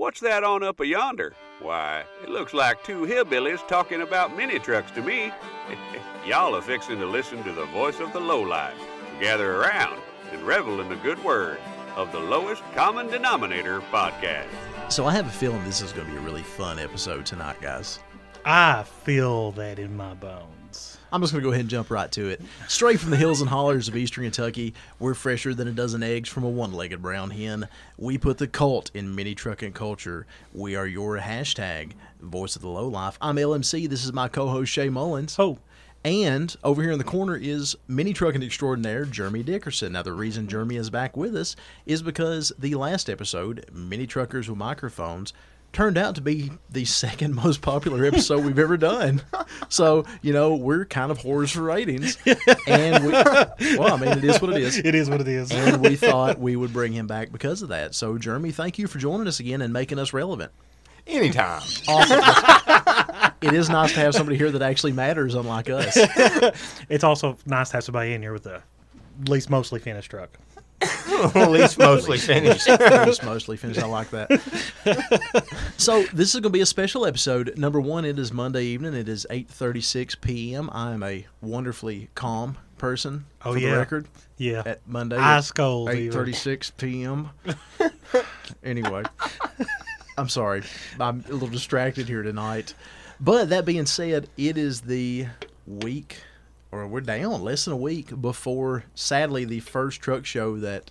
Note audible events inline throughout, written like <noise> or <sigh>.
What's that on up a yonder? Why, it looks like two hillbillies talking about mini trucks to me. <laughs> Y'all are fixing to listen to the voice of the lowlife. Gather around and revel in the good word of the Lowest Common Denominator podcast. So I have a feeling this is going to be a really fun episode tonight, guys. I feel that in my bones. I'm just going to go ahead and jump right to it. Straight from the hills and hollers of eastern Kentucky, we're fresher than a dozen eggs from a one legged brown hen. We put the cult in mini trucking culture. We are your hashtag, voice of the low life. I'm LMC. This is my co host, Shay Mullins. Oh, And over here in the corner is mini trucking extraordinaire Jeremy Dickerson. Now, the reason Jeremy is back with us is because the last episode, Mini Truckers with Microphones, turned out to be the second <laughs> most popular episode we've ever done. So, you know, we're kind of whores for ratings. And we, well, I mean, it is what it is. it is what it is. And we thought we would bring him back because of that. So, Jeremy, thank you for joining us again and making us relevant. Anytime. Awesome. it is nice to have somebody here that actually matters, unlike us. <laughs> It's also nice to have somebody in here with a least mostly finished truck. <laughs> At least mostly finished. <laughs> Just mostly finished. I like that. <laughs> so this is going to be a special episode. Number one, it is Monday evening. It is eight thirty six p.m. I am a wonderfully calm person. Oh, for yeah. the record, Yeah. at Monday Ice cold. eight even. thirty six p.m. anyway, I'm sorry. I'm a little distracted here tonight. But that being said, it is the week, or we're down less than a week before, sadly, the first truck show that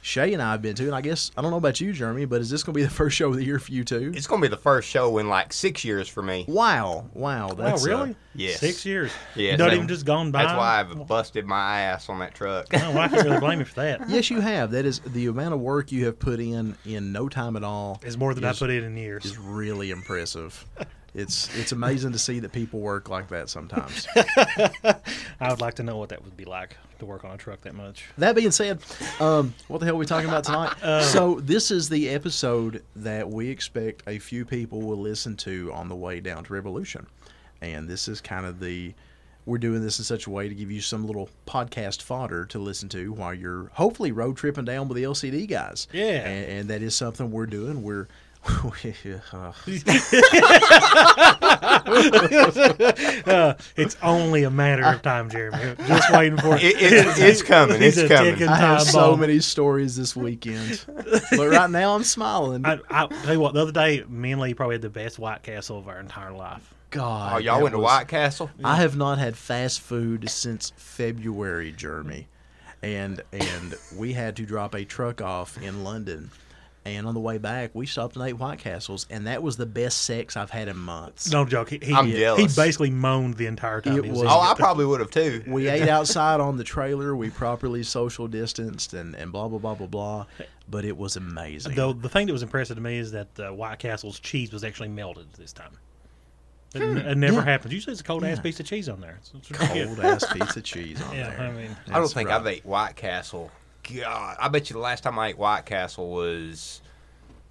Shay and I have been to. And I guess, I don't know about you, Jeremy, but is this going to be the <laughs> first show of the year for you too? It's going to be the first show in like six years for me. Wow. Wow. That's, uh, really? yes. Six years. Yes, Not that- even just gone by. That's why I've busted my ass on that truck. Oh, well, I can't really blame you for that. <laughs> yes, you have. That is the amount of work you have put in in no time at all. It's more than I put in in years. is really impressive. <laughs> It's it's amazing to see that people work like that sometimes. <laughs> I would like to know what that would be like to work on a truck that much. That being said, um, what the hell are we talking about tonight? <laughs> so this is the episode that we expect a few people will listen to on the way down to Revolution, and this is kind of the we're doing this in such a way to give you some little podcast fodder to listen to while you're hopefully road tripping down with the LCD guys. Yeah. and, and that is something we're doing. We're uh, <laughs> it's only a matter of time, Jeremy. Just waiting for <laughs> It, it, it's coming. It's He's coming. I have so bomb. many stories this weekend, but right now I'm smiling. I, I tell you what, the other day, me and Lee probably had the best White Castle of our entire life. God, Oh, y'all that went to White Castle? I have not had fast food since February, Jeremy, and and we had to drop a truck off in London, and on the way back we stopped and ate White Castles, and that was the best sex I've had in months. No joke. He, he, I'm he jealous. basically moaned the entire time. It he was, was- Oh, I probably would have too. We ate outside on the trailer. We properly social distanced and, and blah blah blah blah blah. But it was amazing. Though the thing that was impressive to me is that the White Castle's cheese was actually melted this time. It, n- it never hmm. Yeah. happens. Usually, it's a cold ass piece of cheese on there. It's, it's. Cold ass piece of cheese on <laughs> Yeah, there. I mean, I don't think right. I've ate White Castle. God, I bet you the last time I ate White Castle was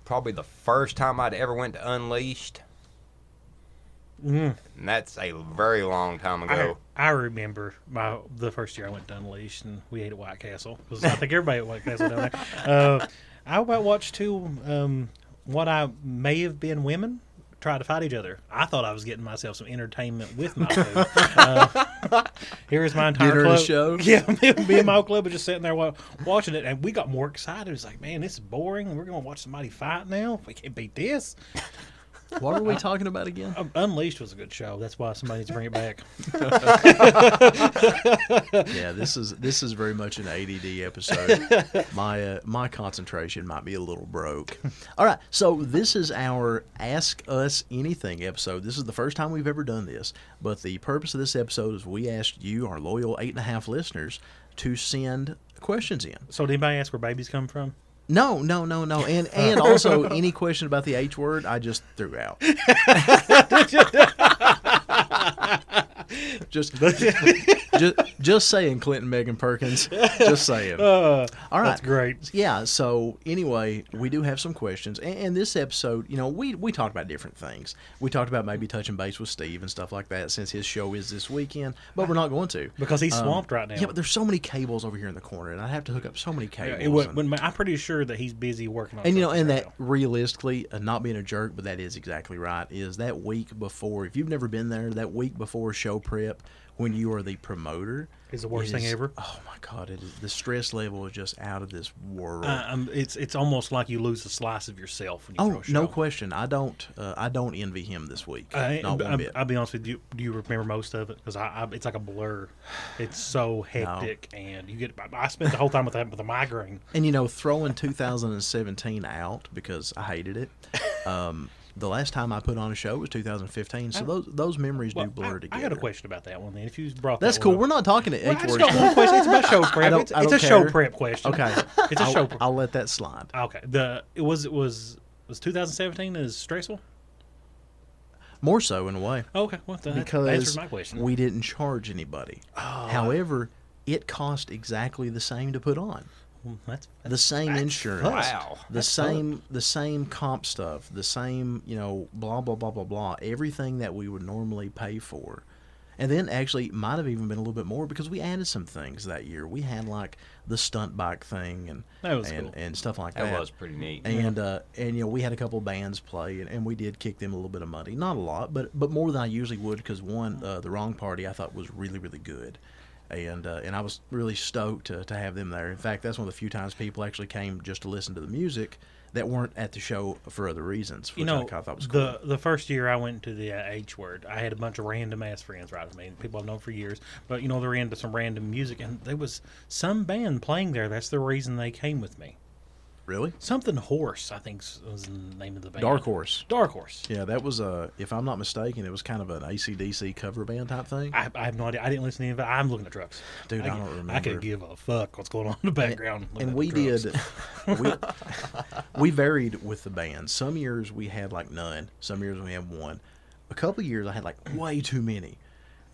probably the first time I'd ever went to Unleashed. Mm. And that's a very long time ago. I remember my the first year I went to Unleashed and we ate at White Castle 'Cause I think everybody at White Castle down there. <laughs> Uh, I about watched two um, what I may have been women try to fight each other. I thought I was getting myself some entertainment with my <laughs> food. uh, here is my entire Dinner and a club. show? <laughs> Yeah, me, me and my club were just sitting there wa- watching it, and we got more excited. It's like, man, this is boring. We're going to watch somebody fight now. We can't beat this. What were we talking about again? Um, Unleashed was a good show. That's why somebody needs to bring it back. <laughs> yeah, this is this is very much an ADD episode. <laughs> my uh, my concentration might be a little broke. All right, so this is our Ask Us Anything episode. This is the first time we've ever done this, but the purpose of this episode is we asked you, our loyal eight and a half listeners, to send questions in. So, did anybody ask where babies come from? No, no, no, no, and <laughs> and also any question about the H word, I just threw out. <laughs> just <laughs> just, just saying, Clinton Megan Perkins. Just saying. Uh, All right. That's great. Yeah. So anyway, we do have some questions, and, and this episode, you know, we we talked about different things. We talked about maybe touching base with Steve and stuff like that, since his show is this weekend. But we're not going to Because he's Um, swamped right now. Yeah, but there's so many cables over here in the corner, and I have to hook up so many Yeah, cables. it would, and- I'm pretty sure that he's busy working on. and you know, and right that now. realistically, uh, not being a jerk, but that is exactly right. Is that week before? If you've never been there, that week before show prep, when you are the promoter, Is the worst it thing ever. Oh my god, it is, the stress level is just out of this world. Uh, um, it's it's almost like you lose a slice of yourself when you oh, no question. I don't. Uh, I don't envy him this week. I, not one I, bit. I'll be honest with you. Do you remember most of it? Because I, I, it's like a blur. It's so <sighs> hectic, and you get. I- I spent the whole time with that with a migraine. and you know, throwing 2017 out because I hated it. Um, the last time I put on a show was 2015, so those those memories Well, do blur I, together. I got a question about that one. Then, if you brought That's that cool. one We're not talking to Well, I H just got one question. It's about show <laughs> prep. it's it's a show prep question. Okay, <laughs> It's a I'll, show prep. I'll let that slide. Okay. The it was it was was 2017 is stressful. More so in a way Oh, okay. Well, that because answers my question. we didn't charge anybody. Oh. However, it cost exactly the same to put on. Well, that's, The same that's insurance. Wow. the That's same the same comp stuff, the same you know blah blah blah blah blah. Everything that we would normally pay for. And then actually it might have even been a little bit more because we added some things that year. We had like the stunt bike thing and That was and, cool. and stuff like That that. was pretty neat. and uh, and you know we had a couple bands play and, and we did kick them a little bit of money not a lot but but more than i usually would because one uh, the wrong party i thought was really really good and uh, and i was really stoked to, to have them there in fact that's one of the few times people actually came just to listen to the music that weren't at the show for other reasons which You know, i kinda thought was cool the the first year I went to the uh, H word, I had a bunch of random ass friends right with me, people I've known for years. But you know, they're into some random music, and there was some band playing there. That's the reason they came with me. Really Something Horse, I think, was the name of the band. dark horse Dark Horse. yeah that was a if i'm not mistaken it was kind of an acdc cover band type thing I, I have no idea. I didn't listen to any of it. I'm looking at trucks. Dude, I don't remember. I could give a fuck what's going on in the background. looking and we did <laughs> we, <laughs> we varied with the band some years we had like none some years we had one a couple years i had like way too many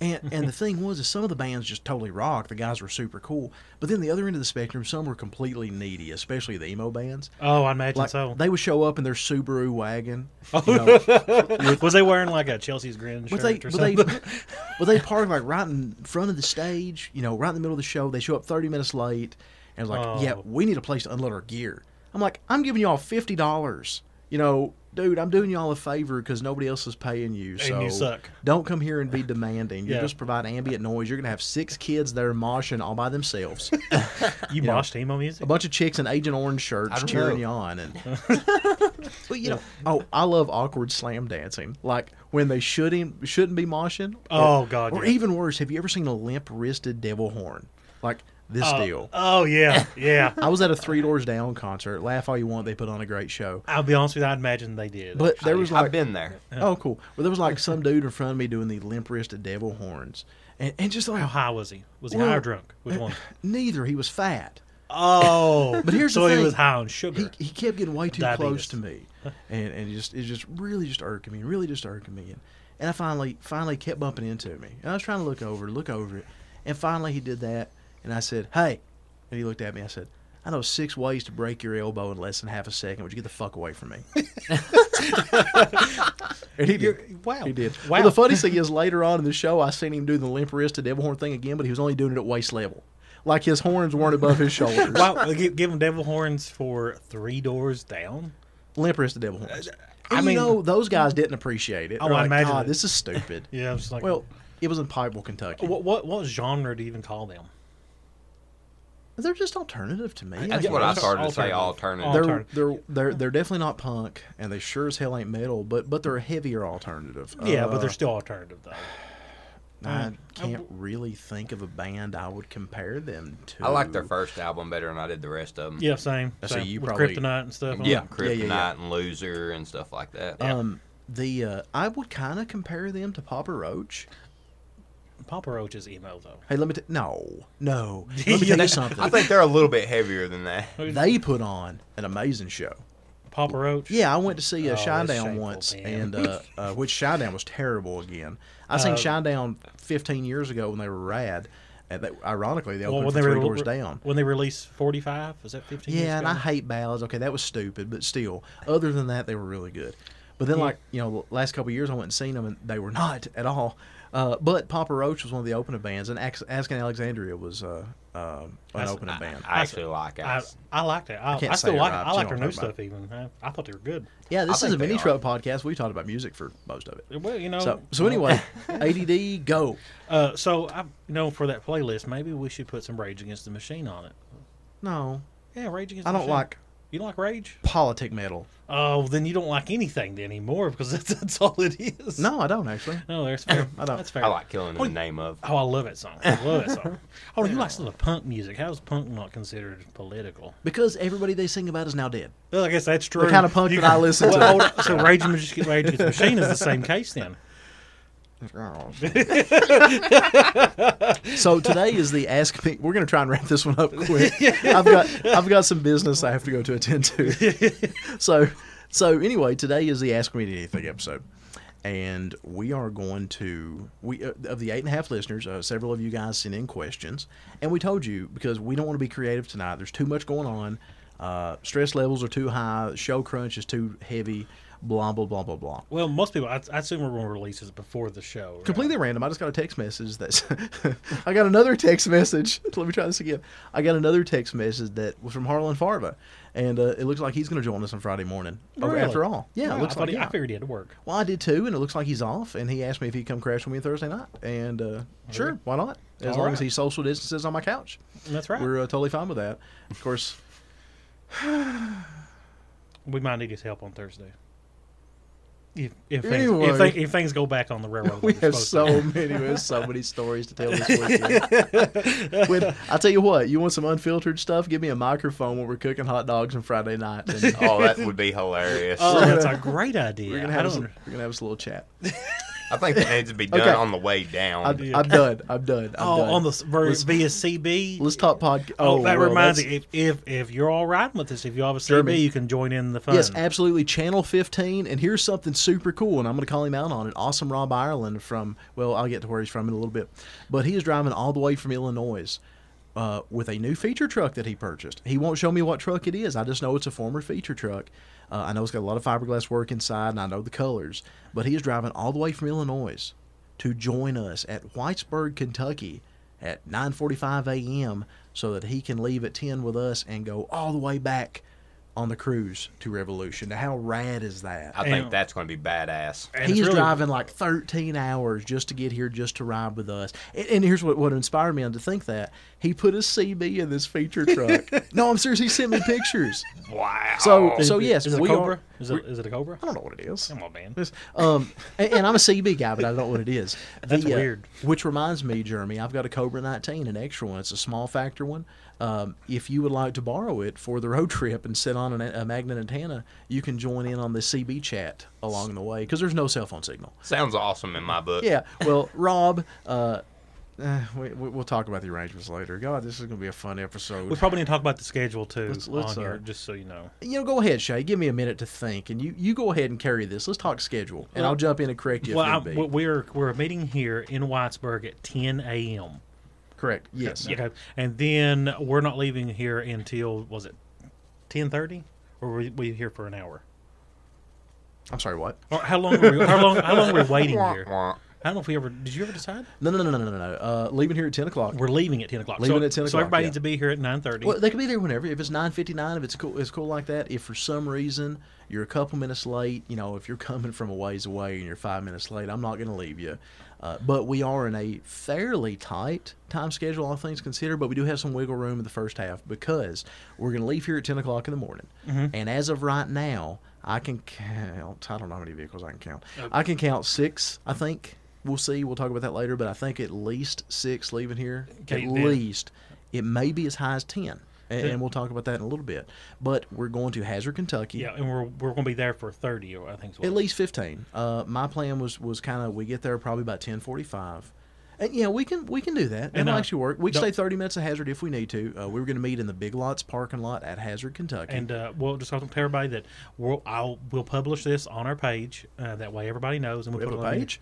and <laughs> and the thing was is some of the bands just totally rocked the guys were super cool but then the other end of the spectrum some were completely needy especially the emo bands Oh, I imagine like so. they would show up in their subaru wagon oh. you know, <laughs> was they wearing like a Chelsea's grin shirt they, or but they, something? <laughs> but they park like right in front of the stage, you know, right in the middle of the show. They show up 30 minutes late, and it's like, yeah, Oh. we need a place to unload our gear. I'm like, I'm giving y'all fifty dollars. You know, dude, I'm doing y'all a favor because nobody else is paying you. So you suck. Don't come here and be demanding. You Yeah. just provide ambient noise. You're gonna have six kids there moshing all by themselves. <laughs> you know, moshed emo music? a bunch of chicks in Agent Orange shirts cheering know. you on, and <laughs> but you know, oh, I love awkward slam dancing, like when they shouldn't shouldn't be moshing. Oh, God, Or yeah. even worse, have you ever seen a limp wristed devil horn, like this Oh, deal? Oh yeah, yeah. <laughs> I was at a Three Doors Down concert. Laugh all you want, they put on a great show. I'll be honest with you. I imagine they did. But there was I've like, been there. oh cool. Well, there was like some dude in front of me doing the limp wristed devil horns, and, and just like how high was he? Was he Well, high or drunk? Which uh, one? neither. He was fat. Oh, <laughs> But here's so the he thing. was high on sugar. he, he kept getting way too Diabetes. close to me, <laughs> and and it just it just really just irking me, really just irking me, and, and I finally finally kept bumping into me, and I was trying to look over, look over it, and finally he did that, and I said, "Hey," and he looked at me, I said. I know six ways to break your elbow in less than half a second. Would you get the fuck away from me? <laughs> and he did. You're- wow. He did. Wow. Well, the funny thing is, later on in the show, I seen him do the limp to devil horn thing again, but he was only doing it at waist level, like his horns weren't above his shoulders. <laughs> wow, give, give him devil horns for three doors down. limp wristed devil horns. Uh, I And mean- you know, those guys didn't appreciate it. Oh, They're I like, imagine God, it. this is stupid. <laughs> Yeah, I was like, well, it was in Pikeville, Kentucky. what what what genre do you even call them? They're just alternative to me. I That's guess. what I started to say. alternative. Alternative. They're, they're they're they're definitely not punk, and they sure as hell ain't metal. But but they're a heavier alternative. Yeah, but Uh, they're still alternative though. I can't really think of a band I would compare them to. I like their first album better than I did the rest of them. Yeah, same. So same. you With probably- Kryptonite and stuff. on Yeah, it. Yeah, yeah, Kryptonite yeah. and Loser and stuff like that. Um, the uh, I would kind of compare them to Papa Roach. Papa Roach is emo though. Hey, let me t- no no. <laughs> Let me tell you something. I think they're a little bit heavier than that. <laughs> they put on an amazing show. Papa Roach. Yeah, I went to see uh, Oh, that's Shinedown once, Dan. and uh, <laughs> uh, which Shinedown was terrible again. I seen Uh, Shinedown 15 years ago when they were rad. And they, ironically, they Well, opened when for they Three re- Doors Down. when they released 45, was that 15? years Yeah, and I hate ballads. Okay, that was stupid, but still, other than that, they were really good. But then, Yeah. like you know, the last couple of years, I went and seen them, and they were not at all. Uh, but Papa Roach was one of the opening bands, and Ax- Asking Alexandria was uh, uh, an That's- opening band. I actually like I, it. I liked it. I, can't I, still like right, it. I like their new I'm stuff even. I, I thought they were good. yeah, this I is a mini are. truck podcast. We talked about music for most of it. Well, you know. So, so anyway, <laughs> ADD, go. Uh, so I, you know, for that playlist, maybe we should put some Rage Against the Machine on it. No, Yeah, Rage Against. The Machine. I don't Machine. like You don't like Rage? politic metal. Oh, then you don't like anything anymore because <laughs> that's, that's all it is. No, I don't actually. no, that's fair. <clears throat> I don't. That's fair. I like killing in Oh, the name of. Oh, I love that song. I love that song. <laughs> Oh, you like some of the punk music? How is punk not considered political? Because everybody they sing about is now dead. Well, I guess that's true. kind of punk You- that I listen to. Well, hold. So Rage Rage Against the Machine is the same case then. <laughs> so today is the ask me. We're going to try and wrap this one up quick. I've got I've got some business I have to go to attend to. so so anyway, today is the ask me anything episode, and we are going to we uh, of the eight and a half listeners. Uh, several of you guys sent in questions, and we told you because we don't want to be creative tonight. There's too much going on. Uh, stress levels are too high. Show crunch is too heavy. Blah blah blah blah blah. Well, most people, I, I assume we're going to release this before the show. right? completely random. I just got a text message that's. <laughs> I got another text message. <laughs> Let me try this again. I got another text message that was from Harlan Farva, and uh, it looks like he's going to join us on Friday morning. Oh, Really? After all, yeah, Wow, it looks I, like. he- yeah. I figured he had to work. Well, I did too, and it looks like he's off. And he asked me if he'd come crash with me on Thursday night, and uh, sure, why not? As All long right. as he social distances on my couch, That's right. we're uh, totally fine with that. Of course, <sighs> we might need his help on Thursday. If if things, if, thi- if things go back on the railroad, we have so many, we have so many stories to tell this weekend. <laughs> when, I tell you what, you want some unfiltered stuff? Give me a microphone when we're cooking hot dogs on Friday night. And Oh, that would be hilarious. Oh, that's a great idea. we're gonna I have don't. us, we're gonna have us a little chat. <laughs> I think that needs to be done Okay. on the way down. I'm, I'm done. I'm done. I'm oh, done. on the s- ver- Let's- via CB. Let's talk podcast. Oh, that well, reminds me. If, if if you're all riding with us, if you have a CB, Jeremy. you can join in the fun. Yes, absolutely. Channel 15. And here's something super cool, and I'm going to call him out on it. Awesome Rob Ireland from, well, I'll get to where he's from in a little bit. But he is driving all the way from Illinois uh, with a new feature truck that he purchased. He won't show me what truck it is. I just know it's a former feature truck. Uh, I know it's got a lot of fiberglass work inside, and I know the colors. But he is driving all the way from Illinois to join us at Whitesburg, Kentucky at 9:45 a.m. so that he can leave at 10 with us and go all the way back on the cruise to Revolution. Now, how rad is that? I think And- that's going to be badass. He's really- driving like 13 hours just to get here, just to ride with us. And, and here's what, what inspired me on to think that he put a CB in this feature truck. <laughs> no, I'm serious. He sent me pictures. Wow. So, Is so it- yes, is it a we Cobra? are. Is it, is it a Cobra? I don't know what it is. Come on, man. Um, and, and I'm a CB guy, but I don't know what it is. <laughs> That's The, uh, weird. which reminds me, Jeremy, I've got a Cobra 19, an extra one. It's a small factor one. Um, if you would like to borrow it for the road <laughs> trip and sit on an, a magnet antenna, you can join in on the CB chat along the way because there's no cell phone signal. Sounds awesome in my book. Yeah. <laughs> Well, Rob, uh, eh, we, we- we'll talk about the arrangements later. God, this is going to be a fun episode. We probably need to talk about the schedule too Let's- let's, on uh, here, just so you know. you know, go ahead, Shay. Give me a minute to think, and you, you go ahead and carry this. Let's talk schedule, and Well- I'll jump in and correct you Well, if I, need be. we're we're meeting here in Whitesburg at 10 a.m. Correct. Yes. Okay, and then we're not leaving here until was it 10:30, or were we, we here for an hour? I'm sorry. What? Or how long? Were we, how long? How long were we waiting here? I don't know if we ever. Did you ever decide? No, no, no, no, no, no, no. Uh, leaving here at ten o'clock. We're leaving at 10 o'clock. Leaving so, at 10 o'clock. So everybody yeah. needs to be here at 9:30. Well, they can be there whenever. If it's nine fifty nine, if it's cool, it's cool like that. If for some reason you're a couple minutes late, you know, if you're coming from a ways away and you're five minutes late, I'm not going to leave you. Uh, but we are in a fairly tight time schedule, all things considered. But we do have some wiggle room in the first half because we're going to leave here at ten o'clock in the morning. And as of right now, I can count. I don't know how many vehicles I can count. I can count six. I think we'll see. We'll talk about that later. But I think at least six leaving here. Okay, at least it may be as high as 10 and, and we'll talk about that in a little bit but we're going to hazard kentucky yeah, and we're we're going to be there for 30, or I think. what- at least 15 uh, my plan was was kind of we get there probably about 1045 And yeah, we can we can do that. And, That'll uh, actually work. We can stay thirty minutes of Hazard if we need to. Uh, we were going to meet in the Big Lots parking lot at Hazard, Kentucky. And uh, we'll just tell everybody that we'll I'll we'll publish this on our page. Uh, that way, everybody knows. And We we'll have put a it on page?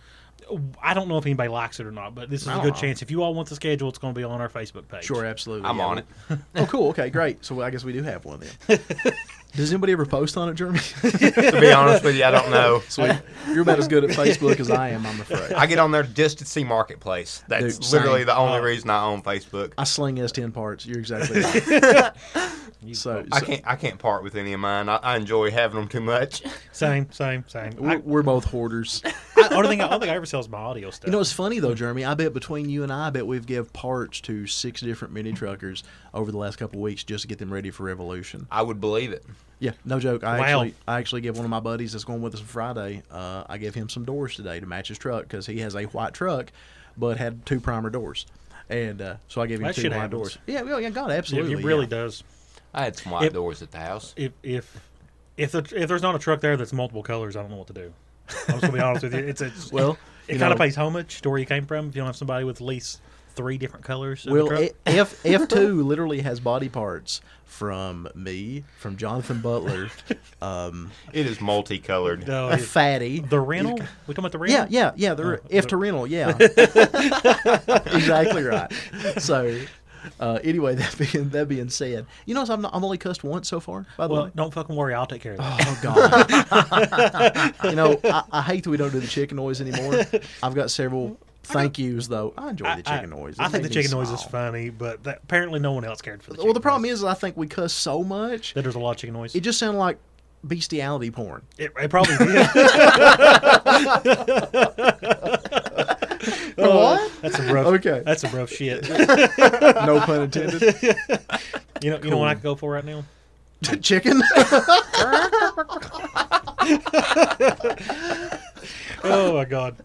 I don't know if anybody likes it or not, but this is a good don't- chance. If you all want the schedule, it's going to be on our Facebook page. Sure, absolutely. I'm yeah, on it. <laughs> Oh, cool. Okay, great. So I guess we do have one then. <laughs> Does anybody ever post on it, Jeremy? to be honest with you, I don't <laughs> know. Sweet. You're about as good at Facebook as I am, I'm afraid. I get on there just to see Marketplace. That's Dude, literally the only Oh. reason I own Facebook. I sling S10 parts. You're exactly right. So, I can't I can't part with any of mine. I, I enjoy having them too much. <laughs> Same, same, same. we're, I, we're both hoarders. <laughs> I, only thing I don't think I ever sells my audio stuff. You know, it's funny though, Jeremy. I bet between you and I, I bet we've give parts to six different mini truckers over the last couple of weeks just to get them ready for Revolution. I would believe it. Yeah, no joke. I Wow. actually, I actually gave one of my buddies that's going with us on Friday. Uh, I gave him some doors today to match his truck because he has a white truck, but had two primer doors, and uh, so I gave him That two shit white happens. doors. Yeah, well, yeah, God, Yeah, absolutely. it really yeah. does. I had some white If- doors at the house. If if if, the, if there's not a truck there that's multiple colors, I don't know what to do. I'm just gonna be <laughs> honest with you. It's, it's Well, it you kind of know- pays homage to where you came from. If you don't have somebody with at least three different colors, in Well, the truck. A- F F two literally has body parts from me, from Jonathan Butler, <laughs> um, It is multicolored. No, a fatty. the rental. We talking about the rental? Yeah, yeah, yeah. The Oh, F the- to rental, yeah. <laughs> exactly right. So, uh, anyway, <laughs> that being that being said, you know, I'm not, I'm only cussed once so far. By the Well, way. don't fucking worry. I'll take care of that. Oh God! <laughs> you know, I, I hate that we don't do the chicken noise anymore. I've got several thank yous though. I enjoy the chicken noise. I, think the chicken noise is funny, but that, apparently no one else cared for the. Well, the problem noise. is, I think we cuss so much, that there's a lot of chicken noise. it just sounded like bestiality porn. It, it probably <laughs> did. what? That's some rough. Okay. That's some rough shit. <laughs> No pun intended. You know, you know what I could go for right now? chicken. <laughs> <laughs> Oh my god.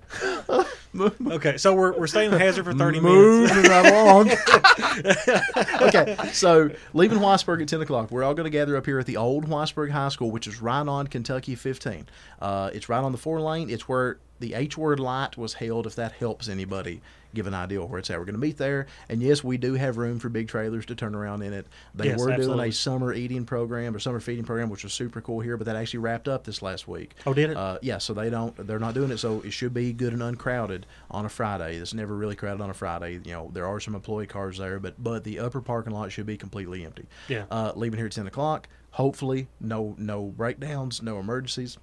<laughs> Okay, so we're, we're staying in Hazard for thirty minutes. Moving right along. <laughs> okay, so leaving Whitesburg at 10 o'clock. We're all going to gather up here at the old Whitesburg High School, which is right on Kentucky 15. Uh, it's right on the four lane. It's where the H word light was held, if that helps anybody give an idea of where it's at. We're going to meet there. And yes, we do have room for big trailers to turn around in it. They Yes, were doing a summer eating program or summer feeding program, which was super cool here, but that actually wrapped up this last week. Oh, did it? Uh, yeah, so they don't, they're not doing it. So it should be good and uncrowded on a Friday. It's never really crowded on a Friday. You know, there are some employee cars there, but but the upper parking lot should be completely empty. Yeah. Uh, leaving here at ten o'clock. Hopefully, no no breakdowns, no emergencies.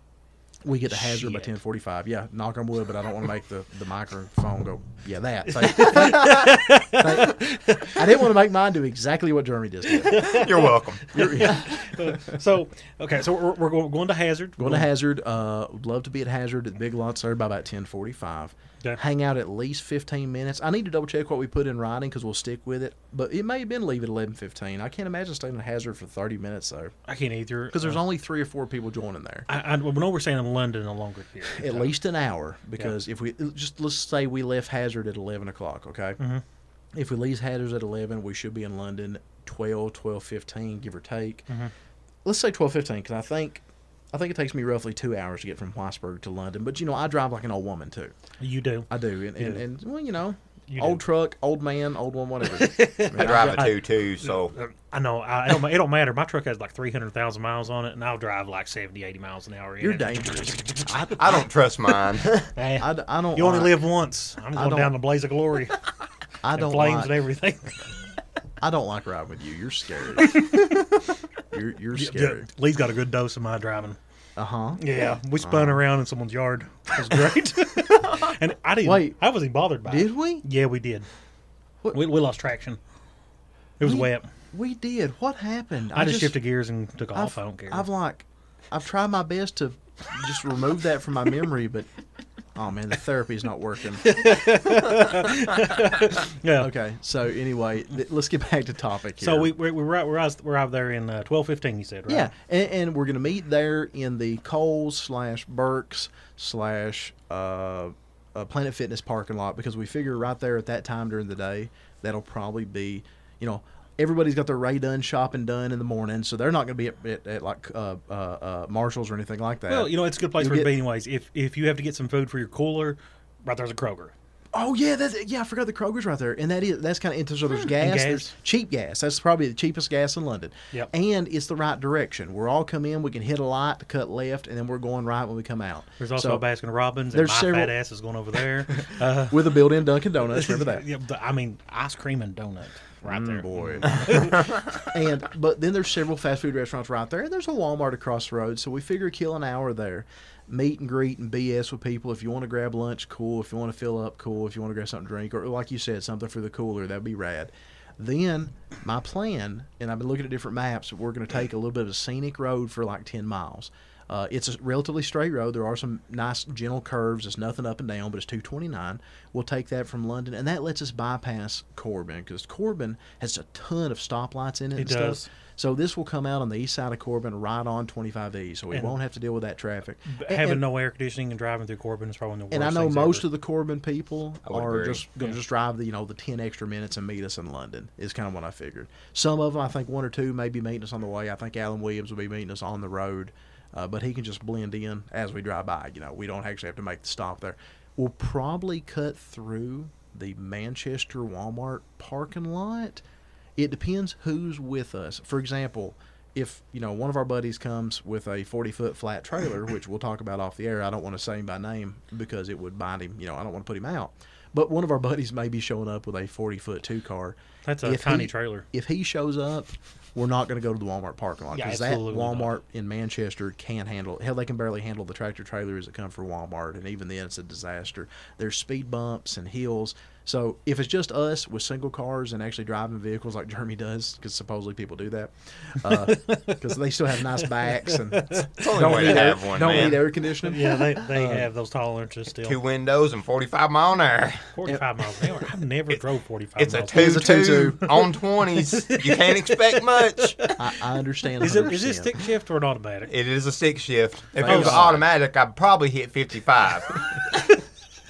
We get to hazard by ten forty five. Yeah, knock on wood, but I don't want to make the, the microphone go. Yeah, that. Thank- <laughs> thank- I didn't want to make mine do exactly what Jeremy just did. You're welcome. You're- yeah. So okay, so we're, we're going, going to Hazard. Going to Hazard. Uh, would love to be at Hazard at the big lots there by about ten forty five. Okay. Hang out at least fifteen minutes. I need to double check what we put in writing because we'll stick with it. But it may have been leave at eleven fifteen. I can't imagine staying at Hazard for thirty minutes though, I can't either because there's uh, only three or four people joining there. I, I know we're staying in London a longer period. At time. least an hour because if we just let's say we left Hazard at eleven o'clock, okay. Mhm. If we leave Hazard at eleven, we should be in London 12, 12.15, give or take. Mhm. Let's say twelve fifteen because I think. I think it takes me roughly two hours to get from Whitesburg to London, but you know I drive like an old woman too. You do. I do, and, and, and well, you know, You old do. truck, old man, old one, whatever. <laughs> I drive a I- two two, so I know. I, it, don't, it don't matter. My truck has like 300,000 miles on it, and I'll drive like 70, 80 miles an hour. You're dangerous. I, I don't trust mine. <laughs> <laughs> Eh, I, I don't. you only like, live once. I'm going down the blaze of glory. I don't flames like. and everything. I don't like riding with you. You're scary. you're you're Yeah, scary. Lee's got a good dose of my driving. Uh huh. Yeah, <laughs> we spun around in someone's yard. It was <laughs> great. <laughs> and I didn't. Wait. I wasn't bothered by it. Did we? Yeah, we did. What- We, we lost traction. It was We- wet. We did. What happened? I, just shifted gears and took off. I've, I don't care. I've like, I've tried my best to just remove that from my memory, but oh man, the therapy's not working. <laughs> yeah. Okay, so anyway, th- let's get back to topic here. So we we we're out, we're out, we're out there in uh, twelve fifteen. You said right? Yeah, and, and we're going to meet there in the Kohl's slash Burks slash uh, uh, Planet Fitness parking lot because we figure right there at that time during the day that'll probably be, you know, everybody's got their Ray done shopping done in the morning, so they're not going to be at, at, at like uh, uh, uh, Marshalls or anything like that. Well, you know, it's a good place You'll for it to get- be anyways. If if you have to get some food for your cooler, right there's a Kroger. Oh yeah, that's yeah. I forgot the Kroger's right there, and that is that's kind of so there's gas, gas. There's cheap gas. That's probably the cheapest gas in London. Yep. And it's the right direction. We're all come in. We can hit a light to cut left, and then we're going right when we come out. There's also So, a Baskin Robbins, and there's my several- fat ass is going over there. Uh, <laughs> with a built-in Dunkin' Donuts. Remember that. <laughs> yeah, I mean, ice cream and donut right mm, there. boy. Mm. <laughs> and <laughs> but then there's several fast food restaurants right there. There's a Walmart across the road, so we figure kill an hour there, meet and greet and BS with people. If you want to grab lunch, cool. If you want to fill up, cool. If you want to grab something to drink, or like you said, something for the cooler, that'd be rad. Then my plan, and I've been looking at different maps. We're going to take a little bit of a scenic road for like ten miles. Uh, it's a relatively straight road. There are some nice gentle curves. It's nothing up and down, but it's 229. We'll take that from London, and that lets us bypass Corbin because Corbin has a ton of stoplights in it. It and stuff. does. So this will come out on the east side of Corbin, right on 25E. So we And- won't have to deal with that traffic. Having and- no air conditioning and driving through Corbin is probably the worst. and I know most ever. of the Corbin people are agree. just going to Yeah. just drive the you know the ten extra minutes and meet us in London. Is kind of what I figured. Some of them, I think one or two, may be meeting us on the way. I think Alan Williams will be meeting us on the road, uh, but he can just blend in as we drive by. You know, we don't actually have to make the stop there. We'll probably cut through the Manchester Walmart parking lot. It depends who's with us. For example, if you know one of our buddies comes with a 40 foot flat trailer, <laughs> which we'll talk about off the air, I don't want to say him by name because it would bind him. You know, I don't want to put him out. But one of our buddies may be showing up with a 40 foot two car. That's a If tiny he- trailer. If he shows up, we're not going to go to the Walmart parking lot Yeah, because that absolutely not. Walmart in Manchester can't handle. Hell, they can barely handle the tractor trailers that come for Walmart, and even then, it's a disaster. There's speed bumps and hills. So if it's just us with single cars and actually driving vehicles like Jeremy does, because supposedly people do that, <laughs> because they still have nice backs and It's the only way to need air, have one, don't man. need air conditioning. Yeah, they, they Uh, have those tolerances still. Two windows and 45 mile an hour. 45 miles an hour. I've never drove 45 It's a miles. It is a two-two two-two. on 20s. You can't expect much. I, I understand. Is it is this stick shift or an automatic? It is a stick shift. If Thank it was God. automatic, I'd probably hit 55. <laughs>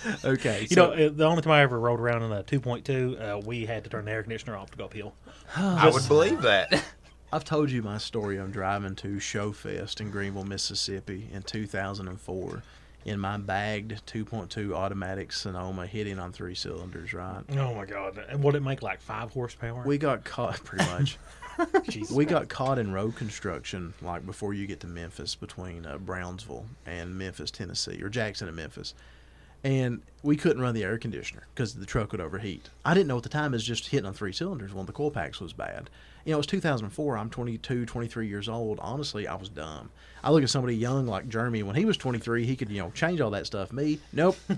<laughs> Okay, you so- know, uh, the only time I ever rode around in a 2.2, uh, we had to turn the air conditioner off to go uphill. <sighs> I would believe that. <laughs> I've told you my story of driving to Showfest in Greenville, Mississippi in 2004 in my bagged 2.2 automatic Sonoma hitting on three cylinders, right? Oh my god! And would it make like five horsepower? We got caught pretty <laughs> much. Jesus. we got caught in road construction like before you get to Memphis between uh, Brownsville and Memphis, Tennessee, or Jackson and Memphis. And we couldn't run the air conditioner because the truck would overheat. I didn't know at the time it was just hitting on three cylinders. Of the coil packs was bad. You know, it was 2004. I'm 22, 23 years old. Honestly, I was dumb. I look at somebody young like Jeremy. When he was 23, he could, you know, change all that stuff. Me, nope. <laughs>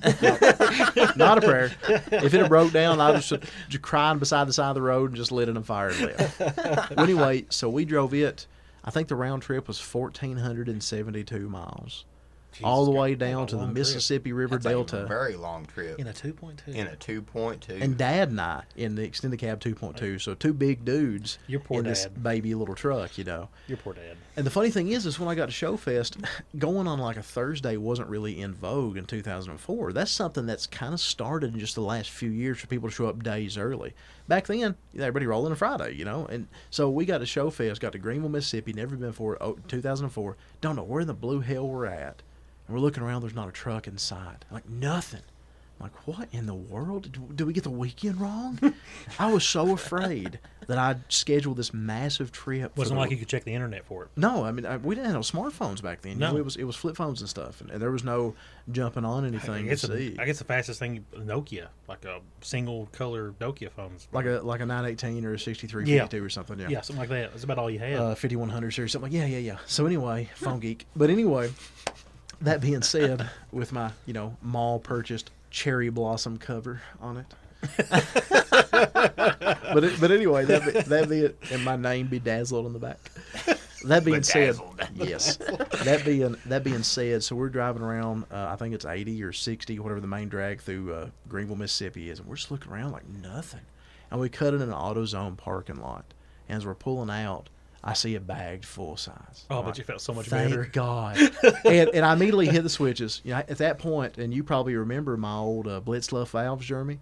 Not a prayer. If it had broke down, I was just, just crying beside the side of the road and just lit it on fire and left. Anyway, so we drove it. I think the round trip was 1,472 miles. All the Jesus, way down to the long trip. Mississippi River That's a Delta. very long trip. in a 2.2. In a 2.2. and Dad and I in the extended cab 2.2, so two big dudes Your poor in this dad. baby little truck, you know. Your poor dad. And the funny thing is, is when I got to Showfest, <laughs> going on like a Thursday wasn't really in vogue in 2004. That's something that's kind of started in just the last few years for people to show up days early. Back then, everybody rolling a Friday, you know. And so we got to Showfest, got to Greenville, Mississippi, never been before. Oh, 2004, don't know where in the blue hell we're at. And we're looking around, there's not a truck inside. Like nothing. I'm like, what in the world? Did, did we get the weekend wrong? <laughs> I was so afraid that I'd scheduled this massive trip. Wasn't the- like you could check the internet for it. no, I mean I, we didn't have no smartphones back then. You know, No. it was it was flip phones and stuff, and, and there was no jumping on I anything to guess, see. I guess the fastest thing, Nokia, like a single color Nokia phones. like a like a 918 or a 6352 or something. Yeah. yeah, something like that. That's about all you had. Uh, 5100 series, something like yeah, yeah, yeah. So anyway, phone geek. But anyway, that being said, <laughs> with my you know mall purchased cherry blossom cover on it. <laughs> but it, but anyway, that be, that be it, and my name be dazzled on the back. That being said, yes. That being that being said, so we're driving around. Uh, I think it's eighty or sixty, whatever the main drag through uh, Greenville, Mississippi is, and we're just looking around like nothing. And we cut in an AutoZone parking lot, and as we're pulling out, I see a bagged full size. oh, I'm but like, you felt so much Thank better. God. <laughs> and, and I immediately hit the switches. You know, at that point, and you probably remember my old uh, Blitzluff valves, Jeremy.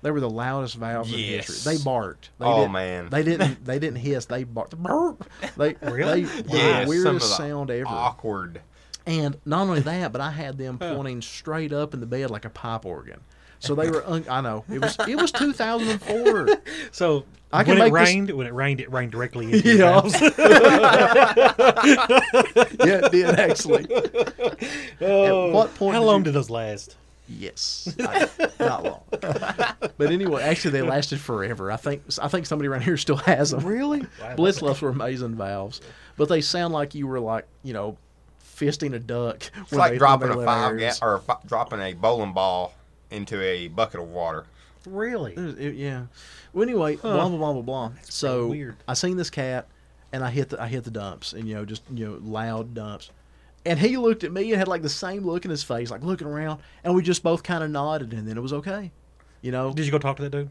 They were the loudest valves in Yes. history. They barked. They Oh, didn't- man. They didn't. <laughs> They didn't hiss. They barked. Burp. They <laughs> Really? They, the Yeah, some of weirdest the sound ever. awkward. And not only that, but I had them pointing straight up in the bed like a pipe organ. So they were. Un- I know it was. It was 2004. <laughs> So I can when it make this- rained, when it rained, it rained directly into <laughs> your Yeah. house. <laughs> yeah, it did actually. At oh. what point? How long you- did those last? Yes, I- not long. But anyway, actually, they lasted forever. I think. I think somebody around here still has them. Really? Blitzluffs were amazing valves, but they sound like you were like you know, fisting a duck. It's like dropping a five ga- ga- or fi- dropping a bowling ball into a bucket of water. Really? It- yeah. Well, anyway, blah blah blah blah blah. So weird. I seen this cat, and I hit the I hit the dumps, and you know just you know loud dumps, and he looked at me and had like the same look in his face, like looking around, and we just both kind of nodded, and then it was okay. You know, Did you go talk to that dude?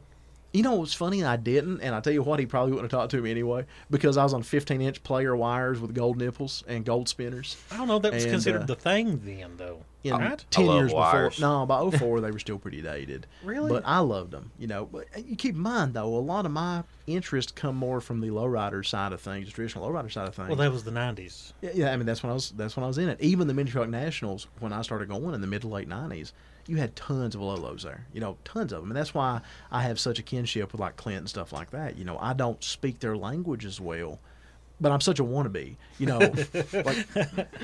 you know what's funny? I didn't, and I tell you what, he probably wouldn't have talked to me anyway because I was on 15 inch player wires with gold nipples and gold spinners. I don't know. That was And, considered uh, the thing then, though. In right? 10 I love years wires. before. No, by <laughs> 04, they were still pretty dated. Really? But I loved them, you know. But uh, you keep in mind, though, a lot of my interest come more from the lowrider side of things, the traditional lowrider side of things. Well, that was the '90s. yeah, yeah, I mean, that's when I was, that's when I was in it. Even the Mini Truck Nationals, when I started going in the mid to late 90s, you had tons of Lolos there, you know, tons of them. And that's why I have such a kinship with like Clint and stuff like that. You know, I don't speak their language as well. But I'm such a wannabe, you know. like,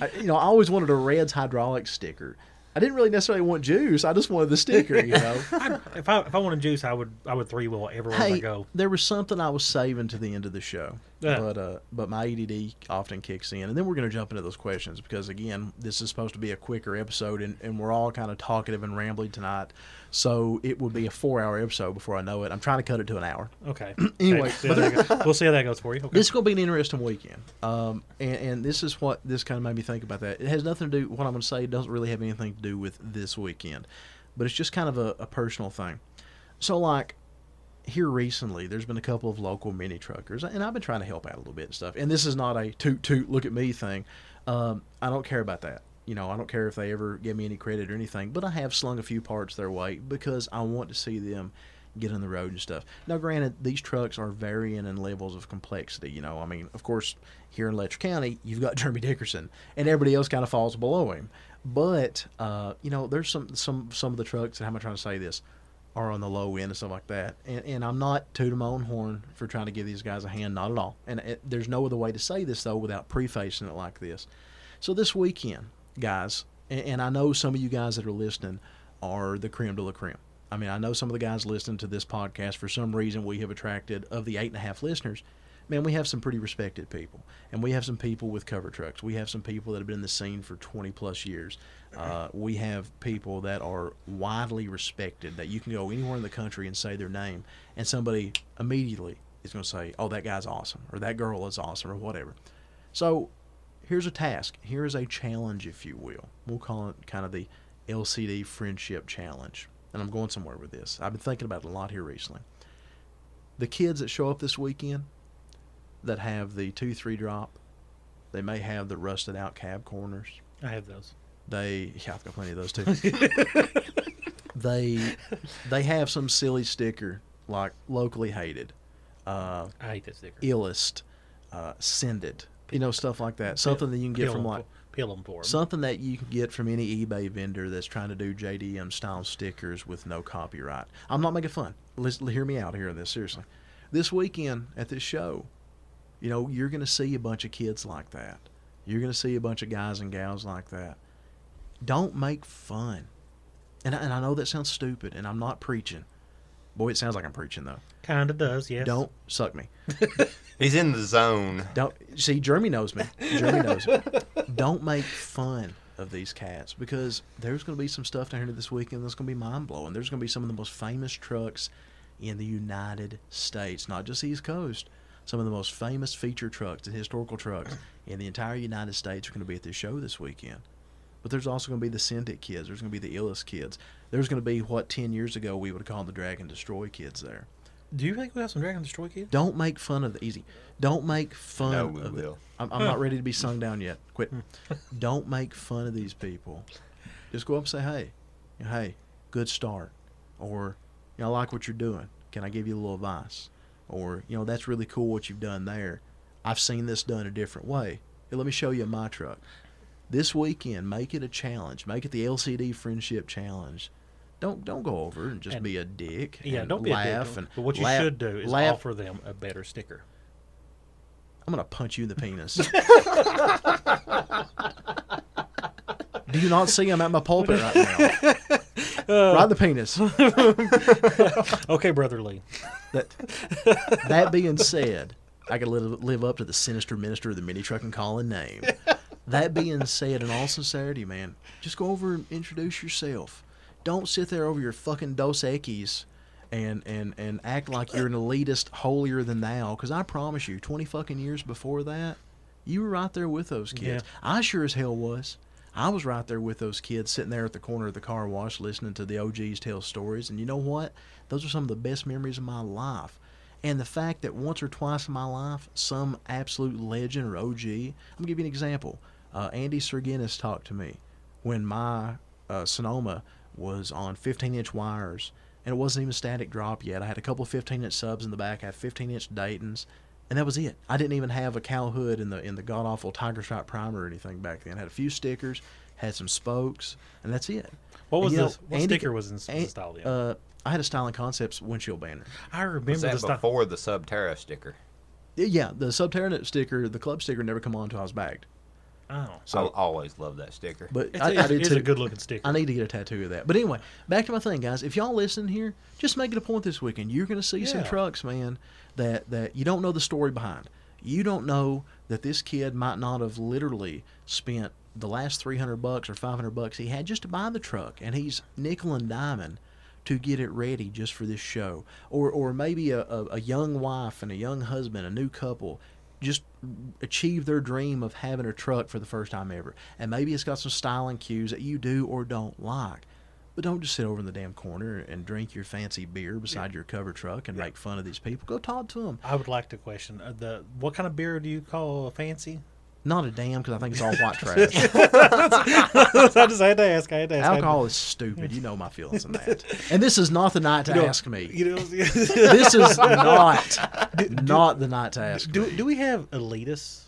I, you know, I always wanted a Reds hydraulic sticker. I didn't really necessarily want juice. I just wanted the sticker, you know. <laughs> I, if I if I wanted juice, I would I would three wheel everywhere I go. there was something I was saving to the end of the show, Yeah. but uh, but my ADD often kicks in, and then we're going to jump into those questions because again, this is supposed to be a quicker episode, and, and we're all kind of talkative and rambling tonight, so it would be a four-hour episode before I know it. I'm trying to cut it to an hour. Okay. <clears throat> Anyway, Okay, see how that goes. <laughs> we'll see how that goes for you. Okay. This is going to be an interesting weekend, um, and, and this is what this kind of made me think about that. It has nothing to do. What I'm going to say it doesn't really have anything to do with this weekend, but it's just kind of a, a personal thing. So, like here recently, there's been a couple of local mini truckers, and I've been trying to help out a little bit and stuff. And this is not a toot toot look at me thing. Um, I don't care about that. You know, I don't care if they ever give me any credit or anything, but I have slung a few parts their way because I want to see them get on the road and stuff. Now, granted, these trucks are varying in levels of complexity. You know, I mean, of course, here in Letcher County, you've got <laughs> Jeremy Dickerson, and everybody else kind of falls below him. But uh, you know, there's some some some of the trucks, and how am I trying to say this? Are on the low end and stuff like that, and, and I'm not tooting my own horn for trying to give these guys a hand, not at all. And it, there's no other way to say this though without prefacing it like this. So this weekend, guys, and, and I know some of you guys that are listening are the creme de la creme. I mean, I know some of the guys listening to this podcast for some reason we have attracted of the eight and a half listeners. Man, we have some pretty respected people, and we have some people with cover trucks. We have some people that have been in the scene for 20 plus years. Uh, we have people that are widely respected that you can go anywhere in the country and say their name, and somebody immediately is going to say, "Oh, that guy's awesome," or "That girl is awesome," or whatever. So here's a task. Here is a challenge, if you will. We'll call it kind of the LCD Friendship Challenge. And I'm going somewhere with this. I've been thinking about it a lot here recently. The kids that show up this weekend that have the 2 3 drop, they may have the rusted out cab corners. I have those. They, yeah, I've got plenty of those too. <laughs> they, they have some silly sticker like locally hated, uh, I hate that sticker. illest, uh, send it, you know, stuff like that. Something that you can get Peel from like peel 'em for 'em. something that you can get from any eBay vendor that's trying to do JDM style stickers with no copyright. I'm not making fun. Let's hear me out here on this seriously. This weekend at this show, you know, you're going to see a bunch of kids like that. You're going to see a bunch of guys and gals like that. Don't make fun. And I, and I know that sounds stupid, and I'm not preaching. Boy, it sounds like I'm preaching though. Kind of does, yes. Don't suck me. <laughs> He's in the zone. Don't see Jeremy knows me. Jeremy knows me. Don't make fun of these cats because there's going to be some stuff down here this weekend that's going to be mind blowing. There's going to be some of the most famous trucks in the United States, not just East Coast. Some of the most famous feature trucks and historical trucks in the entire United States are going to be at this show this weekend. But there's also going to be the Syndic kids. There's going to be the Illest kids. There's going to be what 10 years ago we would have called the Dragon Destroy kids there. Do you think we have some Dragon Destroy kids? Don't make fun of the easy. Don't make fun No, we of the- will. I'm, I'm not ready to be sung down yet. Quit. <laughs> Don't make fun of these people. Just go up and say, hey, hey, good start. Or, you know, I like what you're doing. Can I give you a little advice? Or, you know, that's really cool what you've done there. I've seen this done a different way. Hey, let me show you my truck. This weekend, make it a challenge. Make it the LCD Friendship Challenge don't don't go over and just And- be a dick. Yeah, and don't be a dick, and But what you laugh- should do is laugh. offer them a better sticker. I'm gonna punch you in the penis. <laughs> Do you not see I'm at my pulpit right now? <laughs> Uh, right in the penis. <laughs> Okay, brother Lee. That that being said, I gotta live, live up to the sinister minister of the mini trucking calling name. That being said, in all sincerity, man, just go over and introduce yourself. Don't sit there over your fucking Dos Equis and and and act like you're an elitist, holier than thou. Because I promise you, twenty fucking years before that, you were right there with those kids. Yeah. I sure as hell was. I was right there with those kids sitting there at the corner of the car wash listening to the OGs tell stories. And you know what? Those are some of the best memories of my life. And the fact that once or twice in my life, some absolute legend or OG, I'm going to give you an example. Uh, Andy Serginis talked to me when my uh, Sonoma was on 15 inch wires and it wasn't even static drop yet. I had a couple of 15 inch subs in the back, I had 15 inch Daytons, and that was it. I didn't even have a cow hood in the in the god awful Tiger Stripe primer or anything back then. I had a few stickers, had some spokes, and that's it. What And was know, this? What Andy- sticker was in s- An- style then? Uh, I had a Styling Concepts windshield banner. I remember Was the that style. before the Subterra sticker? Yeah, the Subterranet sticker, the club sticker, never come on until I was bagged. Oh, So I always love that sticker. But it's, I, a, I it's, did it's too. a good looking sticker. I need to get a tattoo of that. But anyway, back to my thing, guys. If y'all listen here, just make it a point this weekend. You're going to see some trucks, man, that that you don't know the story behind. You don't know that this kid might not have literally spent the last 300 bucks or 500 bucks he had just to buy the truck, and he's nickel and diming to get it ready just for this show. Or or maybe a, a, a young wife and a young husband, a new couple, just achieve their dream of having a truck for the first time ever. And maybe it's got some styling cues that you do or don't like. But don't just sit over in the damn corner and drink your fancy beer beside your cover truck and make fun of these people. Go talk to them. I would like to question uh, the what kind of beer do you call fancy? Not a damn, because I think it's all white <laughs> trash. <laughs> I just had to ask. I had to ask. Alcohol is stupid. You know my feelings on that. And this is not the night to You know- ask me. You know, <laughs> This is not not the night to ask do, me. do we have elitists?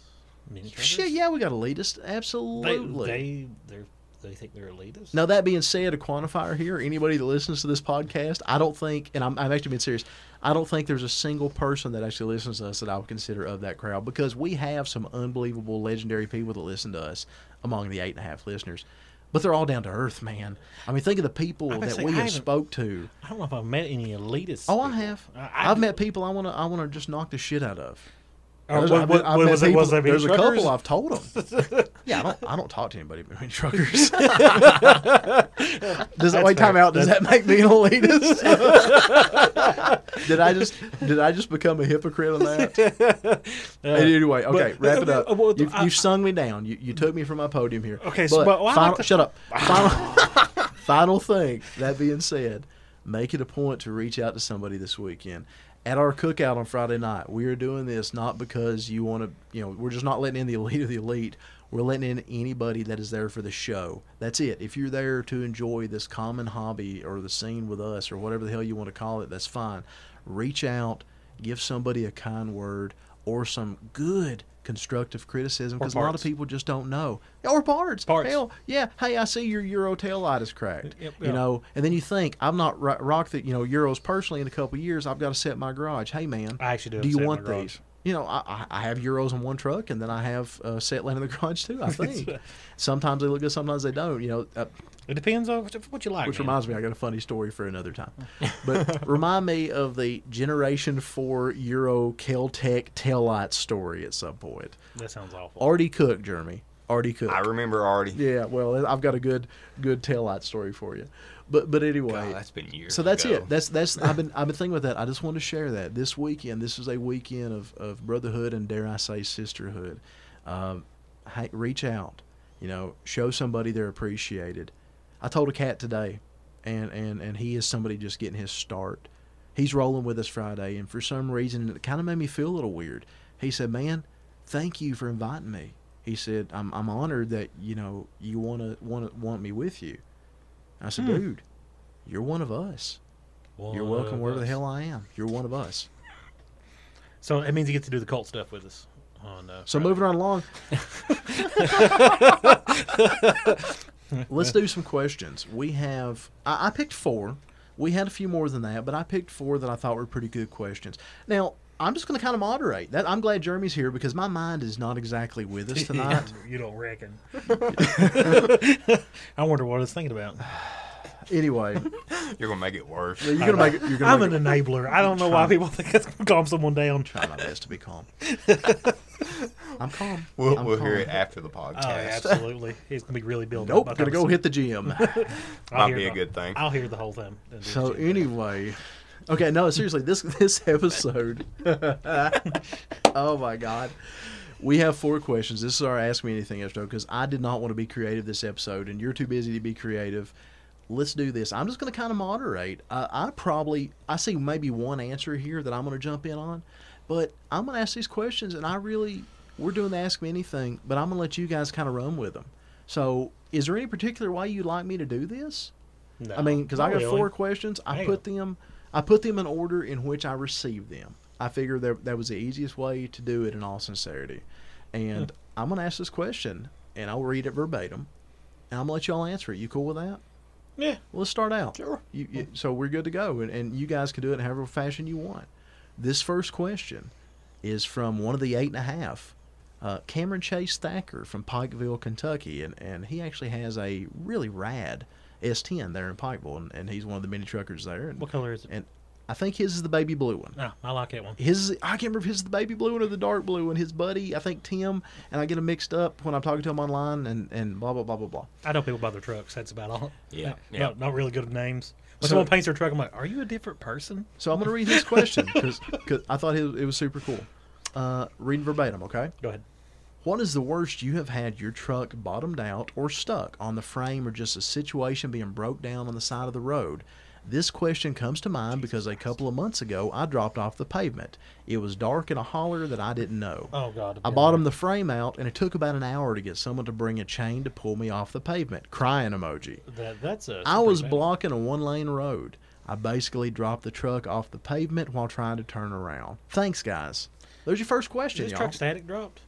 mini truckers? Shit, yeah, we got elitist. They, Absolutely. they, they're, they think they're elitists. Now that being said, a quantifier here. Anybody that listens to this podcast, I don't think, and I'm, I'm actually being serious. I don't think there's a single person that actually listens to us that I would consider of that crowd because we have some unbelievable, legendary people that listen to us among the eight and a half listeners. But they're all down to earth, man. I mean, think of the people that gonna we have spoke to. I don't know if I've met any elitists. Oh, I have. I, I've met people I want to. I want to just knock the shit out of. There's- what- what- what was people- was there There's a couple I've told them. <laughs> yeah, I don't. I don't talk to anybody but many truckers. Does that <laughs> wait? fair. Time out. Does that make me an elitist? <laughs> did I just did I just become a hypocrite on that? anyway, okay, but- wrap it up. uh, well, You, I- you sung me down. You, you took me from my podium here. Okay, so- but but- well, final, like to- shut up. Final, final thing. That being said, make it a point to reach out to somebody this weekend. At our cookout on Friday night, we are doing this not because you want to, you know, we're just not letting in the elite of the elite. We're letting in anybody that is there for the show. That's it. If you're there to enjoy this common hobby or the scene with us or whatever the hell you want to call it, that's fine. Reach out, give somebody a kind word or some good constructive criticism because a lot of people just don't know. Or parts. Parts. Hell, yeah. Hey, I see your Euro tail light is cracked. Yep, You know, and then you think I'm not ro- rock that you know Euros personally in a couple of years. I've got to set my garage. Hey, man, I actually do. do you want these? You know, I, I- I have Euros on one truck, and then I have uh, set land in the <laughs> garage too. I <laughs> think sometimes they look good, sometimes they don't. You know, uh, It depends on what- what you like. which man. reminds me, I got a funny story for another time. But <laughs> remind me of the Generation Four Euro Keltec taillight story at some point. that sounds awful. Artie Cook, Jeremy. Artie Cook. I remember Artie. Yeah, well, I've got a good good taillight story for you. But but anyway, God, that's been years. so that's ago. it. That's that's I've been I've been thinking about that. I just wanted to share that this weekend. This is a weekend of, of brotherhood and dare I say sisterhood. Um, hey, reach out, you know, show somebody they're appreciated. I told a cat today, and and and he is somebody just getting his start. He's rolling with us Friday, and for some reason it kind of made me feel a little weird. He said, "Man, thank you for inviting me." He said, "I'm I'm honored that you know you want to want want me with you." I said, Hmm. "Dude, you're one of us." You're welcome of wherever the hell I am. You're one of us. So it means you get to do the cult stuff with us. Oh, no, So Friday. moving on along. <laughs> <laughs> <laughs> let's do some questions. We have I, I picked four. We had a few more than that, but I picked four that I thought were pretty good questions. Now I'm just going to kind of moderate that. I'm glad Jeremy's here because my mind is not exactly with us <laughs> tonight. you don't reckon? <laughs> I wonder what I was thinking about. <sighs> <sighs> <sighs> anyway, <laughs> You're gonna make it worse. you're gonna make it. You're gonna I'm make an it, enabler. I don't know why people think that's gonna calm someone down. try my best to be calm. <laughs> I'm calm. We'll, I'm we'll hear it after the podcast. Oh, yeah, absolutely. He's gonna be really built Nope, up. gonna go hit the gym. <laughs> I'll Might hear be a the- good thing. I'll hear the whole thing. So anyway, okay, no, seriously, this this episode. oh my god, we have four questions. This is our ask me anything episode because I did not want to be creative this episode, and you're too busy to be creative. Let's do this. I'm just going to kind of moderate. Uh, I probably I see maybe one answer here that I'm going to jump in on, but I'm going to ask these questions, and I really we're doing the ask me anything, but I'm going to let you guys kind of run with them. So, is there any particular way you'd like me to do this? No, I mean, because I got four questions. I put them, I put them in order in which I received them. I figured that that was the easiest way to do it in all sincerity. And I'm gonna ask this question, and I'll read it verbatim, and I'm gonna let y'all answer it. You cool with that? Yeah. Let's start out. Sure. You, you, so we're good to go, and, and you guys can do it in however fashion you want. This first question is from one of the eight and a half. Uh, Cameron Chase Thacker from Pikeville, Kentucky, and, and he actually has a really rad S10 there in Pikeville, and, and he's one of the mini truckers there. And, What color is it? and I think his is the baby blue one. No, I like that one. His I can't remember if his is the baby blue one or the dark blue one. His buddy, I think Tim, and I get them mixed up when I'm talking to him online, and, and blah blah blah blah blah. I know people by their trucks. That's about all. Yeah, Not, yeah. Not, not really good at names. When So- someone paints their truck, I'm like, "Are you a different person?" So I'm going to read his question because I thought it, it was super cool. Uh, reading verbatim, okay? Go ahead. What is the worst you have had your truck bottomed out or stuck on the frame or just a situation being broke down on the side of the road? This question comes to mind because a couple of months ago I dropped off the pavement. It was dark in a holler that I didn't know. Oh God. I bottomed the frame out and it took about an hour to get someone to bring a chain to pull me off the pavement. Crying emoji. That, that's a. I was bad. blocking a one lane road. I basically dropped the truck off the pavement while trying to turn around. Thanks, guys. There's your first Is question, this y'all. truck static dropped?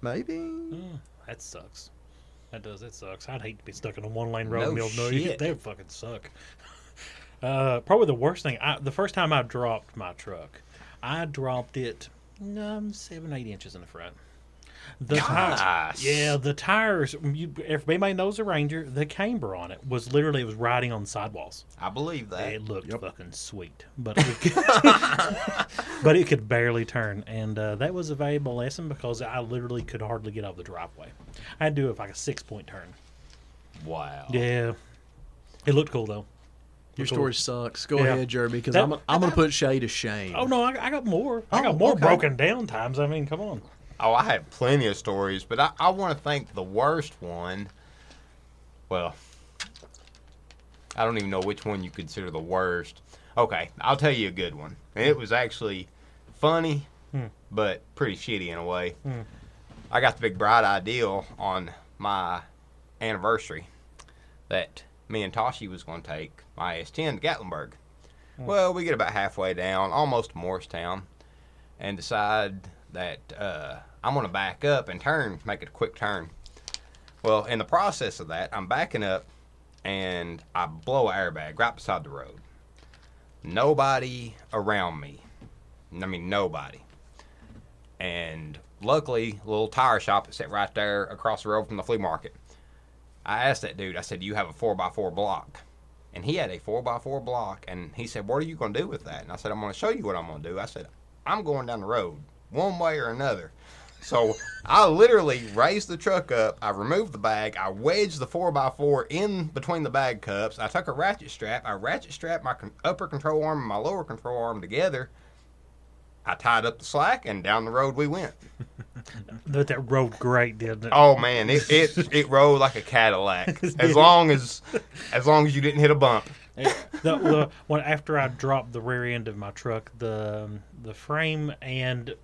Maybe. Mm, that sucks. That does. That sucks. I'd hate to be stuck in a one lane road No in the middle of nowhere. <laughs> shit. They would fucking suck. Uh, probably the worst thing. I, the first time I dropped my truck, I dropped it um, seven, eight inches in the front. The tires, yeah, the tires. You, if anybody knows the Ranger, the camber on it was literally it was riding on sidewalls. I believe that. It looked Yep. fucking sweet, but it could, <laughs> but it could barely turn, and uh, that was a valuable lesson because I literally could hardly get out of the driveway. I had to do it like a six point turn. Wow. Yeah, it looked cool though. Your story sucks. Go Yeah. ahead, Jeremy, because I'm, I'm going to put Shay to shame. Oh no, I, I got more. I Oh, got more okay. broken down times. I mean, come on. Oh, I have plenty of stories, but I, I want to think the worst one. Well, I don't even know which one you consider the worst. Okay, I'll tell you a good one. And it was actually funny, Hmm. but pretty shitty in a way. Hmm. I got the big bright idea on my anniversary that me and Toshi was going to take my S10 to Gatlinburg. Well, we get about halfway down, almost to Morristown, and decide that uh, I'm going to back up and turn, make it a quick turn. Well, in the process of that, I'm backing up and I blow an airbag right beside the road. Nobody around me. I mean, nobody. And luckily, a little tire shop is set right there across the road from the flea market. I asked that dude, I said, you have a 4x4 block? And he had a 4x4 block. And he said, What are you going to do with that? And I said, I'm going to show you what I'm going to do. I said, I'm going down the road one way or another. So I literally raised the truck up. I removed the bag. I wedged the 4x4 in between the bag cups. I took a ratchet strap. I ratchet strapped my upper control arm and my lower control arm together. I tied up the slack and down the road we went. <laughs> But that rode great, didn't it? Oh man, it it, <laughs> it rode like a Cadillac. As long as as long as you didn't hit a bump. the, the when after I dropped the rear end of my truck, the the frame and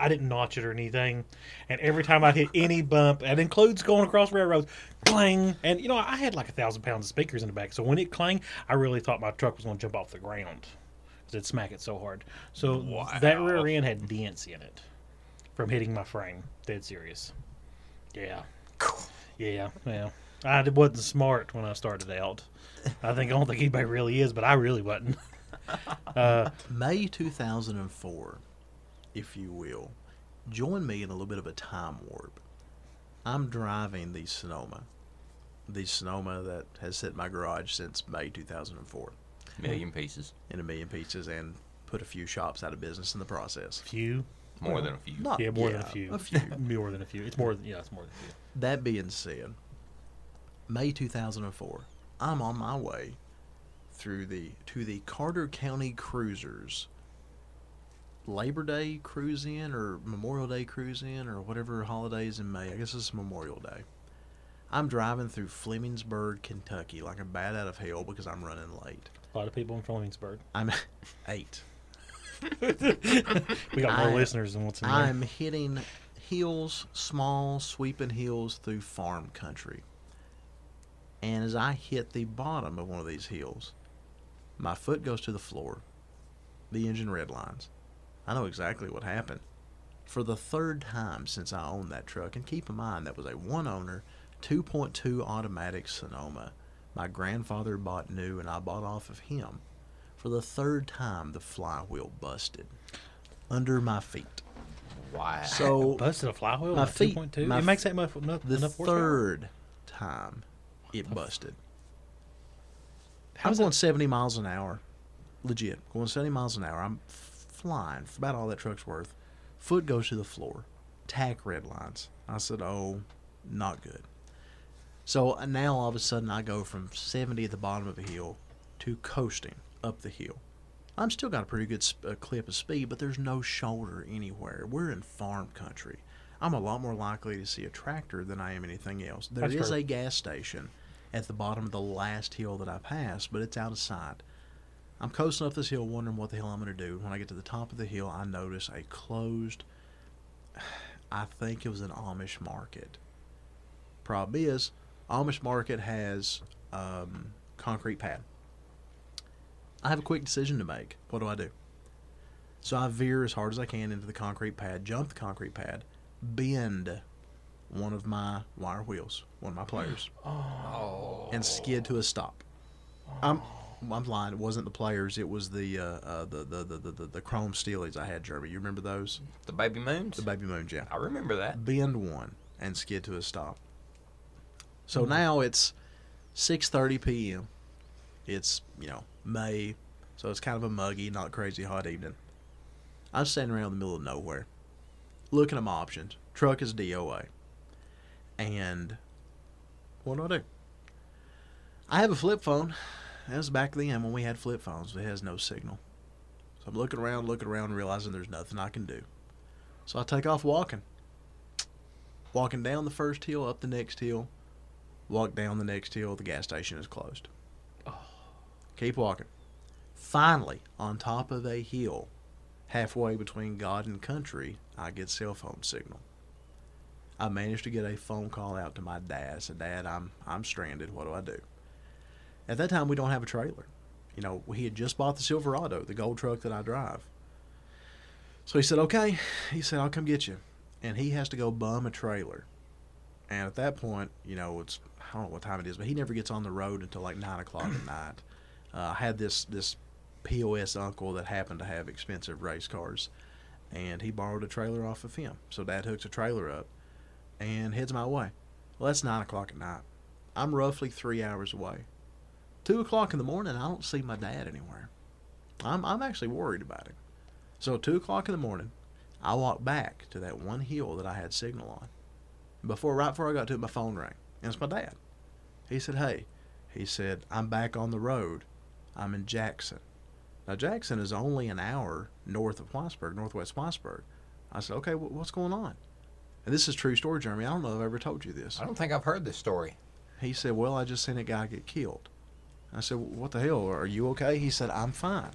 I didn't notch it or anything, and every time I hit any bump, that includes going across railroads, clang, and you know I had like a thousand pounds of speakers in the back, so when it clanged, I really thought my truck was going to jump off the ground it'd smack it so hard. So that rear end had dents in it from hitting my frame. Dead serious. Yeah. Yeah. Yeah. I wasn't smart when I started out. I think I don't think anybody really is, but I really wasn't. <laughs> Uh, May 2004, if you will. Join me in a little bit of a time warp. I'm driving the Sonoma. The Sonoma that has in my garage since May 2004 Million pieces. in a million pieces and put a few shops out of business in the process. few. More than a few. Not, Yeah, more than a few. A few. <laughs> more than a few. It's more than yeah, it's more than a few. That being said, May 2004, I'm on my way through the to the Carter County Cruisers Labor Day cruise in or Memorial Day cruise in or whatever holidays in May. I guess it's Memorial Day. I'm driving through Flemingsburg, Kentucky like a bat out of hell because I'm running late. A lot of people in Flemingsburg. I'm <laughs> eight. <laughs> We got more I- listeners than what's in. I'm hitting hills, small sweeping hills through farm country. And as I hit the bottom of one of these hills, my foot goes to the floor. The engine redlines. I know exactly what happened. For the third time since I owned that truck, and keep in mind that was a one owner 2.2 automatic Sonoma. My grandfather bought new and I bought off of him. For the third time, the flywheel busted under my feet. Wow. So <laughs> Busted a flywheel. my My feet- Two point two. my It makes that much enough, the enough horsepower? third time it busted. I'm going that? 70 miles an hour. Legit. Going 70 miles an hour. I'm flying for about all that truck's worth. Foot goes to the floor. Tach red lines. I said, oh, not good. So uh, now all of a sudden I go from 70 at the bottom of a hill to coasting up the hill. I'm still got a pretty good sp- uh, clip of speed, but there's no shoulder anywhere. We're in farm country. I'm a lot more likely to see a tractor than I am anything else. There is That's true. a gas station at the bottom of the last hill that I passed, but it's out of sight. I'm coasting up this hill wondering what the hell I'm going to do. When I get to the top of the hill, I notice a closed, <sighs> I think it was an Amish market. Problem is, Amish market has um, concrete pad. I have a quick decision to make. What do I do? So I veer as hard as I can into the concrete pad, jump the concrete pad, bend one of my wire wheels, one of my players, oh. and skid to a stop. I'm I'm lying. It wasn't the players. It was the uh, uh, the, the, the, the, the the chrome steelies I had, Jeremy. You remember those? The baby moons? The baby moons, yeah. I remember that. Bend one and skid to a stop. So mm-hmm. now it's 6:30 p.m. It's you know May, so it's kind of a muggy, not crazy hot evening. I'm standing around in the middle of nowhere, looking at my options. Truck is DOA, and what do I do? I have a flip phone. That was back then when we had flip phones. It has no signal. So I'm looking around, looking around, realizing there's nothing I can do. So I take off walking. Walking down the first hill, up the next hill, walk down the next hill, the gas station is closed. Oh. Keep walking. Finally, on top of a hill, halfway between God and country, I get cell phone signal. I managed to get a phone call out to my dad. I said, Dad, I'm I'm stranded. What do I do? At that time, we don't have a trailer. You know, he had just bought the Silverado, the gold truck that I drive. So he said, Okay. He said, I'll come get you. And he has to go bum a trailer. And at that point, you know, it's I don't know what time it is, but he never gets on the road until like nine o'clock at <clears throat> night. Uh, I had this this POS uncle that happened to have expensive race cars, and he borrowed a trailer off of him. So Dad hooks a trailer up and heads my way. Well, that's nine o'clock at night. I'm roughly three hours away. Two o'clock in the morning, I don't see my dad anywhere. I'm I'm actually worried about him. So two o'clock in the morning, I walk back to that one hill that I had signal on. Before right before I got to it, my phone rang. And it's my dad. He said, Hey, he said, I'm back on the road. I'm in Jackson. Now Jackson is only an hour north of Whitesburg, northwest Whitesburg. I said, Okay, wh- what's going on? And this is true story, Jeremy. I don't know if I've ever told you this. I don't think I've heard this story. He said, Well, I just seen a guy get killed. I said, What the hell? Are you okay? He said, I'm fine.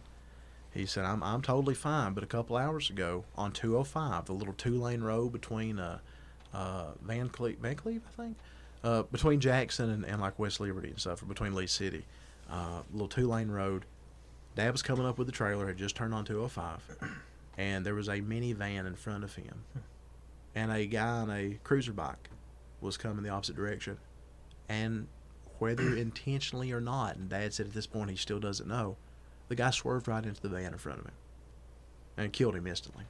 He said, I'm, I'm totally fine. But a couple hours ago on 205, the little two lane road between uh, uh, Van, Cleve, Van Cleve, I think, uh, between Jackson and, and like West Liberty and stuff, or between Lee City, uh, little two lane road. Dad was coming up with the trailer, had just turned on 205, and there was a minivan in front of him. And a guy on a cruiser bike was coming the opposite direction and whether <clears throat> intentionally or not, and Dad said at this point he still doesn't know, the guy swerved right into the van in front of him and killed him instantly.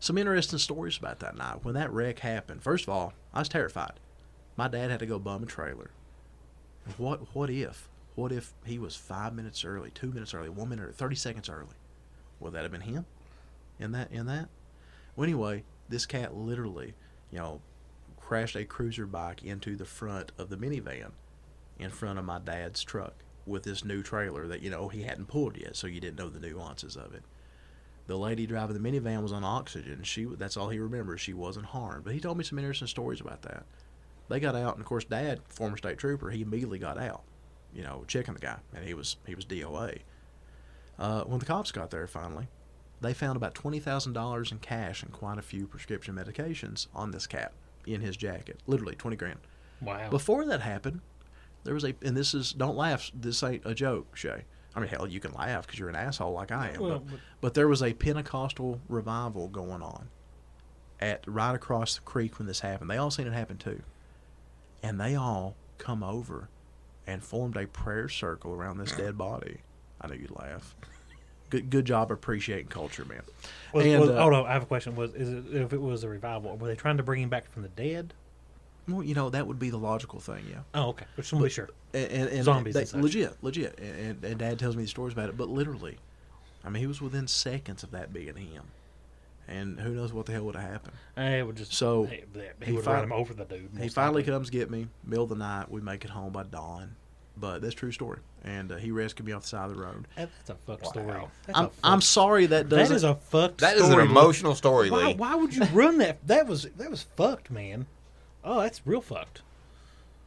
Some interesting stories about that night. When that wreck happened, first of all, I was terrified. My dad had to go bum a trailer. What what if? What if he was five minutes early, two minutes early, one minute, thirty seconds early? Would that have been him? In that in that? Well anyway, this cat literally, you know, crashed a cruiser bike into the front of the minivan in front of my dad's truck with this new trailer that, you know, he hadn't pulled yet, so you didn't know the nuances of it. The lady driving the minivan was on oxygen. She that's all he remembers. She wasn't harmed. But he told me some interesting stories about that. They got out, and of course, Dad, former state trooper, he immediately got out, you know, checking the guy, and he was he was DOA. Uh, when the cops got there, finally, they found about twenty thousand dollars in cash and quite a few prescription medications on this cat in his jacket. Literally twenty grand. Wow. Before that happened, there was a, and this is don't laugh. This ain't a joke, Shay. I mean, hell, you can laugh because you're an asshole like I am. Well, but, but- but there was a Pentecostal revival going on at right across the creek when this happened. They all seen it happen too, and they all come over and formed a prayer circle around this dead body. I know you'd laugh. Good, good job appreciating culture, man. Was, and, was, uh, oh no, I have a question. Was is it if it was a revival? Were they trying to bring him back from the dead? Well, you know that would be the logical thing, yeah. Oh, okay. To be sure. and, and, and Zombies they- and legit, legit. And, and Dad tells me these stories about it, but literally, I mean, he was within seconds of that being him, and who knows what the hell would have happened. Hey, it would just So, hey, he he would fin- run him over the dude. he finally likely. comes get me, middle of the night. We make it home by dawn, but that's a true story. And uh, he rescued me off the side of the road. That's a fuck Wow. story. That's I'm, fuck- I'm sorry that That doesn't. is a fucked. That is story, an Lee. emotional story, Why, Lee. why would you <laughs> run that? That was that was fucked, man. Oh, that's real fucked.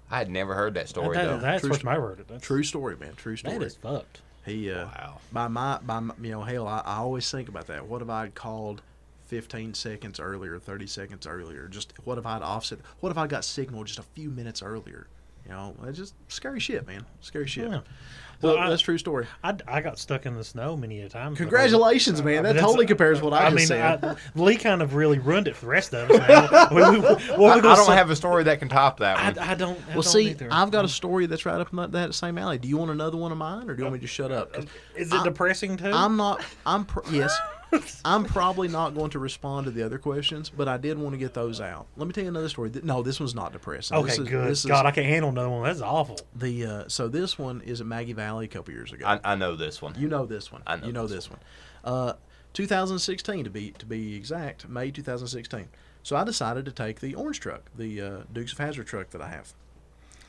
I had never heard that story That- though. that's True first sto- time I heard it. That's, true story, man. True story. That is fucked. He uh, Wow. by my by my, you know hell, I, I always think about that. What if I had called 15 seconds earlier, 30 seconds earlier? Just what if I'd offset? What if I got signal just a few minutes earlier? You know, it's just scary shit, man. Scary shit. Yeah. Well, Well, I- that's true story. I, I got stuck in the snow many a time. Congratulations, man. Uh, that totally compares to what I, I just mean, said. I, Lee kind of really ruined it for the rest of us. Now. <laughs> we, we, what I, we I gonna don't say- have a story that can top that I, one. I don't. I well, don't see, either. I've got a mm. story that's right up in that, that same alley. Do you want another one of mine, or do you want me to shut up? Is it I- depressing too? I'm not. I'm pr- yes. <laughs> I'm probably not going to respond to the other questions, but I did want to get those out. Let me tell you another story. No, this one's not depressing. okay, this is, good. This God, is I can't handle another one. That's awful. the uh, so this one is at Maggie Valley a couple years ago. I, I know this one. you know this one. I know you know this this one. Uh, 2016 to be to be exact, May 2016. So I decided to take the orange truck, the uh, Dukes of Hazzard truck that I have.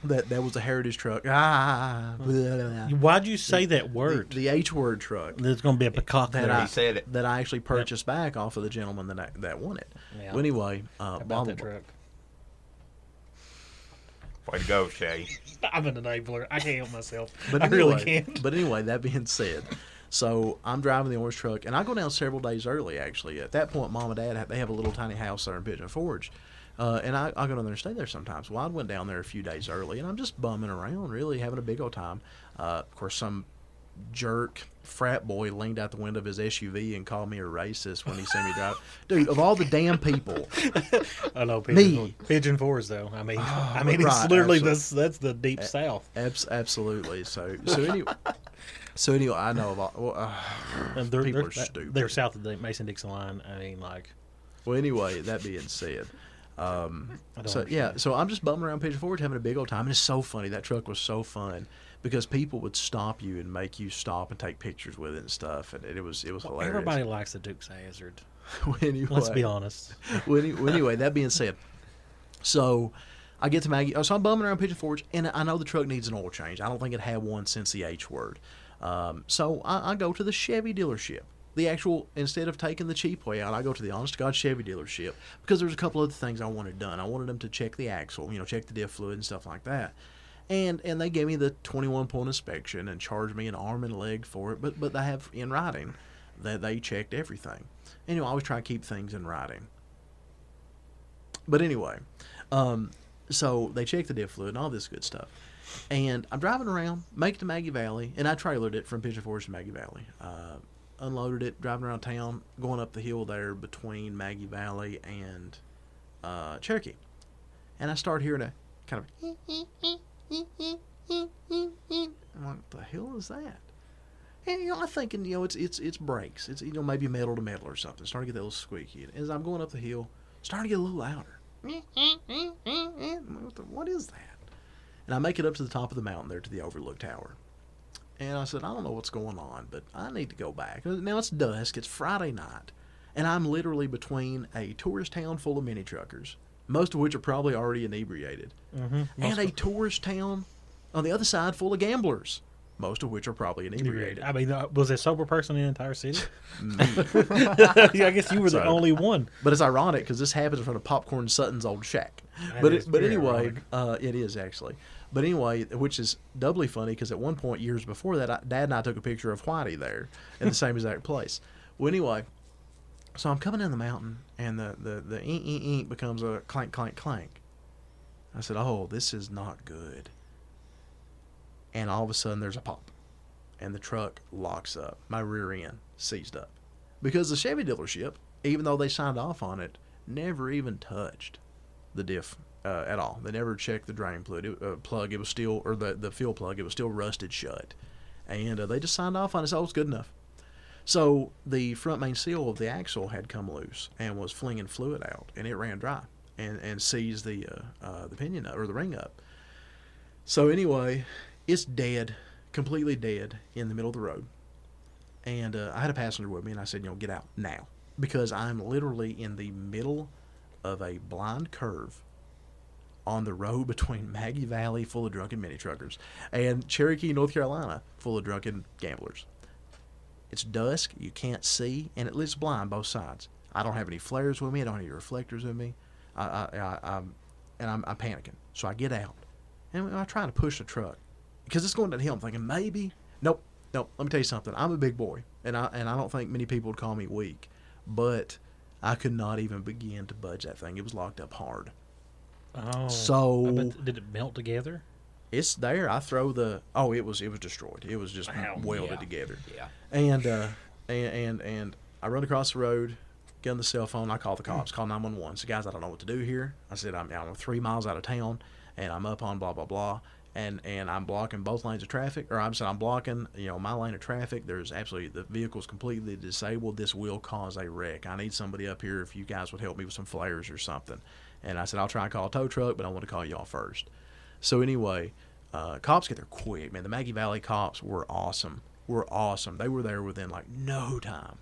That that was a heritage truck. Ah, <laughs> blah, blah, blah. Why'd you say that word? the H word truck. There's going to be a peacock that there. I He said it. that I actually purchased back off of the gentleman that I, that won it. Yeah. Well, anyway, uh, How blah, about blah, that truck. Way to go, Shay. <laughs> I'm an enabler. I can't help myself. But I anyway, really can't. But anyway, that being said, so I'm driving the orange truck, and I go down several days early. Actually, at that point, mom and dad have, they have a little tiny house there in Pigeon Forge, uh, and I, I go down there and stay there sometimes. Well, I went down there a few days early, and I'm just bumming around, really having a big old time. Uh, of course, some jerk frat boy leaned out the window of his SUV and called me a racist when he seen me drive. <laughs> Dude, of all the damn people, <laughs> I know Me. Pigeon, Pigeon Forge though. I mean, <laughs> I mean, it's literally this. That's the deep south. abs- absolutely. So, so anyway, so anyway, I know of all. Well, uh, And they're, people they're, are stupid. They're south of the Mason Dixon line. I mean, like, Well, anyway, that being said, um, <laughs> so yeah, so I'm just bumming around Pigeon Forge having a big old time, and it's so funny. That truck was so fun because people would stop you and make you stop and take pictures with it and stuff, and it, was it was well, hilarious. everybody likes the Duke's Hazzard. <laughs> Anyway, Let's be honest. <laughs> well, anyway, that being said, so I get to Maggie. Oh, so I'm bumming around Pigeon Forge, and I know the truck needs an oil change. I don't think it had one since the H word. Um, so I, I go to the Chevy dealership. The actual instead of taking the cheap way out, I go to the honest to God Chevy dealership because there's a couple other things I wanted done. I wanted them to check the axle, you know, check the diff fluid and stuff like that. And and they gave me the 21 point inspection and charged me an arm and leg for it. But but they have in writing that they checked everything. And you know, I always try to keep things in writing. But anyway, um, so they checked the diff fluid and all this good stuff. And I'm driving around, make it to Maggie Valley, and I trailered it from Pigeon Forge to Maggie Valley. Uh, unloaded it, driving around town, going up the hill there between Maggie Valley and uh, Cherokee. And I start hearing a kind of. I'm like, what the hell is that? And you know, I'm thinking, you know, it's it's it's brakes. It's you know maybe metal to metal or something. Starting to get little squeaky. And as I'm going up the hill, starting to get a little louder. What, the, what is that? And I make it up to the top of the mountain there to the overlook tower. And I said, I don't know what's going on, but I need to go back. Now it's dusk. It's Friday night, and I'm literally between a tourist town full of mini truckers, most of which are probably already inebriated, Mm-hmm. and a tourist town on the other side full of gamblers, most of which are probably inebriated. I mean, uh, was there a sober person in the entire city? <laughs> <laughs> I guess you were the only one. But it's ironic because this happens in front of Popcorn Sutton's old shack. That but it, but anyway, uh, it is actually. But anyway, which is doubly funny because at one point years before that, I, Dad and I took a picture of Whitey there in the same exact place. Well, anyway, so I'm coming in the mountain and the the the ink ink ink becomes a clank clank clank. I said, "Oh, this is not good." And all of a sudden, there's a pop, and the truck locks up. My rear end seized up because the Chevy dealership, even though they signed off on it, never even touched the diff uh, at all. They never checked the drain plug. It, uh, plug. It was still, or the the fuel plug. It was still rusted shut, and uh, they just signed off on it. So it's good enough. So the front main seal of the axle had come loose and was flinging fluid out, and it ran dry and and seized the uh, uh, the pinion up, or the ring up. So anyway, it's dead, completely dead in the middle of the road. And uh, I had a passenger with me, and I said, you know, get out now because I'm literally in the middle of a blind curve on the road between Maggie Valley, full of drunken mini truckers, and Cherokee, North Carolina, full of drunken gamblers. It's dusk, you can't see, and it is blind both sides. I don't have any flares with me. I don't have any reflectors with me. I, I, I, I'm, and I'm, I'm panicking. So I get out, and I try to push the truck because it's going downhill. I'm thinking maybe, nope, nope. Let me tell you something. I'm a big boy, and I and I don't think many people would call me weak, but I could not even begin to budge that thing. It was locked up hard. Oh, So- did it melt together? It's there. I throw the. Oh, it was it was destroyed. It was just Wow. welded Yeah. together. Yeah. And uh, and and and I run across the road, get on the cell phone. I call the cops. Call nine one one. So guys, I don't know what to do here. I said I'm I'm three miles out of town, and I'm up on blah blah blah. And and I'm blocking both lanes of traffic, or I'm saying I'm blocking you know my lane of traffic. There's absolutely the vehicle's completely disabled. This will cause a wreck. I need somebody up here if you guys would help me with some flares or something. And I said I'll try and call a tow truck, but I want to call y'all first. So anyway, uh, cops get there quick, man. The Maggie Valley cops were awesome. Were awesome. They were there within like no time.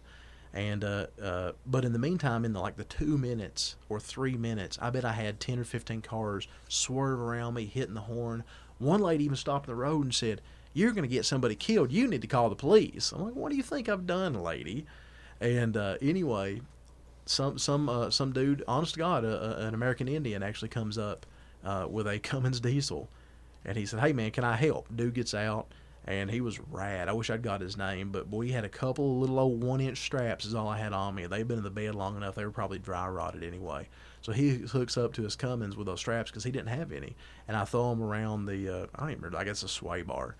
And uh, uh, but in the meantime, in the like the two minutes or three minutes, I bet I had ten or fifteen cars swerve around me, hitting the horn. One lady even stopped the road and said, "You're going to get somebody killed. You need to call the police." I'm like, "What do you think I've done, lady?" And uh, anyway, some some uh, some dude, honest to God, uh, uh, an American Indian actually comes up uh, with a <laughs> Cummins diesel, and he said, "Hey man, can I help?" Dude gets out, and he was rad. I wish I'd got his name, but boy, he had a couple of little old one inch straps is all I had on me. They'd been in the bed long enough; they were probably dry rotted anyway. So he hooks up to his Cummins with those straps because he didn't have any, and I throw him around the uh, I don't remember. I guess a sway bar.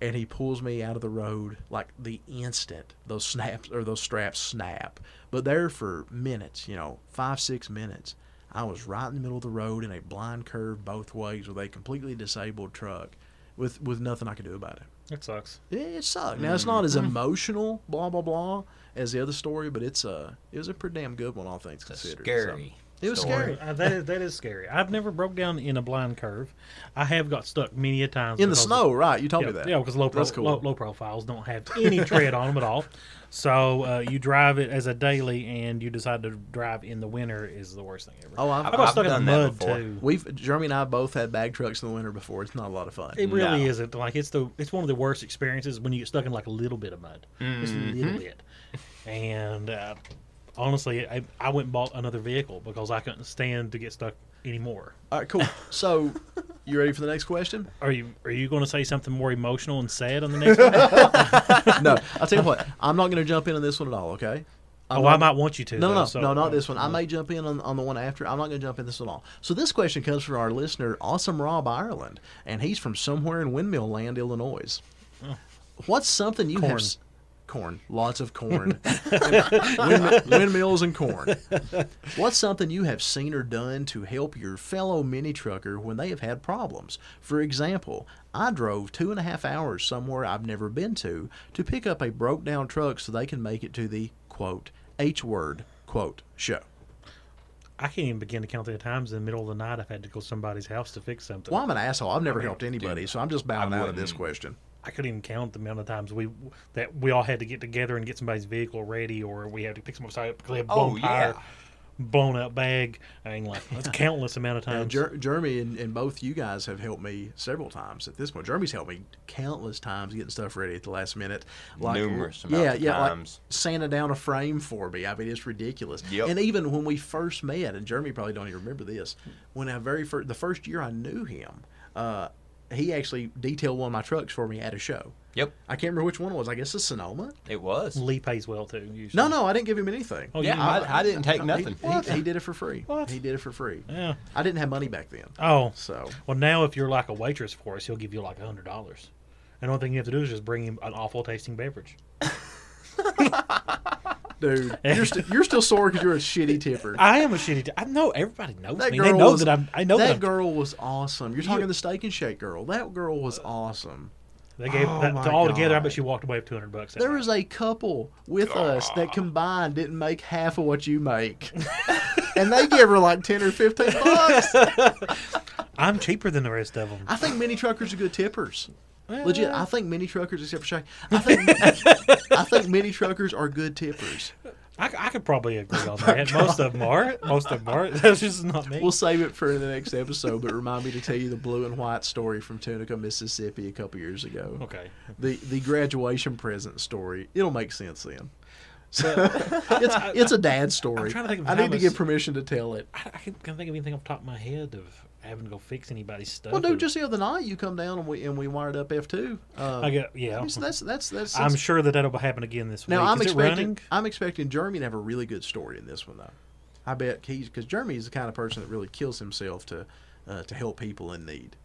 And he pulls me out of the road like the instant those snaps or those straps snap. But there for minutes, you know, five, six minutes, I was right in the middle of the road in a blind curve both ways with a completely disabled truck with, with nothing I could do about it. It sucks. It, it sucked. Now, it's not as mm. emotional, blah, blah, blah, as the other story, but it's a, it was a pretty damn good one, all things It's considered. scary. So, it was story. scary. Uh, that is that is scary. I've never broke down in a blind curve. I have got stuck many a times In the because- snow, right. You told yeah, me that. Yeah, because low, pro- cool. low low profiles don't have any tread on them at all. So uh, you drive it as a daily, and you decide to drive in the winter is the worst thing ever. Oh, I've- I got I've stuck in done the that mud before. too. We've Jeremy and I both had bag trucks in the winter before. It's not a lot of fun. It really No. isn't. Like it's the it's one of the worst experiences when you get stuck in like a little bit of mud, just a Mm-hmm. little bit. And uh, honestly, I, I went and bought another vehicle because I couldn't stand to get stuck anymore. All right, cool. So, you ready for the next question? Are you are you going to say something more emotional and sad on the next one? <laughs> no, I'll tell you what. I'm not going to jump in on this one at all. Okay. I'm oh, not- I might want you to. No, though, no, so- no, not this one. I may jump in on, on the one after. I'm not going to jump in this at all. So this question comes from our listener, Awesome Rob Ireland, and he's from somewhere in Windmill Land, Illinois. Oh. What's something you Corn. have? Corn, lots of corn, <laughs> Wind, windmills and corn. What's something you have seen or done to help your fellow mini trucker when they have had problems? For example, I drove two and a half hours somewhere I've never been to to pick up a broke down truck so they can make it to the quote H word quote show. I can't even begin to count the times in the middle of the night I've had to go to somebody's house to fix something. Well, I'm an asshole. I've never helped anybody, so I'm just bowing out of this question. I couldn't even count the amount of times we that we all had to get together and get somebody's vehicle ready, or we had to pick someone up because they had blown Oh, tire, blown out bag. I mean, like that's <laughs> countless amount of times. Jer- Jeremy and, and both you guys have helped me several times at this point. Jeremy's helped me countless times getting stuff ready at the last minute. Numerous yeah, amounts of yeah, times. like sanding down a frame for me. I mean, it's ridiculous. Yep. And even when we first met, and Jeremy probably don't even remember this, when I very first, the first year I knew him, uh, he actually detailed one of my trucks for me at a show. Yep, I can't remember which one it was. I guess it's Sonoma. it was. Lee pays well too. Usually. No, no, I didn't give him anything. Oh, Yeah, didn't? I, I didn't take nothing. He, he did it for free. What? He did it for free. Yeah. I didn't have money back then. Oh, So well, now if you're like a waitress for us, he'll give you like a hundred dollars. And the only thing you have to do is just bring him an awful tasting beverage. <laughs> <laughs> dude. <laughs> You're, st- you're still sore because you're a shitty tipper. I am a shitty. T- I know everybody knows that me. girl They know was, that I'm. I know that, that, girl was awesome. You're talking the steak and shake girl. That girl was awesome. They gave Oh that, my to all together. I bet she walked away with two hundred bucks. that There night. was a couple with us that combined didn't make half of what you make, <laughs> and they give her like ten or fifteen bucks. <laughs> I'm cheaper than the rest of them. I think mini truckers are good tippers. Legit, I think mini truckers, except for Shay, I think <laughs> I think mini truckers are good tippers. I, I could probably agree on <laughs> oh that. Most of them are. Most of them are. <laughs> That's just not me. We'll save it for the next episode, but remind me to tell you the blue and white story from Tunica, Mississippi, a couple years ago. okay. The the graduation present story. It'll make sense then. So it's it's a dad story. I'm trying to think of I need to get permission to tell it. I, I can't can't think of anything off the top of my head of having to go fix anybody's stuff. Well, or- dude, just the other night you come down and we and we wired up F two. Um, I get yeah. so that's that's that's. I'm sure that that'll happen again this now week. I'm Is expecting? I'm expecting Jeremy to have a really good story in this one though. I bet he's because Jeremy is the kind of person that really kills himself to uh, to help people in need.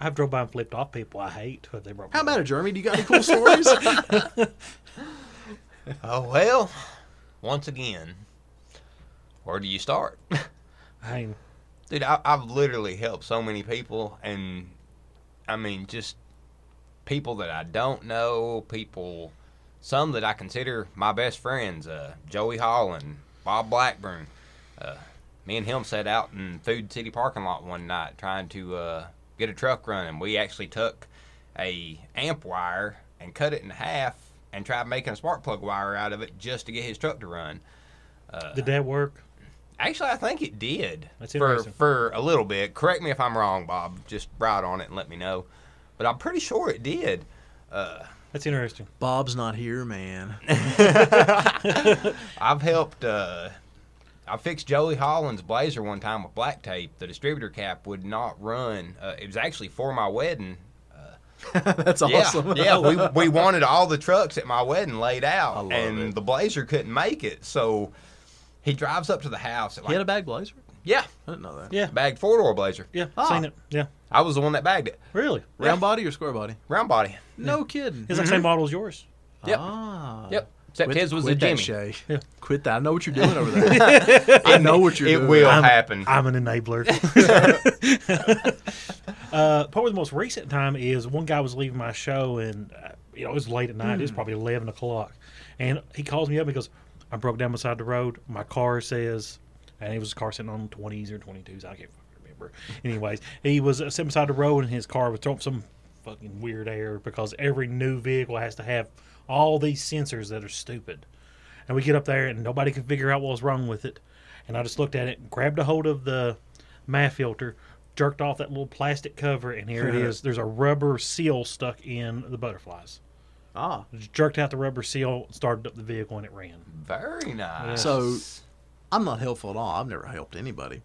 I've drove by and flipped off people I hate. But they brought How about back. it, Jeremy? Do you got any cool stories? <laughs> <laughs> Oh well, once again, where do you start? I mean, Dude, I, I've literally helped so many people, and I mean, just people that I don't know, people, some that I consider my best friends. Uh, Joey Holland, Bob Blackburn. Uh, me and him sat out in Food City parking lot one night trying to uh, get a truck running. We actually took a amp wire and cut it in half and tried making a spark plug wire out of it just to get his truck to run. did that work? Actually, I think it did That's for interesting. for a little bit. Correct me if I'm wrong, Bob. Just write on it and let me know. But I'm pretty sure it did. Uh, That's interesting. Bob's not here, man. <laughs> I've helped. Uh, I fixed Joey Holland's blazer one time with black tape. The distributor cap would not run. Uh, it was actually for my wedding. <laughs> That's Yeah, awesome. yeah. We, we wanted all the trucks at my wedding laid out, love and it. the blazer couldn't make it. So he drives up to the house. At He had a bag blazer. yeah, I didn't know that. Yeah, bagged four door blazer. yeah. Ah. Seen it. Yeah, I was the one that bagged it. really. Round body or square body? Round body. No kidding. It's like the same model as yours. Yep. Ah. Yep. Except Quit, his was a that, Jimmy. Shay. Yeah. Quit that. I know what you're doing over there. <laughs> I know what you're it doing. It will I'm- happen. I'm an enabler. <laughs> <laughs> uh, probably the most recent time is one guy was leaving my show, and uh, you know it was late at night. It was Hmm. probably eleven o'clock, and he calls me up. and goes, "I broke down beside the road. My car says, and it was a car sitting on twenties or twenty twos. I can't fucking remember. Anyways, he was uh, sitting beside the road, and his car was throwing some fucking weird air because every new vehicle has to have all these sensors that are stupid. And we get up there, and nobody can figure out what was wrong with it. And I just looked at it, grabbed a hold of the MAF filter, jerked off that little plastic cover, and here it <laughs> is. There's a rubber seal stuck in the butterflies. Ah. Jerked out the rubber seal, started up the vehicle, and it ran. Very nice. So I'm not helpful at all. I've never helped anybody.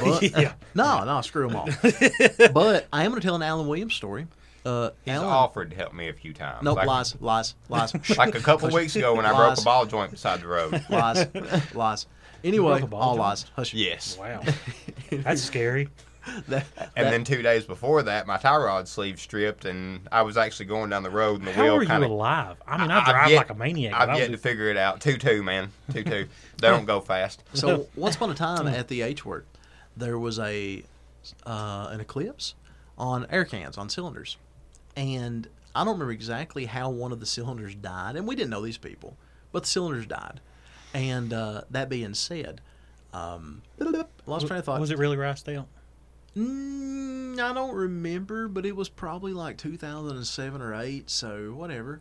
But <laughs> yeah. no, no, screw them all. <laughs> but I am going to tell an Alan Williams story. Uh, he's Alan, offered to help me a few times. Nope, like, lies, lies, lies, <laughs> Like a couple weeks ago when I broke a ball joint beside the road. lies, lies. Anyway, broke a ball all joint? lies. Hush. Yes. Wow. That's scary. <laughs> That- And that- then two days before that, my tie rod sleeve stripped, and I was actually going down the road, and the How wheel are you kind of. alive? I mean, I, I've drive yet- like a maniac. I've yet was- to figure it out. Two two, man, two two. <laughs> They don't go fast. So <laughs> once upon a time at the H word, there was a uh, an eclipse on air cans on cylinders, and I don't remember exactly how one of the cylinders died, and we didn't know these people, but the cylinders died. And uh, that being said, um, lost train of thought. Was it really Ricedale? Mm, I don't remember, but it was probably like 2007 or 8, so whatever.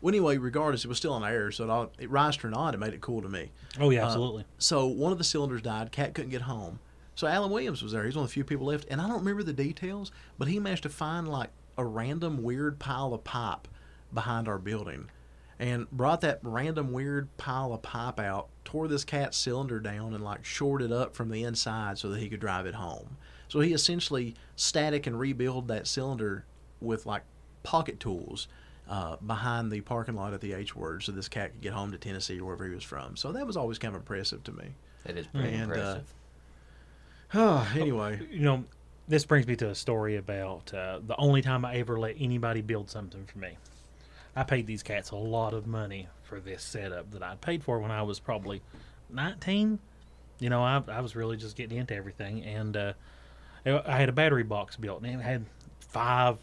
Well, anyway, regardless, it was still on air, so it, all, it rised or not, it made it cool to me. Oh yeah, Uh, absolutely. So one of the cylinders died. Cat couldn't get home. So Alan Williams was there. He's one of the few people left, and I don't remember the details, but he managed to find like a random weird pile of pipe behind our building, and brought that random weird pile of pipe out, tore this cat's cylinder down, and like shored it up from the inside so that he could drive it home. So he essentially static and rebuild that cylinder with like pocket tools. Uh, behind the parking lot at the H word, so this cat could get home to Tennessee or wherever he was from. So that was always kind of impressive to me. It is pretty And, uh, impressive. <sighs> Oh, anyway, You know, this brings me to a story about uh, the only time I ever let anybody build something for me. I paid these cats a lot of money for this setup that I paid for when I was probably 19. You know, I, I was really just getting into everything, and uh, I had a battery box built, and it had five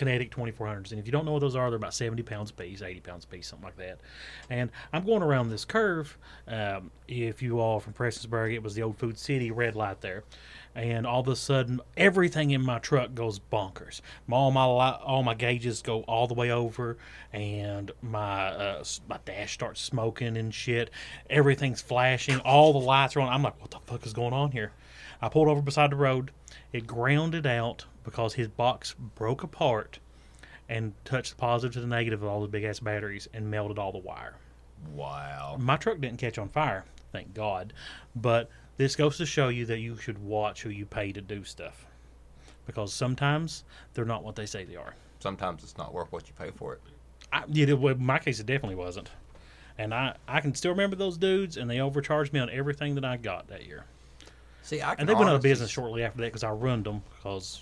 Kinetik 2400s. And if you don't know what those are, they're about 70 pounds a piece, 80 pounds a piece, something like that. And I'm going around this curve. Um, if you all from Prestonsburg, it was the old Food City red light there. And all of a sudden, everything in my truck goes bonkers. All my all my gauges go all the way over, and my uh, my dash starts smoking and shit. Everything's flashing. All the lights are on. I'm like, what the fuck is going on here? I pulled over beside the road. It grounded out because his box broke apart and touched the positive to the negative of all the big ass batteries and melted all the wire. Wow. My truck didn't catch on fire, thank God. But this goes to show you that you should watch who you pay to do stuff. Because sometimes they're not what they say they are. Sometimes it's not worth what you pay for it. I, you know, well, in my case, it definitely wasn't. And I, I can still remember those dudes, and they overcharged me on everything that I got that year. See, I can And they went out of business shortly after that because I ruined them. Because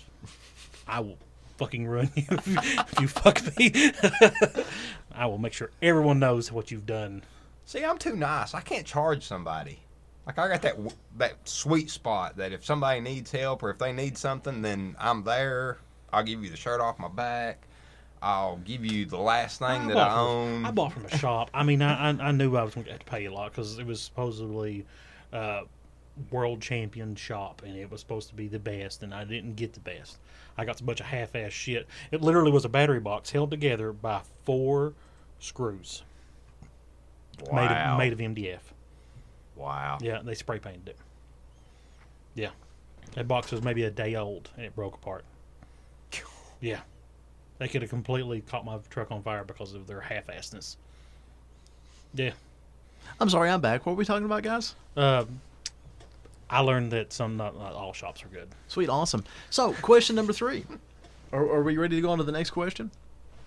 I will fucking ruin you <laughs> if you, fuck me. <laughs> I will make sure everyone knows what you've done. See, I'm too nice. I can't charge somebody. Like I got that that sweet spot that if somebody needs help or if they need something, then I'm there. I'll give you the shirt off my back. I'll give you the last thing that bought I from- own. I bought from a shop. I mean, I, I, I knew I was going to have to pay a lot because it was supposedly uh, world champion shop and it was supposed to be the best, and I didn't get the best. I got a bunch of half-ass shit. It literally was a battery box held together by four screws made of, made of MDF. wow. Yeah, they spray painted it. Yeah, that box was maybe a day old and it broke apart. <laughs> Yeah, they could have completely caught my truck on fire because of their half-assedness. Yeah. I'm sorry, I'm back. What were we talking about, guys? Um, I learned that some, not, not all shops are good. Sweet, awesome. So, question number three. Are, are we ready to go on to the next question?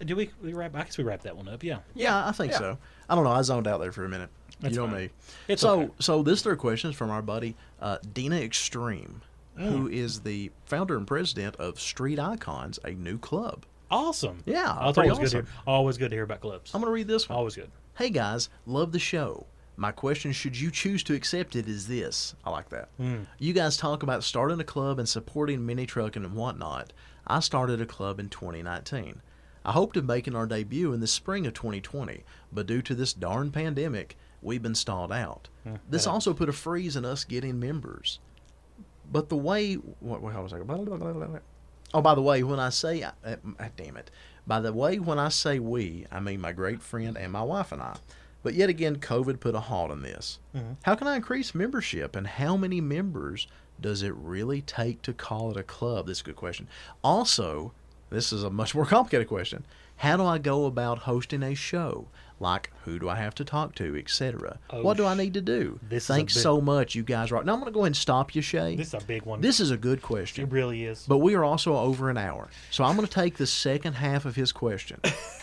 Do we, we wrap? I guess we wrap that one up. Yeah, Yeah, I think Yeah. so. I don't know. I zoned out there for a minute. That's you know fine. me. it's so, okay. so this third question is from our buddy uh, Dina Extreme, who Mm. is the founder and president of Street Icons, a new club. awesome. Yeah, Oh, it's pretty always good. To hear, always good to hear about clubs. I'm going to read this one. always good. Hey guys, love the show. My question, should you choose to accept it, is this. I like that. Mm. You guys talk about starting a club and supporting mini trucking and whatnot. I started a club in 2019. I hoped of making our debut in the spring of 2020, but due to this darn pandemic, we've been stalled out. This that also put a freeze in us getting members. But the way, what, what was I? Blah, blah, blah, blah, blah. Oh, by the way, when I say, uh, uh, damn it, by the way, when I say we, I mean my great friend and my wife and I. But yet again, COVID put a halt on this. Mhm. How can I increase membership, and how many members does it really take to call it a club? This is a good question. Also, this is a much more <laughs> complicated question. How do I go about hosting a show? Like, who do I have to talk to, etc. Oh, what do I need to do? this Thanks big- so much, you guys. Right now, I'm going to go ahead and stop you, Shay. This is a big one. This is a good question. it really is. But we are also over an hour. So I'm going to take the second half of his question,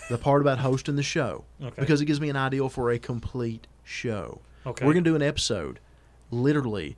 the <laughs> part about hosting the show, Okay. because it gives me an ideal for a complete show. Okay. We're going to do an episode, literally,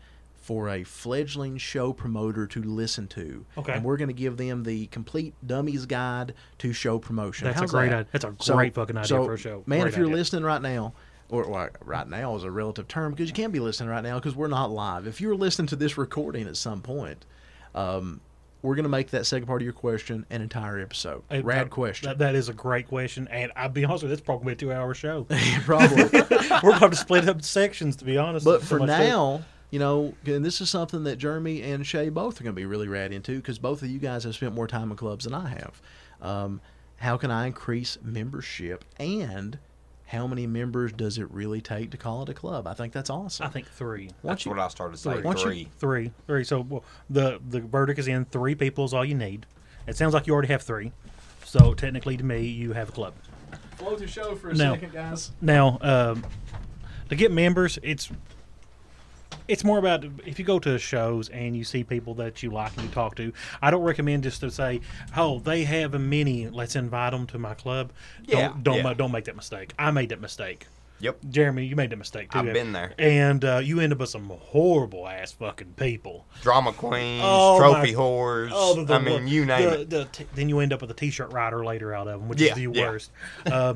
for a fledgling show promoter to listen to. Okay. And we're going to give them the complete dummies guide to show promotion. That's a great that? idea. That's a So- great fucking idea so, for a show. Man, Great if you're idea. listening right now, or well, right now is a relative term because you can't be listening right now because we're not live. If you're listening to this recording at some point, um, we're going to make that second part of your question an entire episode. Hey, Rad that- question. That, that is a great question, and I'll be honest with you, it's probably a two-hour show. <laughs> Probably. <laughs> We're going to split up sections, to be honest. But for now, you know, and this is something that Jeremy and Shay both are going to be really rad into because both of you guys have spent more time in clubs than I have. Um, how can I increase membership and how many members does it really take to call it a club? I think that's awesome. I think three. Once That's you- what I started saying. say. Three. You- Three. Three, three. So well, the the verdict is in. Three people is all you need. It sounds like you already have three. So technically, to me, you have a club. Flow through show for a No. second, guys. Now, um, to get members, it's it's more about if you go to shows and you see people that you like and you talk to. I don't recommend just to say, "Oh, they have a mini. Let's invite them to my club." Yeah, don't don't, yeah. ma- don't make that mistake. I made that mistake. Yep. Jeremy, you made that mistake too. I've been there. and uh, you end up with some horrible ass fucking people. Drama queens, Oh, trophy my- whores. Oh, the, the, I mean, you name the, it. The t- then you end up with a t-shirt rider later out of them, which Yeah, is the yeah. worst. uh,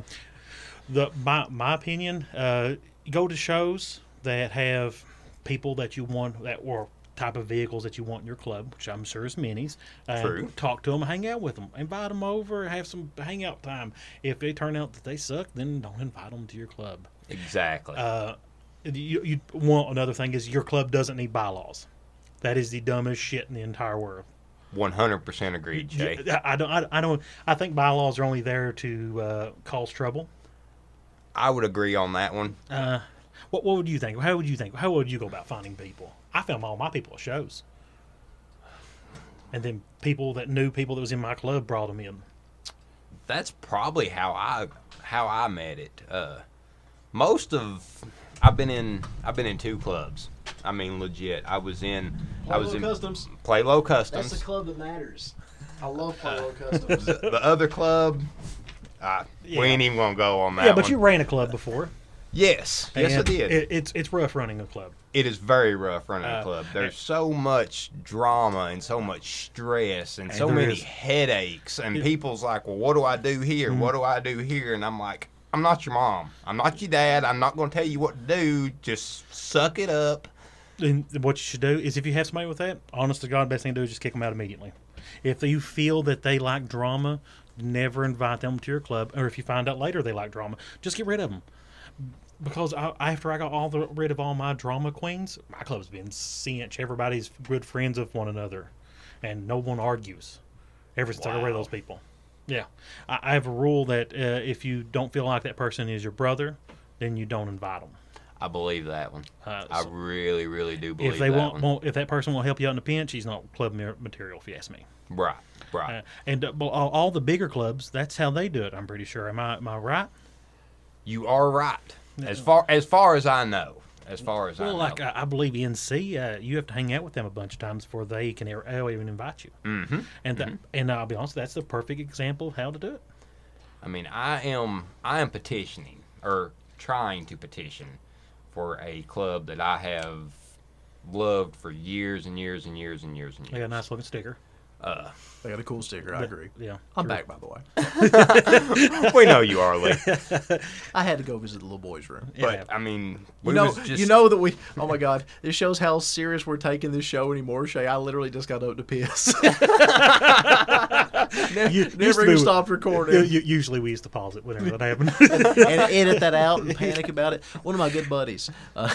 the my my opinion, uh, go to shows that have people that you want that or type of vehicles that you want in your club, which I'm sure is minis. And True. Talk to them, hang out with them, invite them over, have some hangout time. If they turn out that they suck, then don't invite them to your club. Exactly. Uh, you, you want another thing is your club doesn't need bylaws. That is the dumbest shit in the entire world. One hundred percent agreed, Jay. I don't. I, I don't. I think bylaws are only there to uh, cause trouble. I would agree on that one. Uh, what What would you think? How would you think? How would you go about finding people? I found all my people at shows, and then people that knew people that was in my club brought them in. That's probably how I how I met it. Uh, most of I've been in I've been in two clubs. I mean, legit. I was in I was in Customs. Play Low Customs. That's the club that matters. I love Polo Customs. <laughs> The, the other club, uh, Yeah. we ain't even gonna go on that. yeah, but one. you ran a club before. Yes, yes, I did. It, it's it's rough running a club. it is very rough running Uh, a club. There's so much drama and so much stress and, And so many is. headaches. And It- people's like, well, what do I do here? Mm-hmm. What do I do here? And I'm like, I'm not your mom. I'm not your dad. I'm not going to tell you what to do. Just suck it up. And what you should do is if you have somebody with that, honest to God, best thing to do is just kick them out immediately. If you feel that they like drama, never invite them to your club. Or if you find out later they like drama, just get rid of them. Because I, after I got all the, rid of all my drama queens, my club's been cinch. Everybody's good friends of one another, and no one argues. Ever since I got rid of those people, yeah, I, I have a rule that uh, if you don't feel like that person is your brother, then you don't invite them. I believe that one. Uh, I so- really, really do believe if they that won't, won't, if that person won't help you out in a pinch, he's not club material. If you ask me, Right, right. uh, and uh, all, all the bigger clubs, that's how they do it. I'm pretty sure. Am I am I right? you are right. As far as far as I know. As far as I know. Well, like I, I believe NC, uh, you have to hang out with them a bunch of times before they can ever, ever even invite you. mm-hmm. And that, and I'll be honest, that's the perfect example of how to do it. I mean, I am I am petitioning or trying to petition for a club that I have loved for years and years and years and years and got years. a nice looking sticker. Uh, They got a cool sticker. I agree. Yeah, I'm True. back, by the way. <laughs> we know you are, Lee, <laughs> I had to go visit the little boy's room. Yeah. but I mean, You know, just you know that we. Oh my God! <laughs> This shows how serious we're taking this show anymore, Shay. I literally just got up to piss. Ne- You- never to even stopped recording u- usually we used to pause it whenever that happened. and edit that out and panic about it. One of my good buddies, uh,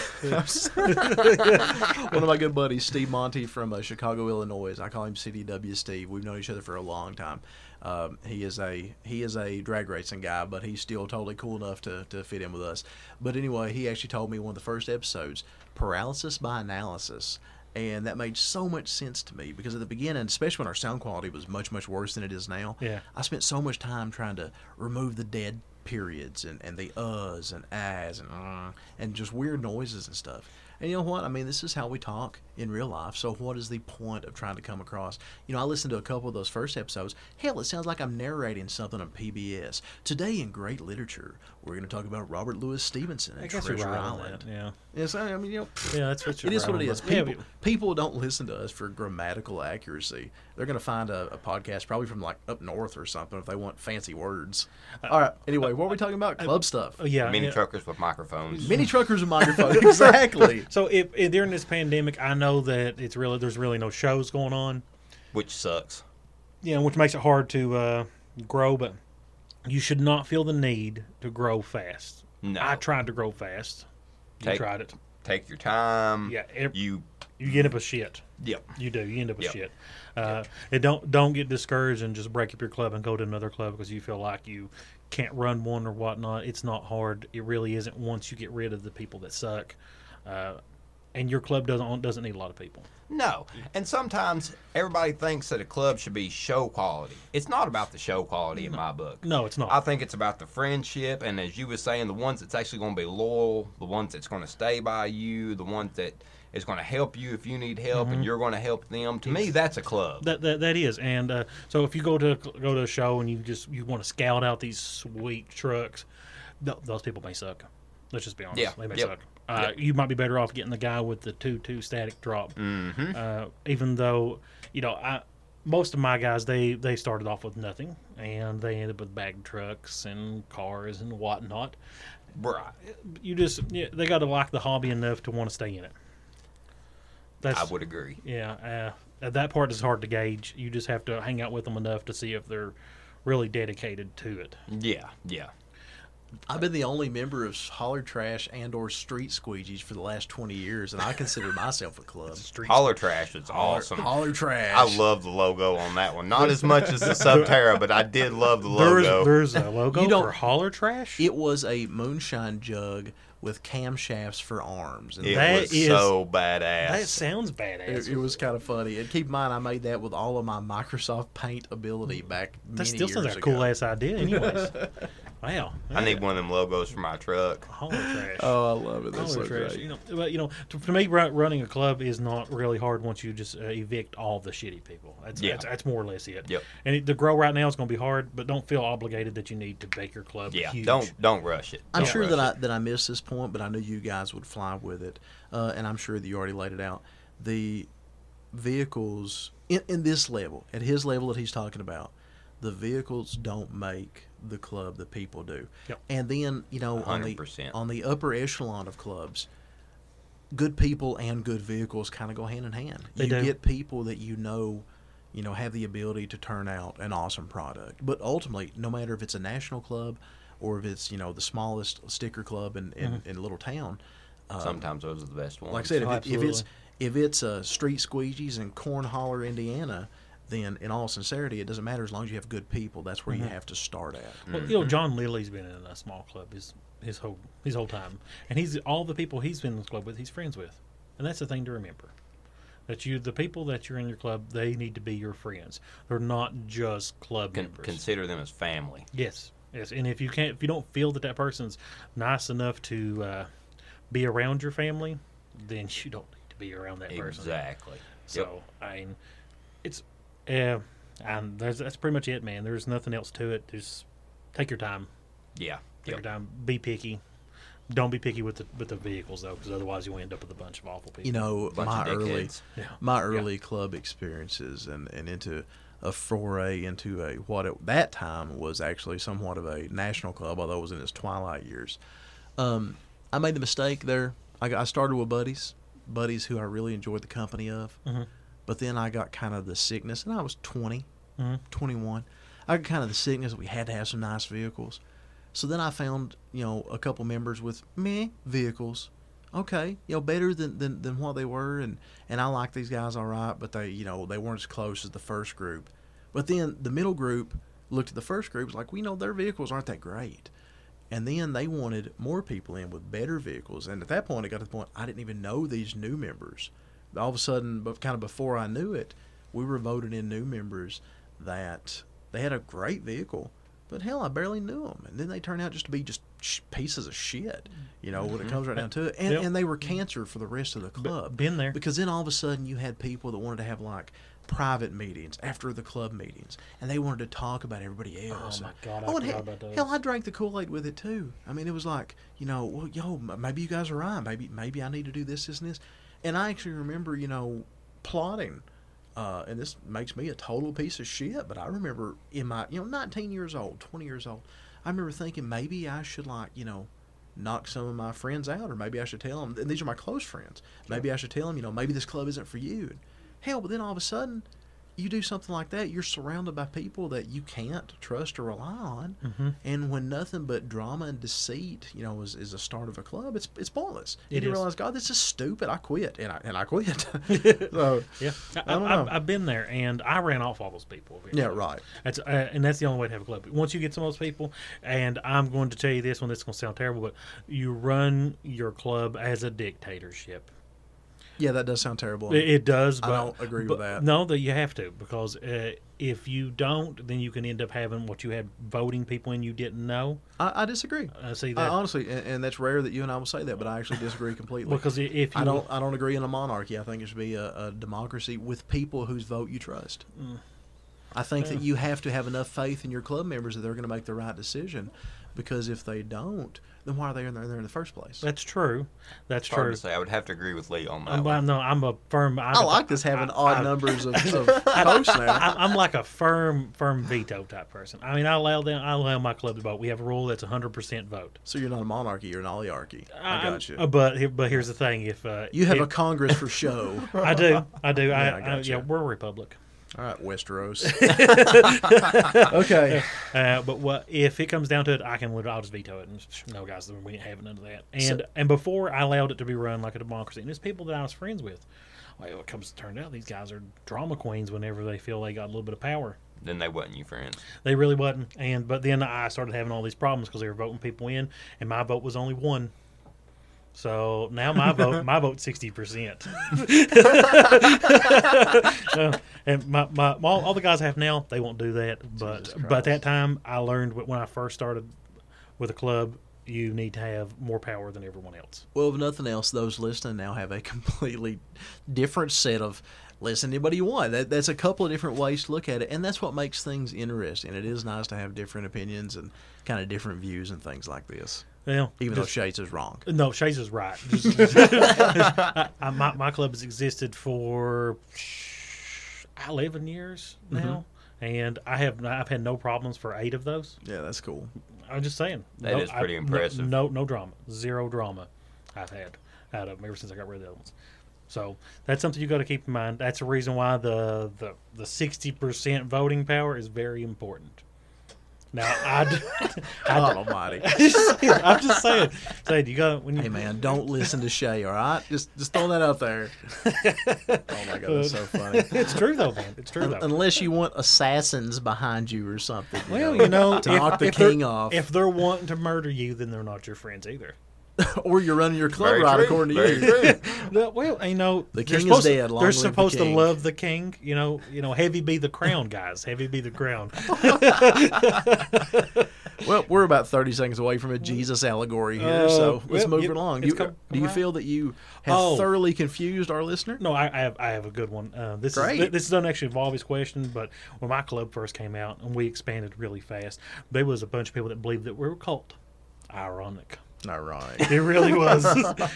one of my good buddies, Steve Monty from uh, Chicago, Illinois. I call him CDW Steve. We've known each other for a long time. Um, he is a he is a drag racing guy, but he's still totally cool enough to, to fit in with us. But anyway, he actually told me one of the first episodes, paralysis by analysis. And that made so much sense to me because at the beginning, especially when our sound quality was much, much worse than it is now, Yeah. I spent so much time trying to remove the dead periods and, and the uhs and ahs and uh, and just weird noises and stuff. And you know what? I mean, this is how we talk in real life. So what is the point of trying to come across? You know, I listened to a couple of those first episodes. Hell, it sounds like I'm narrating something on PBS. Today in great literature, we're going to talk about Robert Louis Stevenson I and Treasure Island. that. Yeah. Yes, I mean, you know, Yeah, that's what <laughs> you're it is what it is. but- yeah, People, people don't listen to us for grammatical accuracy. They're going to find a, a podcast probably from like up north or something if they want fancy words. All right. Anyway, what are we talking about? Club stuff. Oh, yeah. Mini yeah. truckers with microphones. Mini truckers with <laughs> microphones. exactly. <laughs> So if, if during this pandemic, I know that it's really there's really no shows going on, which sucks. Yeah, which makes it hard to uh, grow. But you should not feel the need to grow fast. No. I tried to grow fast. You tried it. Take your time. Yeah, ev- You. You get up with shit. Yep. You do. You end up with Yep. shit. Uh, and don't don't get discouraged and just break up your club and go to another club because you feel like you can't run one or whatnot. It's not hard. It really isn't. Once you get rid of the people that suck, uh, and your club doesn't doesn't need a lot of people. No. And sometimes everybody thinks that a club should be show quality. It's not about the show quality in my book. No, it's not. I think it's about the friendship, and as you were saying, the ones that's actually going to be loyal, the ones that's going to stay by you, the ones that is going to help you if you need help, and you're going to help them. To me, that's a club. That, that that is, and uh, so if you go to go to a show and you just you want to scout out these sweet trucks, th- those people may suck. Let's just be honest, Yeah, they may yep, suck. Uh, You might be better off getting the guy with the two two static drop. Mm-hmm. Uh, even though you know, I most of my guys they they started off with nothing and they ended up with bag trucks and cars and whatnot. right. You just yeah, they got to like the hobby enough to want to stay in it. That's I would agree. yeah, uh, that part is hard to gauge. You just have to hang out with them enough to see if they're really dedicated to it. Yeah, yeah. I've been the only member of Holler Trash and or Street Squeegees for the last 20 years, and I consider <laughs> myself a club. Street Holler Trash is awesome. Holler Trash. I love the logo on that one. Not as much as the <laughs> Subterra, but I did love the There's logo. there's a logo You don't- for Holler Trash. It was a moonshine jug with camshafts for arms. And it That was is- so badass. that sounds badass. It, it was kind of funny. And keep in mind, I made that with all of my Microsoft Paint ability back. Then. That many still sounds like a cool ass idea, anyways. <laughs> wow. I need one of them logos for my truck. Holler Trash. <laughs> Oh, I love it. That's Holler so trash. great. You know, but you know, to, to me, run, running a club is not really hard once you just uh, evict all the shitty people. That's, Yeah. that's that's more or less it. Yep. And it, the grow right now is going to be hard, but don't feel obligated that you need to make your club Yeah, huge. don't don't rush it. I'm Don't sure rush that I that I missed this point, but I knew you guys would fly with it, uh, and I'm sure that you already laid it out. The vehicles in, in this level, at his level that he's talking about, the vehicles don't make the club the people do. Yep. And then you know on the 100%. on the upper echelon of clubs, good people and good vehicles kind of go hand in hand. They you do. get people that you know, you know, have the ability to turn out an awesome product. But ultimately, no matter if it's a national club or if it's you know the smallest sticker club in in, Mm-hmm. in a little town, Sometimes those are the best ones. like I said, if, Oh, it, if it's if it's a street squeegees in Cornholler, Indiana, then in all sincerity, it doesn't matter as long as you have good people. That's where you have to start at. Well, you know, John Lilly's been in a small club his his whole his whole time, and he's all the people he's been in the club with, he's friends with, and that's the thing to remember. That you, the people that you're in your club, they need to be your friends. They're not just club Con- members. consider them as family. yes, yes, and if you can't, if you don't feel that that person's nice enough to uh, be around your family, then you don't need to be around that person. Exactly. So I mean, it's yeah, and that's that's pretty much it, man. There's nothing else to it. Just take your time. Yeah. Take Yep. your time. Be picky. Don't be picky with the with the vehicles though, because otherwise you'll end up with a bunch of awful people. You know, my early. Yeah. my early club experiences and, and into a foray into a what at that time was actually somewhat of a national club, although it was in its twilight years. Um, I made the mistake there. I, got, I started with buddies, buddies who I really enjoyed the company of, Mhm. But then I got kind of the sickness, and I was 20, Mhm. 21. I got kind of the sickness we had to have some nice vehicles. So then I found, you know, a couple members with meh vehicles. Okay, you know, better than, than, than what they were, and, and I like these guys all right, but they, you know, they weren't as close as the first group. But then the middle group looked at the first group, was like, we know their vehicles aren't that great. And then they wanted more people in with better vehicles. And at that point, it got to the point I didn't even know these new members. All of a sudden, but kind of before I knew it, we were voting in new members that they had a great vehicle, but hell, I barely knew them, and then they turn out just to be just pieces of shit. You know, when it mm-hmm. comes right down to it, and, Yep. and they were cancer for the rest of the club. been there. because then all of a sudden you had people that wanted to have like private meetings after the club meetings, and they wanted to talk about everybody oh, else. Oh, my God, I oh, forgot hell, about those. hell, I drank the Kool Aid with it too. I mean, it was like you know, well, yo, maybe you guys are right. Maybe maybe I need to do this, this, and this. And I actually remember, you know, plotting. Uh, and this makes me a total piece of shit, but I remember in my, you know, 19 years old, 20 years old, I remember thinking maybe I should like, you know, knock some of my friends out, or maybe I should tell them, and these are my close friends. Maybe I should tell them, you know, maybe this club isn't for you. And hell, but then all of a sudden, you do something like that, you're surrounded by people that you can't trust or rely on. Mm-hmm. And when nothing but drama and deceit, you know, is, is a start of a club, it's it's pointless. It and you is. realize, God, this is stupid. I quit, and I and I quit. <laughs> <laughs> so Yeah, I, I don't I, know. I've been there, and I ran off all those people. yeah, right. That's uh, and that's the only way to have a club. Once you get some of those people, and I'm going to tell you this one. This is going to sound terrible, but you run your club as a dictatorship. Yeah, that does sound terrible. It, it does. I don't agree but with that. No, that you have to because uh, if you don't, then you can end up having what you had voting people in you didn't know. I, I disagree. Uh, see I, that honestly, and, and that's rare that you and I will say that, but I actually disagree completely. because if you I don't. I don't agree in a monarchy. I think it should be a, a democracy with people whose vote you trust. I think that you have to have enough faith in your club members that they're going to make the right decision, because if they don't, then why are they in there, there in the first place? That's true. That's Hard true. to say. I would have to agree with Lee on that. I'm, one. I'm- no, I'm a firm. I, I like this having I- odd I- numbers of, of posts <laughs> now. I, I'm like a firm, firm veto type person. I mean, I allow them. I allow my club to vote. We have a rule that's 100 percent vote. So you're not a monarchy, you're an oligarchy. I I'm- got you. uh, But but here's the thing: if uh, You have if- a Congress for show. <laughs> I do, I do. I, <laughs> Yeah, I I, gotcha. yeah, we're a republic. All right, Westeros. <laughs> <laughs> okay. Uh, but what if it comes down to it? I can. lit- I'll just veto it. And sh- no, guys, we ain't having none of that. And So- and before I allowed it to be run like a democracy, and it's people that I was friends with. Well, it comes to turn out these guys are drama queens whenever they feel they got a little bit of power. Then they wasn't you friends. They really wasn't. And but then I started having all these problems because they were voting people in, and my vote was only one. So now my vote, my vote, sixty percent. <laughs> and my, my, my all, all the guys I have now, they won't do that. But Jesus but that time, I learned when I first started with a club, you need to have more power than everyone else. Well, if nothing else, those listening now have a completely different set of listen to anybody you want. That, that's a couple of different ways to look at it, and that's what makes things interesting. It is nice to have different opinions and kind of different views and things like this. Well, Even just- though Shades is wrong. No, Shays is right. <laughs> Just- <laughs> I, I, my, my club has existed for eleven years Mm-hmm. now, and I have I've had no problems for eight of those. Yeah, that's cool. I'm just saying That That is is pretty impressive. No, no, drama, zero drama. I've had out of them ever since I got rid of the other ones. So that's something you got to keep in mind. That's the reason why the the the sixty percent voting power is very important. Now I, d- <laughs> I God d- oh, Almighty. <laughs> I'm just saying. Saying you got when you Hey man, don't listen to Shay. All right, just just throwing that out there. <laughs> Oh my god, that's so funny. It's true though, man. It's true Un- though. Unless you want assassins behind you or something. well, you know, to if, knock the if king off, If they're wanting to murder you, then they're not your friends either. <laughs> or you're running your club Very right true. according to Very you. true. <laughs> <laughs> No, well, you know, The king is supposed to- dead, they're live the supposed to love the king. You know, you know, heavy be the crown, guys. Heavy be the crown. Well, we're about 30 seconds away from a Jesus allegory here, so Uh, let's well, move you- along. You, come- do you come feel that you have Oh. thoroughly confused our listener? No, I, I have I have a good one. Uh, this Great. is this doesn't actually involve his question, but when my club first came out and we expanded really fast, there was a bunch of people that believed that we were a cult. Ironic. Not right. It really was.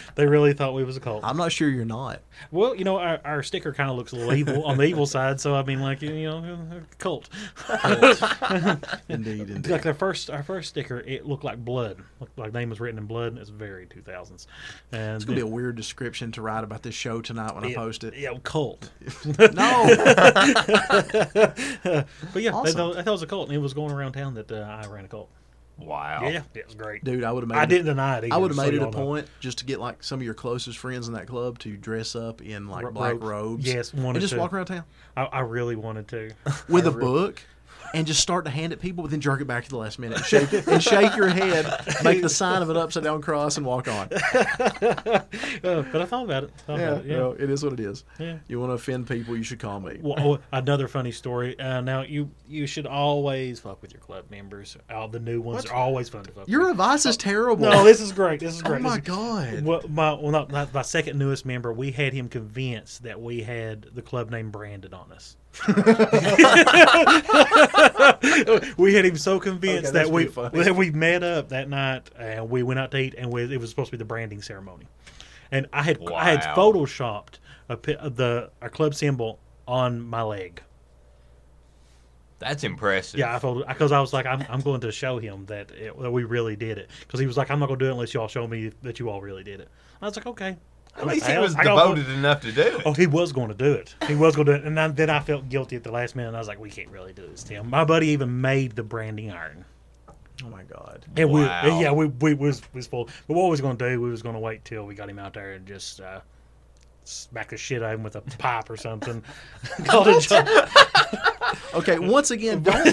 <laughs> they really thought we was a cult. I'm not sure you're not. Well, you know, our, our sticker kind of looks a little evil on the evil <laughs> side, so I mean, like you know, cult. <laughs> Indeed, indeed. Like our first our first sticker, it looked like blood. Looked like name was written in blood. and It's very two thousands. And It's going to be a weird description to write about this show tonight when I post it. Yeah, cult. No! But yeah, Awesome. thought, they thought it was a cult, and it was going around town that uh, I ran a cult. Wow. Yeah, it was great. Dude, I would have made I it- didn't deny it. Either, I would have so made it a y'all know. point just to get like some of your closest friends in that club to dress up in like Ro- black robes. robes. Yes, and wanted just to. walk around town I, I really wanted to. with I a re- book. And just start to hand it people, but then jerk it back to the last minute and shake, and shake your head, make the sign of an upside down cross, and walk on. <laughs> Uh, but I thought about it. Thought Yeah, about it, yeah. well, it is what it is. Yeah. You want to offend people, you should call me. Well, oh, another funny story. Uh, now you you should always fuck with your club members. All the new ones are always fun to fuck Your with. advice is terrible. No, this is great. This is great. oh great. my This is- god. Well, my well, not, not my second newest member. We had him convinced that we had the club name branded on us. <laughs> we had him so convinced Okay, that we that we met up that night and we went out to eat and we, it was supposed to be the branding ceremony. And I had I had photoshopped a, the a club symbol on my leg. That's impressive. Yeah, I told because I was like, I'm, I'm going to show him that, it, that we really did it. Because he was like, I'm not going to do it unless y'all show me that you all really did it. I was like, okay. At least he I- was I got- devoted enough to do it. Oh, he was going to do it. He was going to do it, and then, then I felt guilty at the last minute. And I was like, we can't really do this, Tim. My buddy even made the branding iron. Oh my god. And Wow. and yeah, we, we was was full. But what we was going to do, we was going to wait till we got him out there and just uh, smack the shit out of him with a pipe or something. <laughs> Called it job. Okay, once again, don't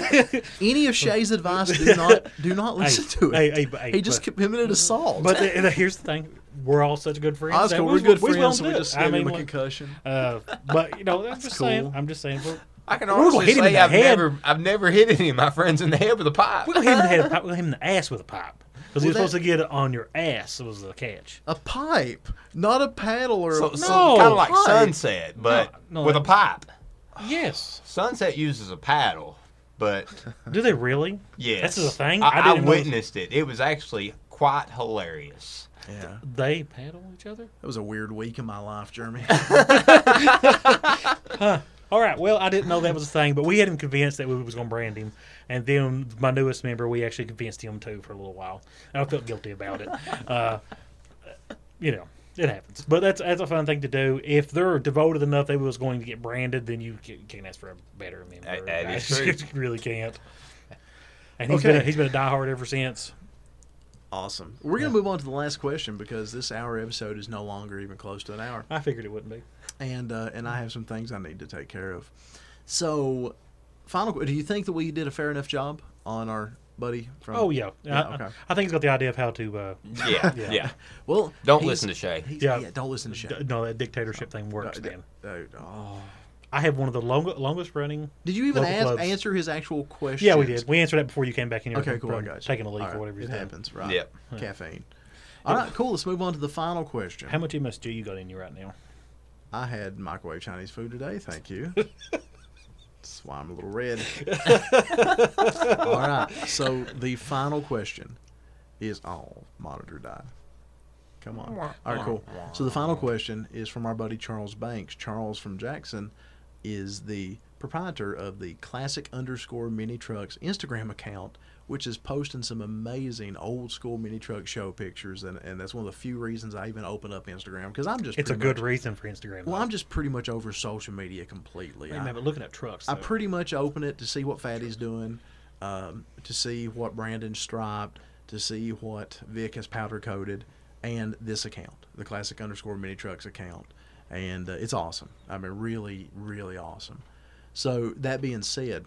<laughs> any of Shay's advice. Do not do not listen to it. hey, hey, hey, he just but- committed assault. But the, the- here's the thing: we're all such good friends. Oh, that's that cool. we We're good we was friends, so we willing to do just gave I mean, him a like, concussion. uh, but you know, I'm just cool. saying. I'm just saying. We're, I can We're gonna honestly hit him in say the I've head. never, I've never hit any of my friends in the head with a pipe. we're gonna hit him in the head. <laughs> We're gonna hit him in the ass with a pipe because he Well, was supposed to get it on your ass. It was the catch. a pipe, not a paddle or So, a, No, kind of like pipe. sunset, but No, no, with a pipe. Yes. Sunset uses a paddle, but Do they really? yes, That's the thing. I, I I, didn't witnessed it. It was actually quite hilarious. Yeah, They paddle each other. that was a weird week in my life, Jeremy. <laughs> All right. Well, I didn't know that was a thing, but we had him convinced that we was going to brand him, and then my newest member, we actually convinced him too for a little while. And I felt guilty about it. <laughs> Uh, you know, it happens, but that's that's a fun thing to do. If they're devoted enough, they was going to get branded, then you can't ask for a better member. That- that is <laughs> I true. just really can't. And he's Okay. been a, he's been a diehard ever since. Awesome. We're gonna move on to the last question because this hour episode is no longer even close to an hour, I figured it wouldn't be. and uh, and I have some things I need to take care of. So, final. Question Do you think that we did a fair enough job on our buddy? From, Oh yeah, Yeah, I, okay. I think he's got the idea of how to. Uh, Yeah, Yeah. <laughs> yeah. Well, Don't listen to Shay. Yeah. yeah. don't listen to Shay. d- no, that dictatorship thing works, Uh, man. uh, oh. I have one of the long, longest running. Did you even Local ask, clubs. answer his actual question? Yeah, we did. We answered that before you came back in here. Okay, from- cool. I got you. Taking a leak All right, or whatever. It he's doing. happens, right? Yep. Caffeine. <laughs> All right, cool. Let's move on to the final question. How much MSG you got in you right now? I had microwave Chinese food today. Thank you. <laughs> That's why I'm a little red. <laughs> All right. So the final question is oh, monitor die. Come on. All right, cool. So the final question is from our buddy Charles Banks. Charles from Jackson is the proprietor of the classic underscore mini trucks Instagram account, which is posting some amazing old school mini truck show pictures, and, and that's one of the few reasons I even open up Instagram because I'm just It's a pretty good reason for Instagram. well, though. I'm just pretty much over social media completely. I, man, but looking at trucks, I pretty much open it to see what Fatty's doing, um, to see what Brandon's striped, to see what Vic has powder coated, and this account, the classic underscore mini trucks account, and uh, it's awesome. I mean, really, really awesome. So that being said,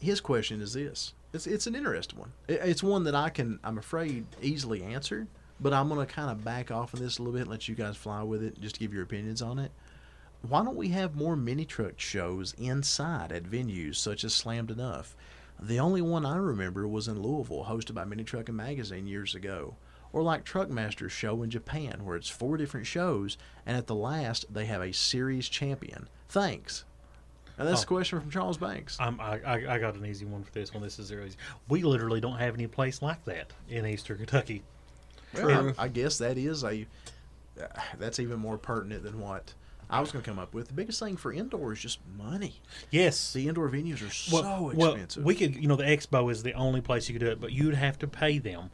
his question is this: it's it's an interesting one. It, it's one that I can, I'm afraid, easily answer, but I'm gonna kind of back off of this a little bit and let you guys fly with it, just to give your opinions on it why don't we have more mini truck shows inside at venues such as Slammed Enough? The only one I remember was in Louisville, hosted by Mini Trucking Magazine years ago. Or like Truckmaster's show in Japan, where it's four different shows, and at the last they have a series champion. Thanks. And that's Oh. a question from Charles Banks. I'm, I, I I got an easy one for this one. This is easy. We literally don't have any place like that in Eastern Kentucky. Well, I, I guess that is a uh, that's even more pertinent than what I was going to come up with. The biggest thing for indoor is just money. Yes. The indoor venues are so well, well, we could, you know, the expo is the only place you could do it, but you'd have to pay them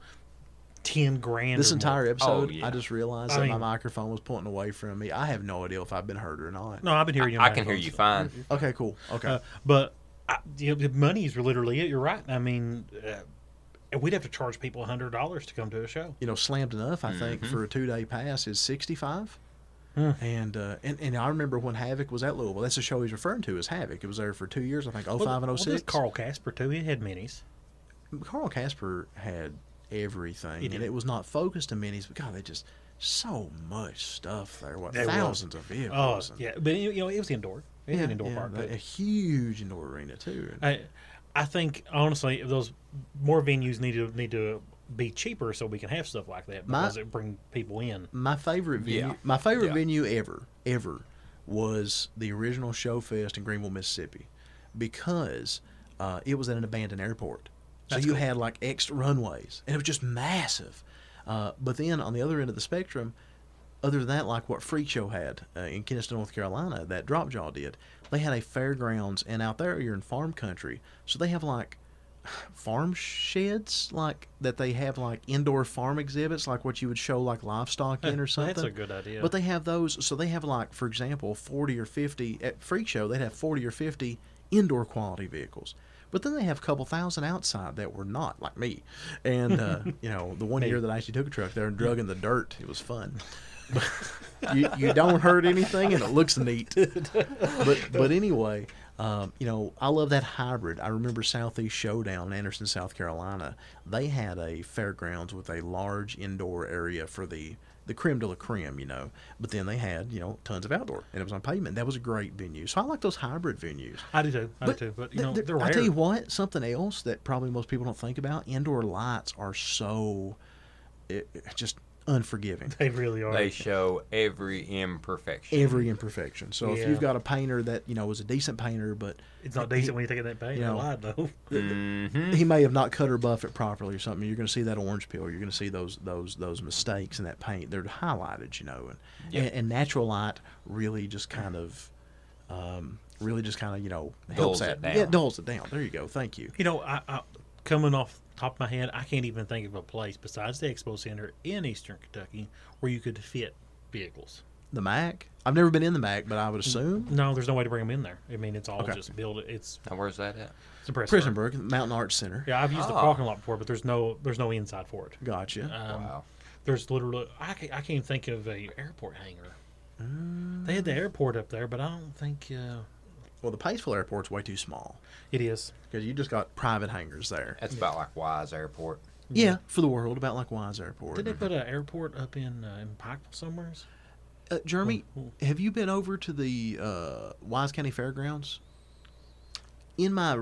ten grand. This or more. entire episode, Oh, yeah. I just realized I that my microphone was pointing away from me. I have no idea if I've been heard or not. No, I've been hearing you. I can hear you fine. Okay, cool. Okay. Uh, but I, you know, the money is literally it. You're right. I mean, uh, we'd have to charge people hundred dollars to come to a show. you know, slammed enough. I think Mm-hmm. for a two day pass is sixty five. And, uh, and and I remember when Havoc was at Louisville. That's the show he's referring to as Havoc. It was there for two years, I think, 05 and Well, 06. there's Carl Casper too. He had minis. Carl Casper had everything, He and it was not focused to minis. But God, they just so much stuff there. What There was. thousands of Oh vehicles. and- yeah, but you know it was indoor. It was yeah, an indoor yeah, park. but but- a huge indoor arena too. I, I think honestly, those more venues need to need to be cheaper so we can have stuff like that My- because it bring people in. my favorite venue, Yeah. my favorite Yeah. venue ever, ever, was the original Show Fest in Greenville, Mississippi, because uh, it was at an abandoned airport. So you cool. had like extra runways, and it was just massive. Uh, but then on the other end of the spectrum, other than that, like what Freak Show had uh, in Kinston, North Carolina, that Drop Jaw did, they had a fairgrounds, and out there you're in farm country, so they have like <sighs> farm sheds, like that they have like indoor farm exhibits, like what you would show like livestock in or something. That's a good idea. But they have those, so they have like, for example, forty or fifty at Freak Show. They'd have forty or fifty indoor quality vehicles, but then they have a couple thousand outside that were not like me. And uh, <laughs> you know, the one year that I actually took a truck there and drug in the dirt, it was fun. <laughs> you you don't hurt anything, and it looks neat. <laughs> But but anyway. Um, you know, I love that hybrid. I remember Southeast Showdown in Anderson, South Carolina. They had a fairgrounds with a large indoor area for the the creme de la creme, you know. But then they had, you know, tons of outdoor, and it was on pavement. That was a great venue. So I like those hybrid venues. I do too. I do too. But you know, th- they're I tell you what, something else that probably most people don't think about: indoor lights are so it, it- just unforgiving. They really are. They show every imperfection. Every imperfection. So if you've got a painter that you know is a decent painter, but it's not he- decent when you take it that bad. you You know, lied though. <laughs> hmm he may have not cut or buffed it properly or something. You're going to see that orange peel. You're going to see those those those mistakes in that paint. They're highlighted, you know, and Yep. and, and natural light really just kind of, um, really just kind of you know Dulls helps that. it down. Yeah, dulls it down. There you go. Thank you. You know, I, I coming off the top of my head, I can't even think of a place besides the Expo Center in Eastern Kentucky where you could fit vehicles. The Mac. I've never been in the Mac, but I would assume No, there's no way to bring them in there. I mean, it's all Okay. just build. It's. Now, where's that at? it's a press Prison room. Brook, Mountain Arts Center. Yeah, I've used the Ah. parking lot before, but there's no there's no inside for it. Gotcha. Um, wow. There's literally I can't, I can't think of a airport hangar. Mm. They had the airport up there, but I don't think uh, well, the Paceville Airport's way too small it is. because you just got private hangars there. That's about like Wise Airport. Yeah, for the world, about like Wise Airport. Did they put an airport up in uh, in Pikeville somewhere? Uh, Jeremy, Cool, have you been over to the uh, Wise County Fairgrounds? In my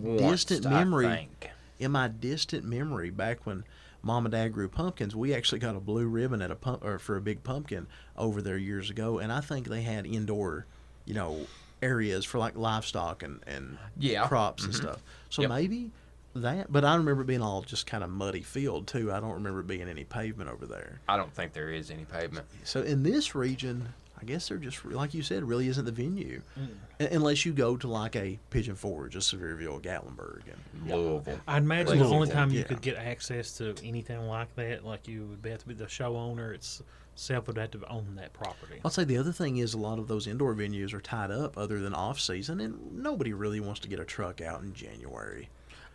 Once, distant I memory, think. in my distant memory, back when Mom and Dad grew pumpkins, we actually got a blue ribbon at a pump or for a big pumpkin over there years ago, and I think they had indoor, you know, areas for like livestock and and Yeah. crops and Mhm. stuff. So Yep. maybe that, but I remember it being all just kind of muddy field too. I don't remember being any pavement over there. I don't think there is any pavement. So in this region, I guess they're just like you said, really isn't the venue, Mm. Unless you go to like a Pigeon Forge, a Sevierville, Gatlinburg, and Louisville. I'd imagine Like the only time you yeah. could get access to anything like that, like you would be- have to be the show owner itself would have to own that property. I'll say the other thing is a lot of those indoor venues are tied up other than off season, and nobody really wants to get a truck out in January.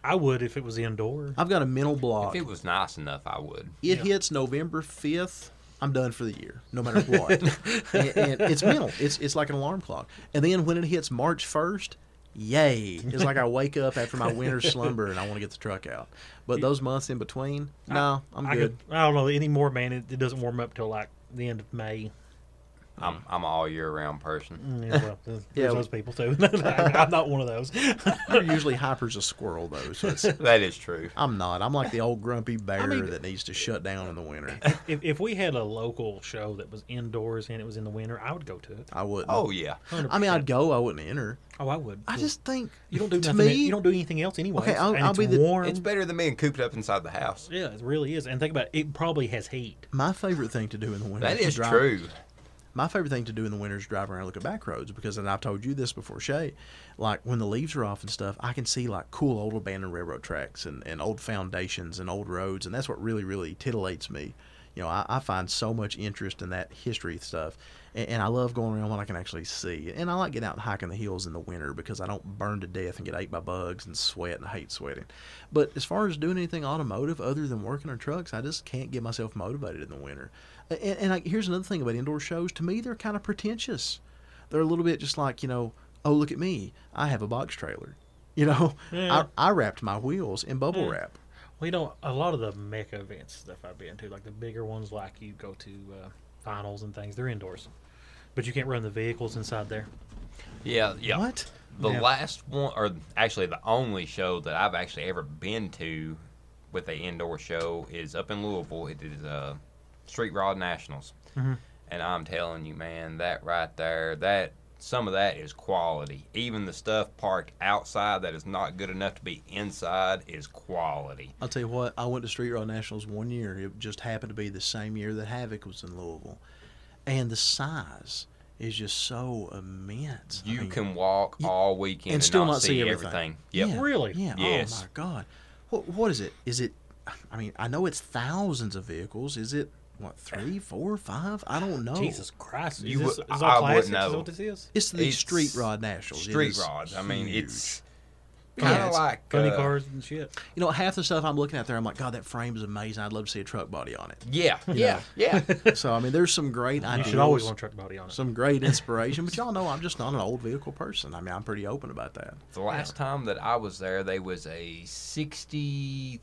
I would if it was indoor. I've got a mental block. If it was nice enough, I would. it Yeah. hits November fifth, I'm done for the year, no matter what. <laughs> and, and it's mental. It's it's like an alarm clock. And then when it hits March first, yay! It's like I wake up after my winter <laughs> slumber and I want to get the truck out. But those months in between, no, I'm I good. Could, I don't know anymore, man. It, it doesn't warm up till like the end of May. I'm I'm an all year round person. Mm, Yeah, well, there's, <laughs> Yeah, there's we- those people too. <laughs> I'm not one of those. <laughs> You're usually hyper as a squirrel though, so it's, That is true. I'm not. I'm like the old grumpy bear mean- that needs to shut down in the winter. if, if we had a local show that was indoors and it was in the winter, I would go to it. I wouldn't. Oh yeah. 100%. I mean, I'd go. I wouldn't enter. Oh, I would. I just think you don't do to nothing. me. you don't do anything else anyway. Okay, I'll- and I'll it's be the- warm. It's better than being cooped up inside the house. yeah, it really is. And think about it. It probably has heat. my favorite thing to do in the winter. That is drive- true. My favorite thing to do in the winter is drive around and look at back roads because, and I've told you this before, Shay, like when the leaves are off and stuff, I can see like cool old abandoned railroad tracks and, and old foundations and old roads, and that's what really, really titillates me. You know, I, I find so much interest in that history stuff, and, and I love going around when I can actually see. And I like getting out and hiking the hills in the winter because I don't burn to death and get ate by bugs and sweat, and I hate sweating. But as far as doing anything automotive other than working on trucks, I just can't get myself motivated in the winter. And, and I, here's another thing about indoor shows. To me, they're kind of pretentious. They're a little bit just like you know, oh look at me, I have a box trailer. <laughs> You know, Yeah. I, I wrapped my wheels in bubble Yeah. wrap. Well, you know, a lot of the mecha events stuff I've been to, like the bigger ones, like you go to uh, finals and things, they're indoors, but you can't run the vehicles inside there. Yeah, yeah. What? The Yeah. last one, or actually the only show that I've actually ever been to with a indoor show is up in Louisville. It is uh, Street Rod Nationals, Mhm. and I'm telling you, man, that right there, that some of that is quality. Even the stuff parked outside that is not good enough to be inside is quality. I'll tell you what. I went to Street Rod Nationals one year. It just happened to be the same year that Havoc was in Louisville, and the size is just so immense. I You mean, can walk y- all weekend and and, still not, not see see everything. Yep. Yeah, Really? Yeah. Yes. Oh my God. What what is it? Is it? I mean, I know it's thousands of vehicles. Is it what three, four, five? I don't know. Jesus Christ! Is You this, would- is I all would classics? Is know. that what this is? It's the It's Street Rod Nationals. Street is rods. I mean, huge. it's kind of it's like Funny uh, cars and shit. You know, half the stuff I'm looking at there, I'm like, God, that frame is amazing. I'd love to see a truck body on it. Yeah, yeah, yeah. <laughs> So I mean, there's some great You ideas. should always want a truck body on it. some great inspiration, but y'all know I'm just not an old vehicle person. I mean, I'm pretty open about that. The last time that I was there, they was a '63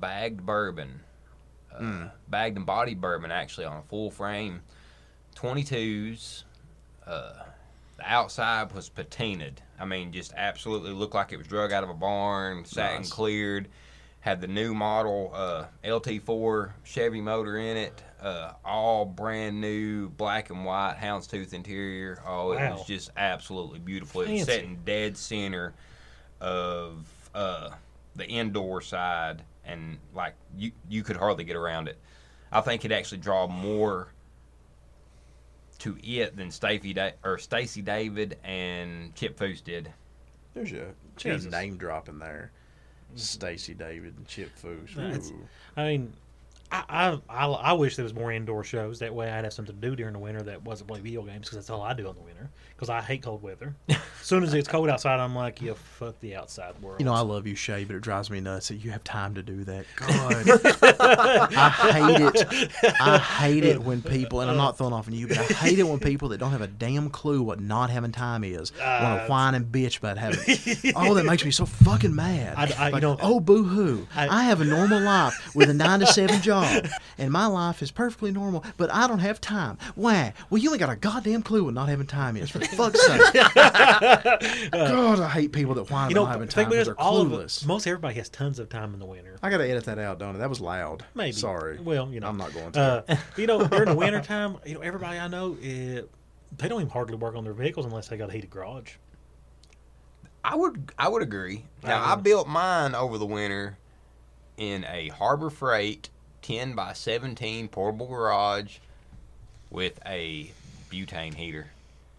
bagged Suburban, uh, bagged and body Suburban, actually on a full frame, 22s. Uh, the outside was patinaed. I mean, just absolutely looked like it was drug out of a barn, sat and Nice. cleared. Had the new model uh, LT4 Chevy motor in it, uh, all brand new black and white houndstooth interior. Oh, it Wow. was just absolutely beautiful. It was Fancy. sitting dead center of uh, the indoor side, and like you you could hardly get around it. I think it actually draw more to it than Stacy da- or Stacy David and Chip Foose did. There's a Jesus. name dropping there. Stacy David and Chip Foose. I mean, I, I I I wish there was more indoor shows. That way, I'd have something to do during the winter that wasn't play video games because that's all I do in the winter. Because I hate cold weather. as soon as it's cold outside, I'm like, yeah, fuck the outside world. You know, I love you, Shay, but it drives me nuts that you have time to do that. God, I hate it. I hate it when people, and I'm not throwing off on you, but I hate it when people that don't have a damn clue what not having time is want Uh, to whine and bitch about having. <laughs> oh, that makes me so fucking mad. I- I- you Like, know- oh, boo hoo! I- I, have a normal life with a nine to seven job, and my life is perfectly normal, but I don't have time. Why? Well, you ain't got a goddamn clue what not having time is. For <laughs> fuck's sake! <laughs> God, I hate people that whine you know, about having the time thing because they're all of clueless. it, most everybody has tons of time in the winter. I gotta edit that out, don't I? That was loud. Maybe. Sorry. Well, you know, I'm not going to. Uh, you know, during the winter time, you know, everybody I know, eh, they don't even hardly work on their vehicles unless they got a heated garage. I would I would agree. Now I Um, built mine over the winter in a Harbor Freight 10 by 17 portable garage with a butane heater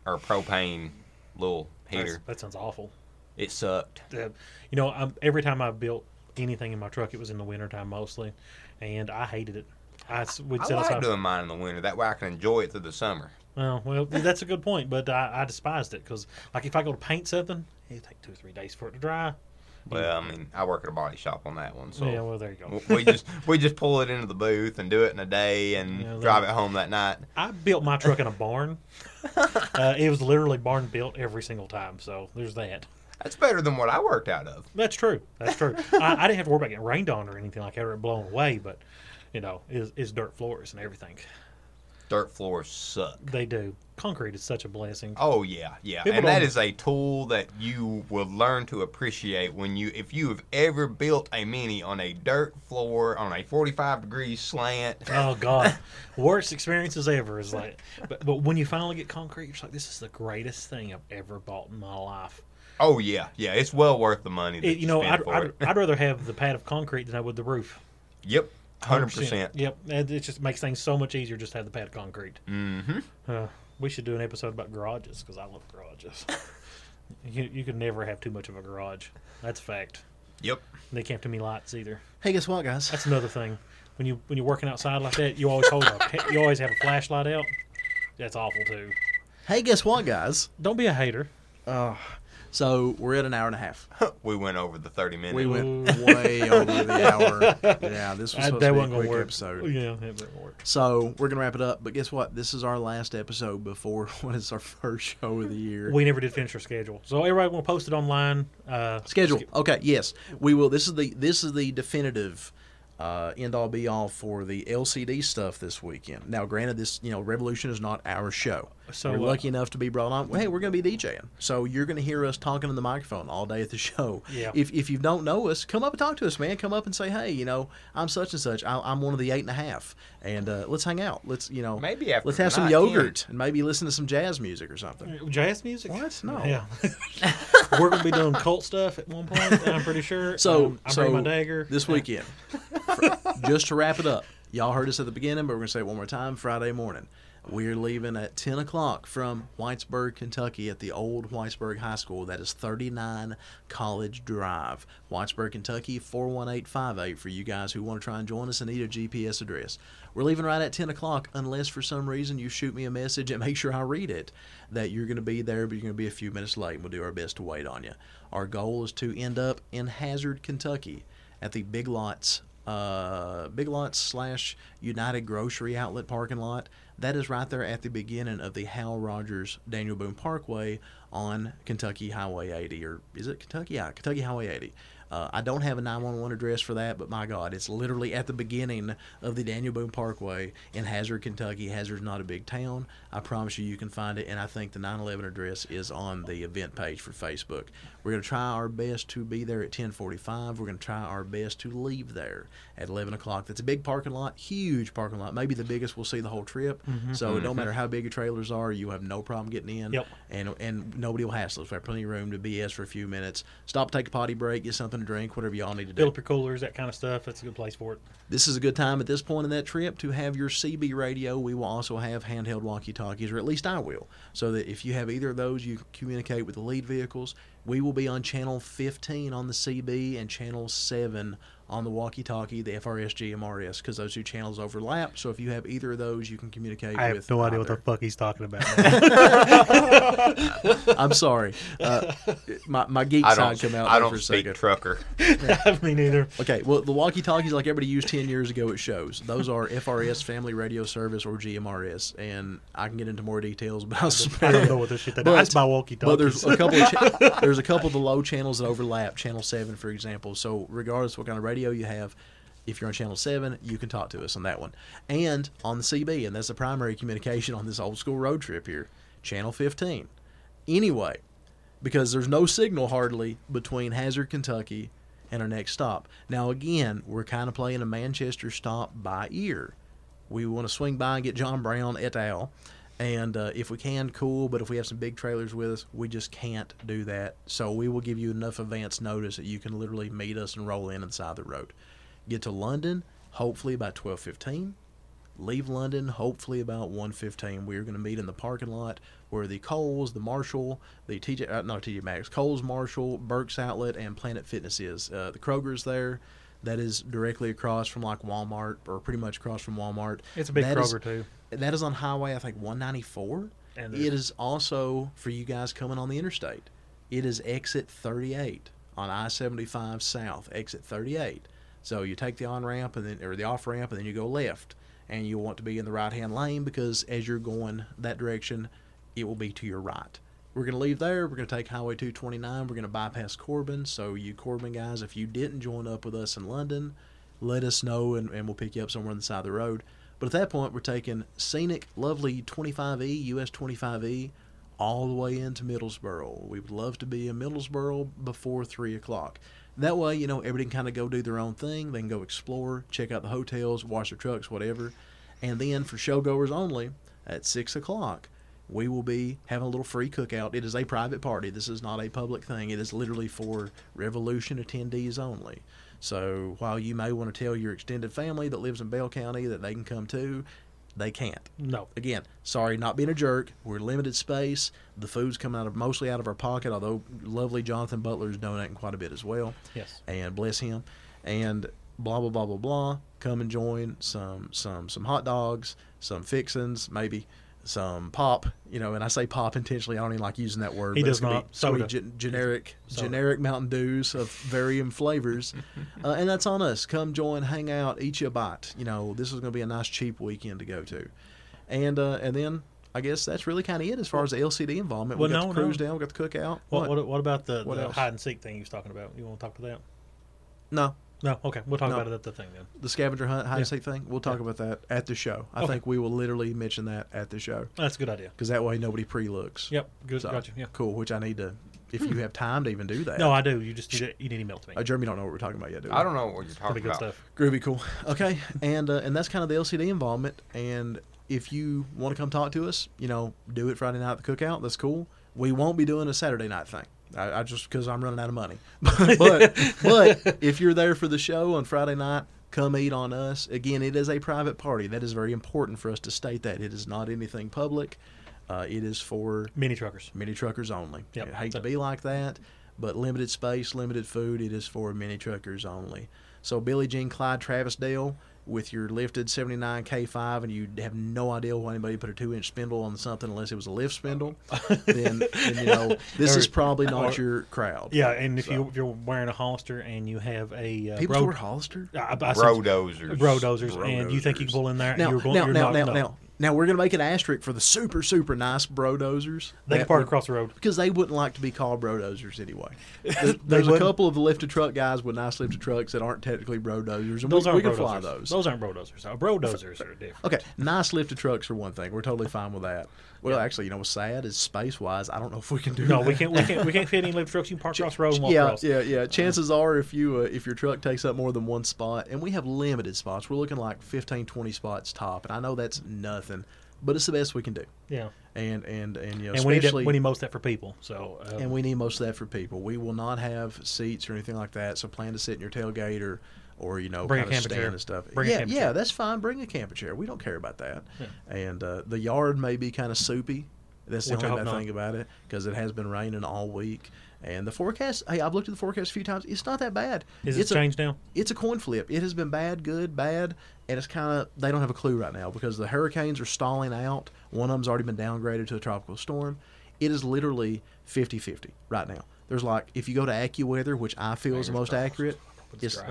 or propane little That's- heater. that sounds awful. It sucked. uh, you know, I'm, every time I built anything in my truck, it was in the wintertime mostly, and I hated it. I would I set like aside. doing mine in the winter. That way I can enjoy it through the summer. Well, well, that's a good point, but I, I despised it because, like, if I go to paint something, it'd take two or three days for it to dry. Well, I mean, I work at a body shop on that one, so yeah, well, there you go. we just <laughs> we just pull it into the booth and do it in a day and Yeah, drive it home that night. I built my truck in a barn. <laughs> uh, it was literally barn built every single time, so there's that. That's better than what I worked out of. That's true. That's true. I, I didn't have to worry about getting rained on or anything like that or it blowing away, but you know, it's, it's dirt floors and everything. Dirt floors suck. They do. Concrete is such a blessing. Oh yeah, yeah, People and that don't- is a tool that you will learn to appreciate when you, if you have ever built a mini on a dirt floor on a forty-five degree slant. Oh God, <laughs> worst experiences ever is like, but but when you finally get concrete, you're just like, this is the greatest thing I've ever bought in my life. Oh yeah, yeah, it's well worth the money. That It, you know, spend I'd, for I'd, it. I'd rather have the pad of concrete than I would the roof. Yep, hundred percent. Yep, and it just makes things so much easier just to have the pad of concrete. Mm-hmm. Uh, we should do an episode about garages because I love garages. <laughs> you you can never have too much of a garage. That's a fact. Yep. They can't have too many lights either. hey, guess what, guys? That's another thing. when you when you're working outside like that, you always hold a you always have a flashlight out. That's awful too. Hey, guess what, guys? Don't be a hater. Uh, so we're at an hour and a half. <laughs> we went over the 30 minutes. We went way over the hour. Yeah, this was <laughs> I- supposed that to be a quick work. episode. Yeah, that wouldn't work. So we're gonna wrap it up. But guess what? This is our last episode before <laughs> what is our first show of the year. We never did finish our schedule, so everybody will post it online. Uh, Schedule. sch- Okay. Yes, we will. This is the this is the definitive uh, end all be all for the LCD stuff this weekend. Now, granted, this you know Revolution is not our show. So, we're uh, lucky enough to be brought on. Hey, we're going to be DJing, so you're going to hear us talking in the microphone all day at the <laughs> show. Yeah. If if you don't know us, come up and talk to us, man. Come up and say, hey, you know, I'm such and such. I, I'm one of the eight and a half, and uh, let's hang out. Let's you know Maybe after let's have some tonight, yogurt and maybe listen to some jazz music or something. Jazz music? What? No. Yeah. <laughs> We're gonna be doing cult stuff at one point. I'm pretty sure. <laughs> So, um, I so bring my dagger this weekend. just to wrap it up, y'all heard us at the beginning, but we're gonna say it one more time. Friday morning, we're leaving at ten o'clock from Whitesburg, Kentucky, at the old Whitesburg High School. That is thirty-nine College Drive, Whitesburg, Kentucky, four one eight five eight. For you guys who want to try and join us and need a GPS address, we're leaving right at ten o'clock. Unless for some reason you shoot me a message and <laughs> make sure I read it, that you're gonna be there, but you're gonna be a few minutes late. and We'll do our best to wait on you. Our goal is to end up in Hazard, Kentucky, at the Big Lots, uh, Big Lots slash United Grocery Outlet parking lot. That is right there at the beginning of the Hal Rogers Daniel Boone Parkway on Kentucky Highway 80, or is it Kentucky? Yeah, Kentucky Highway 80. Uh, I don't have a 911 address for that, but my God, it's literally at the beginning of the Daniel Boone Parkway in Hazard, Kentucky. Hazard's not a big town. I promise you, you can find it, and I think the 911 address is on the event page for Facebook. We're going to try our best to be there at 10:45. We're going to try our best to leave there at 11 o'clock. That's a big parking lot, huge parking lot, maybe the biggest we'll see the whole trip. Mm-hmm. So it don't mm-hmm. matter how big your trailers are, you have no problem getting in. Yep. And and nobody will hassle us. We have plenty of room to BS for a few minutes. Stop, take a potty break, get something to drink, whatever y'all need to do. Fill up your coolers, that kind of stuff. That's a good place for it. This is a good time at this point in that trip to have your CB radio. We will also have handheld walkie talkies, or at least I will, so that if you have either of those, you can communicate with the lead vehicles. We will be on channel 15 on the CB and channel 7 on the walkie talkie, the FRS GMRS, because those two channels overlap. So if you have either of those, you can communicate I have with. no idea what the fuck he's talking about. <laughs> I'm sorry. Uh, my, my geek I side come out I don't a speak second. trucker. <laughs> Me neither. Okay, well, the walkie talkies like everybody used 10 years ago at shows. Those are FRS, Family Radio Service, or GMRS. And I can get into more details, but I'll I don't know what this shit. That But- That's my walkie talkie. But there's a couple of cha- <laughs> there's a couple of the low channels that overlap. Channel seven, for example. So regardless of what kind of radio you have, if you're on channel seven, you can talk to us on that one, and on the CB, and that's the primary communication on this old school road trip here. Channel 15. Anyway, because there's no signal hardly between Hazard, Kentucky, and our next stop. Now again, we're kind of playing a Manchester stop by ear. We want to swing by and get John Brown et al. And uh, if we can, cool. But if we have some big trailers with us, we just can't do that. So we will give you enough advance notice that you can literally meet us and roll in on the side of the road. Get to London, hopefully by twelve fifteen. Leave London, hopefully about one fifteen. We're going to meet in the parking lot where the Kohl's, the Marshall, the TJ, uh, not TJ Maxx, Kohl's, Marshall, Burke's Outlet, and Planet Fitness is. Uh, the Kroger's there. That is directly across from like Walmart, or pretty much across from Walmart. It's a big That is- Kroger too. That is on Highway, I think, 194. And It is also for you guys coming on the interstate. It is exit 38 on I 75 South, exit 38. So you take the on ramp and then, or the off ramp, and then you go left. And you want to be in the right hand lane because as you're going that direction, it will be to your right. We're going to leave there. We're going to take Highway 229. We're going to bypass Corbin. So, you Corbin guys, if you didn't join up with us in London, let us know and, and we'll pick you up somewhere on the side of the road. But at that point, we're taking scenic, lovely 25E, US 25E, all the way into Middlesboro. We would love to be in Middlesboro before 3 o'clock. That way, you know, everybody can kind of go do their own thing. They can go explore, check out the hotels, wash their trucks, whatever. And then for showgoers only, at 6 o'clock, we will be having a little free cookout. It is a private party. This is not a public thing. It is literally for Revolution attendees only. So while you may want to tell your extended family that lives in Bell County that they can come too, they can't. No. Again, sorry, not being a jerk. We're limited space. The food's coming out of mostly out of our pocket, although lovely Jonathan Butler is donating quite a bit as well Yes. and bless him, and blah blah blah blah blah. come and join. Some some some hot dogs, some fixins, maybe some pop. You know, and I say pop intentionally. I don't even like using that word. He but does it's gonna be- not. be Soda. gen- generic Soda. generic Mountain Dews of varying flavors, <laughs> uh, and that's on us. Come join, hang out, eat you a bite. You know, this is going to be a nice cheap weekend to go to, and uh, and then. I guess that's really kind of it as far as the LCD involvement. Well, we got no, the cruise no. down, we got the cookout. What, what, what about the, What the hide and seek thing you was talking about? You want to talk about that? No, No. Okay, we'll talk No. about it at the thing then. the scavenger hunt hide and Yeah. seek thing. We'll talk Yeah. about that at the show. I Okay. think we will literally mention that at the show That's a good idea. because that way nobody pre-looks. Yep. Good. So, Gotcha. Yeah. Cool. Which I need to, if you have time to even do that. No, I do. You just need to, you need to email it to me. Uh, Jeremy don't know what we're talking about yet, do we? I don't know what you're Pretty talking good about. stuff. Groovy, cool. Okay, and uh, and that's kind of the LCD involvement. And if you want to come talk to us, you know, do it Friday night at the cookout. That's cool. We won't be doing a Saturday night thing. I, I just because I'm running out of money. <laughs> but but <laughs> if you're there for the show on Friday night, come eat on us. Again, it is a private party. That is very important for us to state that it is not anything public. Uh, it is for Mini truckers. mini truckers only. Yep. I hate to be like that, but limited space, limited food. It is for mini truckers only. So Billy Jean Clyde Travis Dale with your lifted 79 K5 and you have no idea why anybody put a two inch spindle on something unless it was a lift spindle, <laughs> then, then you know this Or- is probably not or- your crowd. Yeah, and if So- you if you're wearing a Hollister and you have a uh, people road, wear Hollister. I, I said- Brodozers. Brodozers, and you think you Brodozers. can pull in there? Now, and you're going, now, now, now, no. now, now, we're gonna make an asterisk for the super, super nice brodozers. They can park would- across the road. because they wouldn't like to be called brodozers anyway. <laughs> There- There's a couple of the lifted truck guys with nice lifted trucks that aren't technically brodozers, and Those we, we can fly those. Those aren't brodozers. Uh, brodozers are different. Okay, nice lifted trucks are one thing. We're totally fine with that. Well, actually, you know what's sad is space wise, I don't know if we can do. No, that. we can't. We can't. We can't fit <laughs> any lift trucks. You can park across the road and walk Yeah, across. yeah, yeah. Chances are, if you uh, if your truck takes up more than one spot, and we have limited spots, we're looking like 15, 20 spots top, and I know that's nothing, but it's the best we can do. Yeah. And and and you know, And we need, especially that, we need most of that for people. So. Uh, and we need most of that for people. We will not have seats or anything like that. So plan to sit in your tailgate or, or you know, Bring a kind of stand chair. and stuff. Bring yeah, yeah, that's fine. Bring a camper chair. We don't care about that. Yeah. And uh, the yard may be kind of soupy. That's the Which only bad not. thing about it because it has been raining all week. And the forecast, hey, I've looked at the forecast a few times. It's not that bad. is it it's a, changed now? it's a coin flip. It has been bad, good, bad, and it's kind of they don't have a clue right now because the hurricanes are stalling out. One of them's already been downgraded to a tropical storm. It is literally 50-50 right now. There's like if you go to AccuWeather, which I feel is the most accurate, It's it's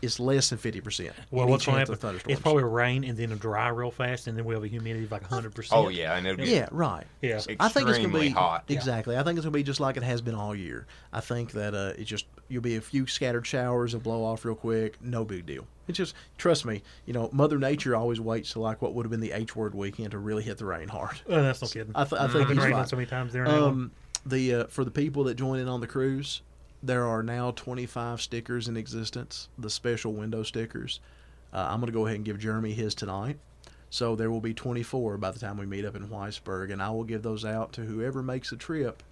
dry. it's less than 50%. Well, what's going to chance of happen? thunderstorms. It's probably rain and then it'll dry real fast, and then we have a humidity of like 100. percent Oh yeah, and it'll be Yeah, right. Yeah. I think it's going to Extremely be hot. Yeah. Exactly. I think it's going to be just like it has been all year. I think that uh, it just you'll be a few scattered showers that blow off real quick. No big deal. It's just trust me. You know, Mother Nature always waits to like what would have been the H word weekend to really hit the rain hard. Oh, that's no kidding. I, th- I I've think been he's raining fine. so many times there. Um, the uh, for the people that join in on the cruise, there are now 25 stickers in existence. The special window stickers. Uh, I'm going to go ahead and give Jeremy his tonight. So there will be 24 by the time we meet up in Whitesburg, and I will give those out to whoever makes the trip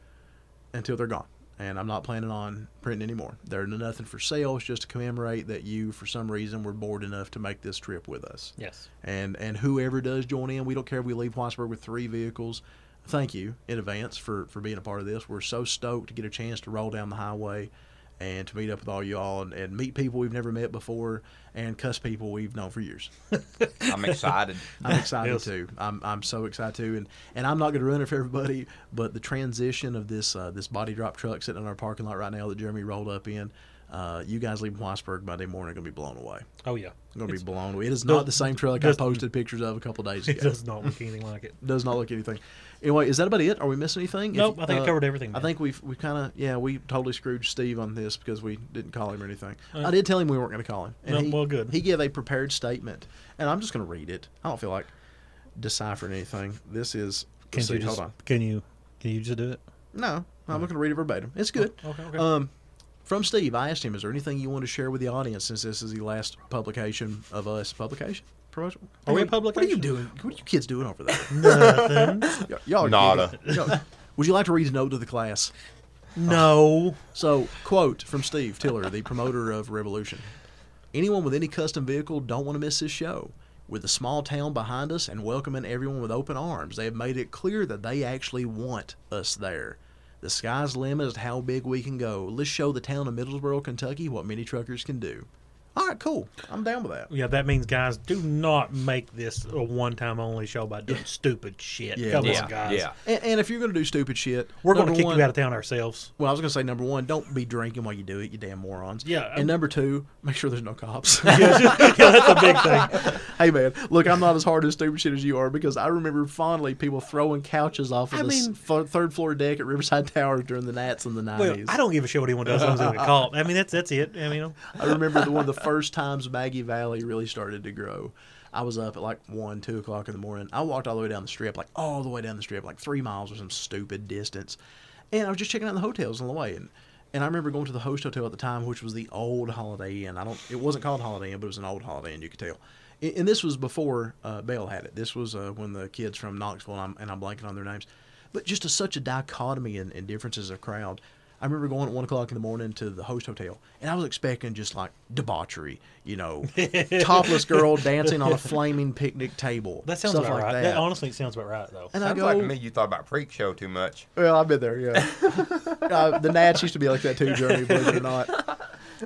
until they're gone. And I'm not planning on printing anymore. They're nothing for sale. It's just to commemorate that you, for some reason, were bored enough to make this trip with us yes. and and whoever does join in, we don't care if we leave Whitesburg with three vehicles. Thank you in advance for for being a part of this. We're so stoked to get a chance to roll down the highway and to meet up with all y'all and, and meet people we've never met before and cuss people we've known for years. <laughs> I'm excited. <laughs> I'm excited Yes. too. I'm I'm so excited too, and and I'm not going to ruin it for everybody. But the transition of this uh, this body drop truck sitting in our parking lot right now that Jeremy rolled up in, uh, you guys leaving Whitesburg Monday morning are going to be blown away. Oh yeah. I'm going to be blown away. It is does- not the same truck I posted pictures of a couple days <laughs> ago. It does not look anything like it. does not look anything. Anyway, is that about it? Are we missing anything? Nope, I think I covered everything, I think we've we kind of yeah we totally screwed Steve on this because we didn't call him or anything. Uh, I did tell him we weren't going to call him. No, he, well, good. He gave a prepared statement, and I'm just going to read it. I don't feel like deciphering anything. This is. Can you see, just? hold on. Can you? Can you just do it? No, I'm not going to read it verbatim. It's good. Oh, okay, okay. Um, from Steve, I asked him, "Is there anything you want to share with the audience since this is the last publication of us? Publication? Promotion? Are we a public? What are you doing? What are you kids doing over there? <laughs> Nothing. <laughs> Y- y'all are Nada. giggling. Y'all- Would you like to read a note to the class? no. Oh. So, quote from Steve Tiller, the promoter of Revolution. Anyone with any custom vehicle don't want to miss this show. With the small town behind us and welcoming everyone with open arms, they have made it clear that they actually want us there. The sky's the limit as to how big we can go. Let's show the town of Middlesboro, Kentucky what mini truckers can do. All right, cool. I'm down with that. Yeah, that means guys, do not make this a one-time only show by doing stupid shit. Yeah. Come Yeah, on, guys. yeah. And, and if you're going to do stupid shit, We're going to number kick one- you out of town ourselves. Well, I was going to say number one, don't be drinking while you do it, you damn morons. Yeah, And um, number two, make sure there's no cops. <laughs> yeah, that's a big thing. <laughs> hey man, look, I'm not as hard as stupid shit as you are because I remember fondly people throwing couches off of I the mean- f- third floor deck at Riverside Towers during the Nats in the Well, 90s. I don't give a shit what anyone does as long as they don't get caught. I mean, that's that's it. I mean, you <laughs> know, I remember the one of the first times Maggie Valley really started to grow. I was up at like one, two o'clock in the morning. I walked all the way down the strip, like all the way down the strip, like three miles or some stupid distance. And I was just checking out the hotels on the way. And, and I remember going to the host hotel at the time, which was the old Holiday Inn. I don't, it wasn't called Holiday Inn, but it was an old Holiday Inn. You could tell. And, and this was before uh, Bell had it. This was uh, when the kids from Knoxville, and I'm, and I'm blanking on their names, but just a, such a dichotomy and, and differences of crowd. I remember going at one o'clock in the morning to the host hotel, and I was expecting just like debauchery, you know, <laughs> topless girl dancing on a flaming picnic table. that sounds stuff about like right. That. That. honestly sounds about right, though. and I Sounds go, like to me you thought about Freak Show too much. well, I've been there, yeah. <laughs> uh, the Nats used to be like that too, Jeremy, believe it or not.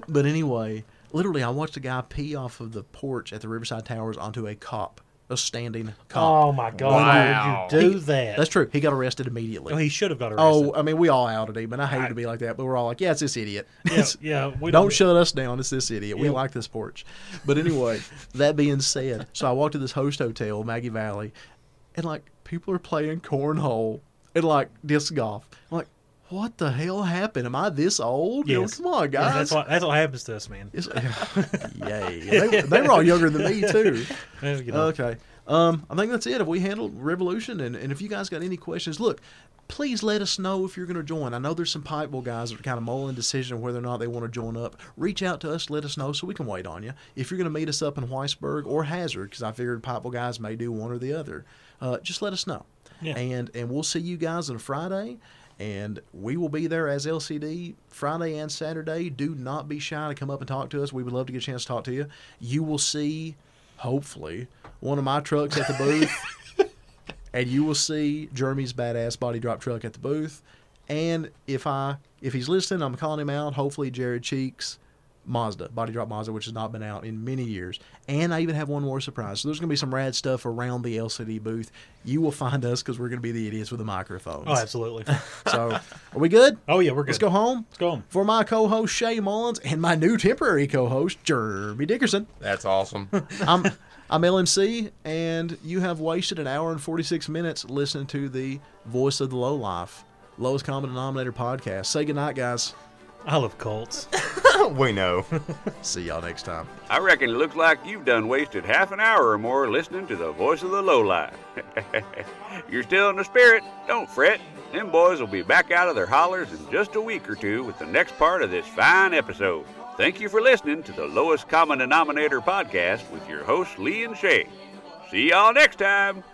But anyway, literally, I watched a guy pee off of the porch at the Riverside Towers onto a cop, a standing cop. Oh my god! Wow. Why would you do that? That's true. He got arrested immediately. Oh, he should have got oh, arrested. Oh, I mean, we all outed him, and I hate I- to be like that, but we're all like, yeah, it's this idiot. yeah, <laughs> yeah. We don't shut us down. It's this idiot. We like this porch. But anyway, <laughs> that being said, so I walked to this host hotel, Maggie Valley, and like people are playing cornhole and like disc golf. I'm like, what the hell happened? Am I this old? You know, Yes. come on, Yeah, guys. that's what that's what happens to us, man. Yay. <laughs> <laughs> They, they were all younger than me, too. <laughs> Okay. Um, I think that's it. If we handled Revolution, and, and if you guys got any questions, look, please let us know if you're going to join. I know there's some Pikeville guys that are kind of mulling decision whether or not they want to join up. Reach out to us, let us know so we can wait on you. If you're going to meet us up in Whitesburg or Hazard, because I figured Pikeville guys may do one or the other, uh, just let us know. Yeah. And and we'll see you guys on Friday. And we will be there as LCD Friday and Saturday. Do not be shy to come up and talk to us. We would love to get a chance to talk to you. You will see, hopefully, one of my trucks at the booth. <laughs> and you will see Jeremy's badass body drop truck at the booth. And if I if he's listening, I'm calling him out. Hopefully, Jared Cheeks Mazda body drop Mazda, which has not been out in many years. And I even have one more surprise. So there's going to be some rad stuff around the LCD booth. You will find us because we're going to be the idiots with the microphones. Oh, absolutely. <laughs> So are we good? Oh yeah, we're good. Let's go home. Let's go home. For my co-host Shay Mullins and my new temporary co-host Jeremy Dickerson. That's awesome. <laughs> I'm I'm LMC, and you have wasted an hour and 46 minutes listening to the Voice of the Low Life, lowest common denominator podcast. Say goodnight, guys. I love cults. <laughs> we know. <laughs> See y'all next time. I reckon it looks like you've done wasted half an hour or more listening to the voice of the lowlife. <laughs> You're still in the spirit, don't fret. Them boys will be back out of their hollers in just a week or two with the next part of this fine episode. Thank you for listening to the Lowest Common Denominator podcast with your hosts Lee and Shay. See y'all next time.